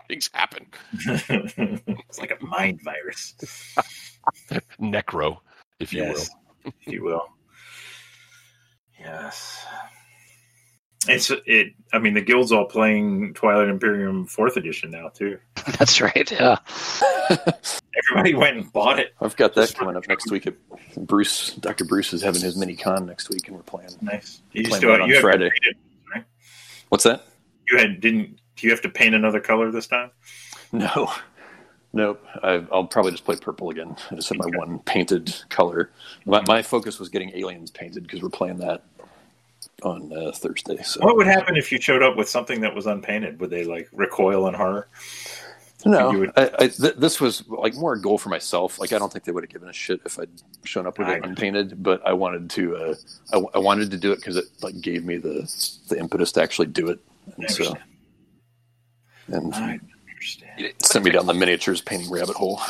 Things happen. *laughs* it's like a mind virus. *laughs* Necro, if you yes, if you will. Yes. It's it. I mean, the guild's all playing Twilight Imperium Fourth Edition now too. *laughs* That's right. Yeah. *laughs* Everybody went and bought it. I've got that coming up next week. At Bruce, Dr. Bruce is having his mini con next week, and we're playing. Nice. You Playing still that on you Friday. paint it. What's that? You had didn't? Do you have to paint another color this time? No, nope. I, I'll probably just play purple again. I just have my Okay. one painted color. My, my focus was getting aliens painted because we're playing that on uh, Thursday. So What would happen if you showed up with something that was unpainted? Would they like recoil in horror? you no, would- I, I, th- this was like more a goal for myself. Like I don't think they would have given a shit if I'd shown up with it I- unpainted, but I wanted to. Uh, I, I wanted to do it because it like gave me the the impetus to actually do it. And so and I understand. will. sent me down the miniatures painting rabbit hole.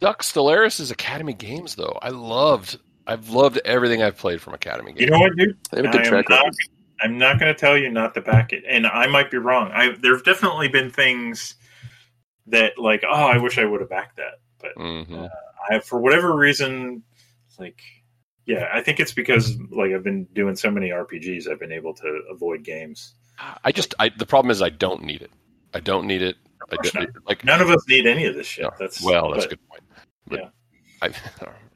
Duck Stellaris is Academy Games, though. I loved, I've loved everything I've played from Academy Games. You know what, dude? They have a good I track record. I'm not going to tell you not to back it, and I might be wrong. I there have definitely been things that like, oh, I wish I would have backed that, but hmm I, for whatever reason, like, yeah, I think it's because like I've been doing so many RPGs, I've been able to avoid games. I just, I, the problem is I don't need it. I don't need it. I don't, like, None of us need any of this shit. no. That's well, that's a good point. But Yeah. I, *laughs*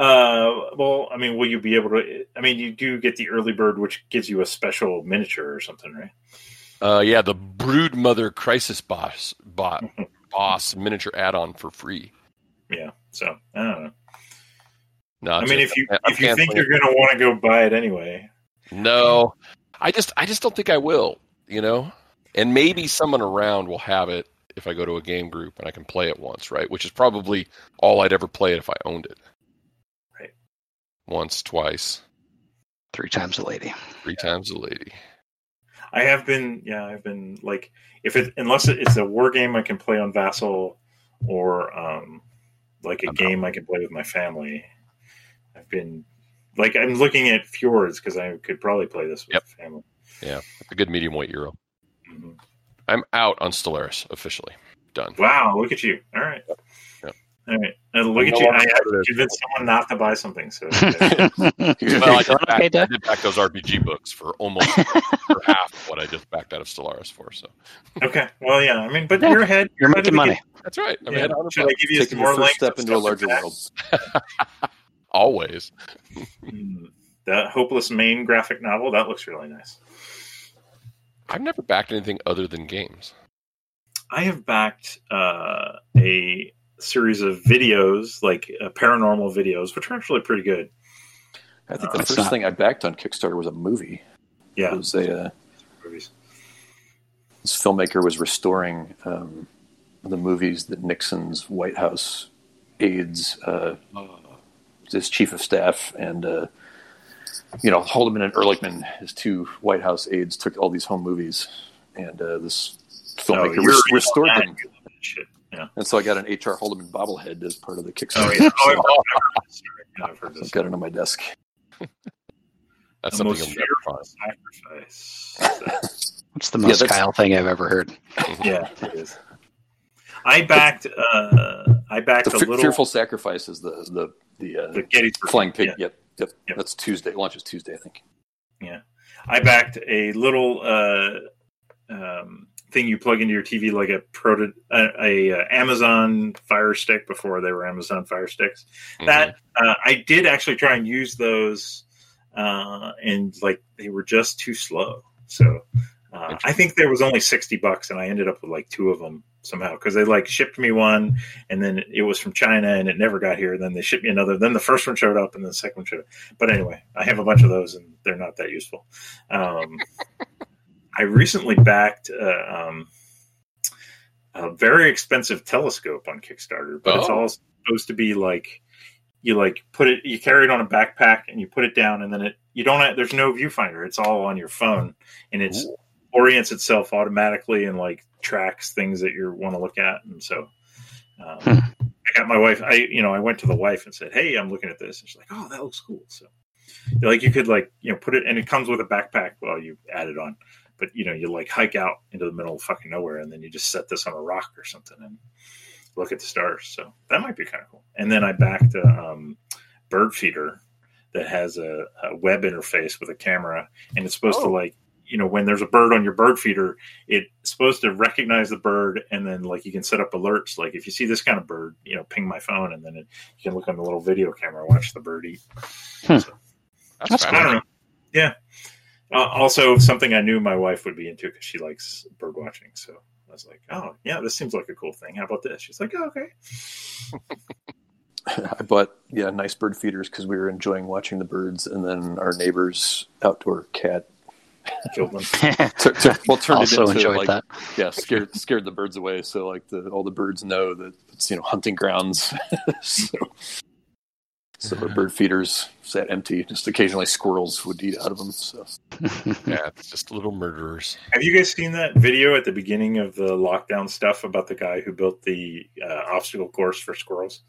Uh, well, I mean, will you be able to? I mean, you do get the early bird, which gives you a special miniature or something, right? uh, yeah, the Brood Mother Crisis Boss, bot, *laughs* boss miniature add-on for free. Yeah. So I don't know. No, I mean, if you I'm if you think you're going to want to go buy it anyway, No, I just I just don't think I will. You know, and maybe someone around will have it if I go to a game group and I can play it once, right? Which is probably all I'd ever play it if I owned it. Right. Once, twice, Three times a lady. three times a lady. I have been, yeah, I've been like, if it unless it's a war game I can play on Vassal, or um, like a I'm game I can play with my family. I've been like, I'm looking at Fjords because I could probably play this with Yep. family. Yeah, a good medium weight euro. Mhm. I'm out on Stellaris officially. Done. Wow, look at you! All right, Yep. All right, and look at no you! I longer have part of this. convinced someone not to buy something. So *laughs* Well, I did, Going back, okay, I did back those RPG books for almost *laughs* for half what I just backed out of Stellaris for. So okay, well, yeah, I mean, but Yeah, you're ahead. You're making money. that's right. I'm Yeah. ahead on Should I give you Taking some more your links? step into a larger like world. *laughs* always. Hmm. That Hopeless Maine graphic novel that looks really nice. I've never backed anything other than games. I have backed uh, a series of videos, like uh, paranormal videos, which are actually pretty good. I think the That's first not- thing I backed on Kickstarter was a movie. It Yeah, was a uh, movies. this filmmaker was restoring um, the movies that Nixon's White House aides uh, his chief of staff, and uh, you know Haldeman and Ehrlichman, his two White House aides, took all these home movies, and uh, this filmmaker Oh, restored them. Shit. Yeah. And so I got an H.R. Haldeman bobblehead as part of the Oh Kickstarter. yeah. Oh, So I've heard this I've heard I've got it on my desk. *laughs* That's The most you'll fearful sacrifice. What's the most that's- Kyle thing I've ever heard? yeah, it is. I backed. Uh, I backed The a little. Fearful Sacrifice is the the the, uh, the Gettysburg Flying Pig. yeah. Yep, yep, Yep. That's Tuesday. It launches Tuesday, I think. Yeah, I backed a little uh, um, thing you plug into your TV, like a proto, a, a, uh Amazon Fire Stick before they were Amazon Fire Sticks. Mhm. That uh, I did actually try and use those, uh, and like they were just too slow. So uh, I think there was only sixty bucks, and I ended up with like two of them somehow because they like shipped me one, and then it was from China, and it never got here. Then they shipped me another. Then the first one showed up, and then the second one showed up. But anyway, I have a bunch of those, and they're not that useful. Um, *laughs* I recently backed uh, um, a very expensive telescope on Kickstarter, but it's Oh. all supposed to be like you like put it, you carry it on a backpack, and you put it down, and then it you don't. Have, there's no viewfinder; it's all on your phone, and it's orients itself automatically and like tracks things that you want to look at, and so. Um, Hmm. I got my wife. I you know I went to the wife and said, "Hey, I'm looking at this." And she's like, "Oh, that looks cool." So, like, you could like you know put it, and it comes with a backpack. Well, you add it on, but you know you like hike out into the middle of fucking nowhere, and then you just set this on a rock or something and look at the stars. So that might be kind of cool. And then I backed a um, bird feeder that has a, a web interface with a camera, and it's supposed to Oh. like you know when there's a bird on your bird feeder, it's supposed to recognize the bird, and then like you can set up alerts. Like if you see this kind of bird, you know, ping my phone, and then it, you can look on the little video camera, watch the bird eat. Hmm. So, That's I don't know. Yeah. Uh, also, something I knew my wife would be into because she likes bird watching. So I was like, "Oh, yeah, this seems like a cool thing. How about this?" She's like, oh, "Okay." *laughs* I bought yeah nice bird feeders because we were enjoying watching the birds, and then our neighbor's outdoor cat Killed them. *laughs* took, took, well turned also it into enjoyed like that. yeah scared scared the birds away. So like the all the birds know that it's you know hunting grounds. *laughs* so so our bird feeders sat empty. Just occasionally squirrels would eat out of them. So Yeah, *laughs* it's just little murderers. Have you guys seen that video at the beginning of the lockdown stuff about the guy who built the uh, obstacle course for squirrels?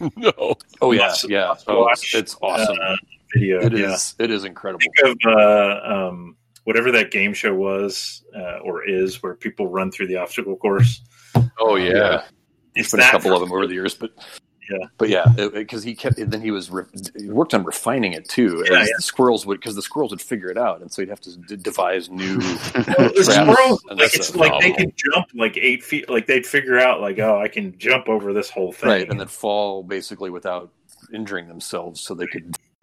*laughs* no. oh yeah Must- yeah oh, watch, it's, it's awesome. Uh, video. It yeah. is it is incredible. Think of uh, um, whatever that game show was uh, or is, where people run through the obstacle course. Oh yeah. There's It's been a couple for- of them over the years, but Yeah. but yeah, because he kept. Then he was re- he worked on refining it too. Yeah, as yeah. The squirrels would because the squirrels would figure it out, and so he'd have to d- devise new. *laughs* the traps squirrels, like it's like they phenomenal. can jump like eight feet. Like they'd figure out, like, oh, I can jump over this whole thing. right, and then fall basically without injuring themselves, so they could. *laughs*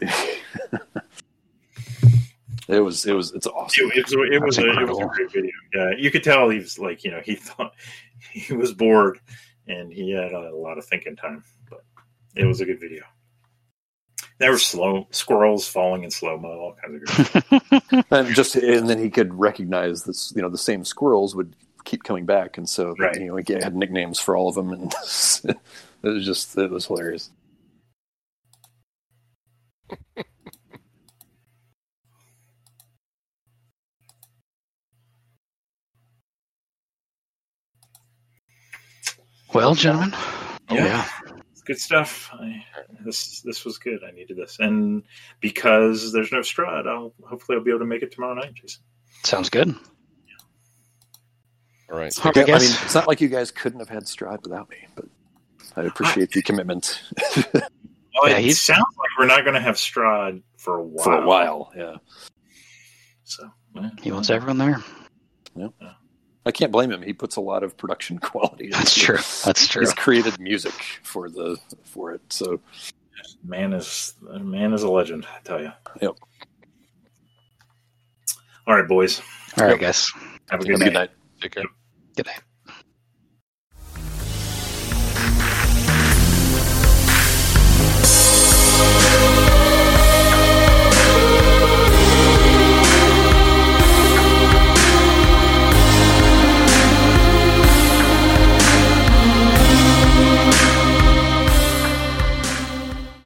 it was it was it's awesome. it, it was, it, was a, it was a incredible. great video. Yeah, you could tell he was like, you know, he thought *laughs* he was bored and he had a lot of thinking time, but it was a good video. There were slow squirrels falling in slow mo, all kinds of good. *laughs* and just and then he could recognize this. You know, the same squirrels would keep coming back, and so Right. you know he had nicknames for all of them, and *laughs* it was just it was hilarious. well, gentlemen. Oh, yeah. Yeah. It's good stuff. I, this this was good. I needed this, and because there's no Strud, I'll hopefully I'll be able to make it tomorrow night, Jason. Sounds good. All right. All right, Yeah, I guys. mean, it's not like you guys couldn't have had Strud without me, but I appreciate the commitment *laughs* Well, Yeah, it he's- sounds like we're not going to have Strud for a while. for a while. Yeah, So yeah. He wants everyone there. I can't blame him. He puts a lot of production *laughs* quality. That's true. That's true. He's created music for the for it. So, man is man is a legend. I tell you. Yep. All right, boys. All right, yep. guys. Have a good, night. good night. Take care. Good night. Good night.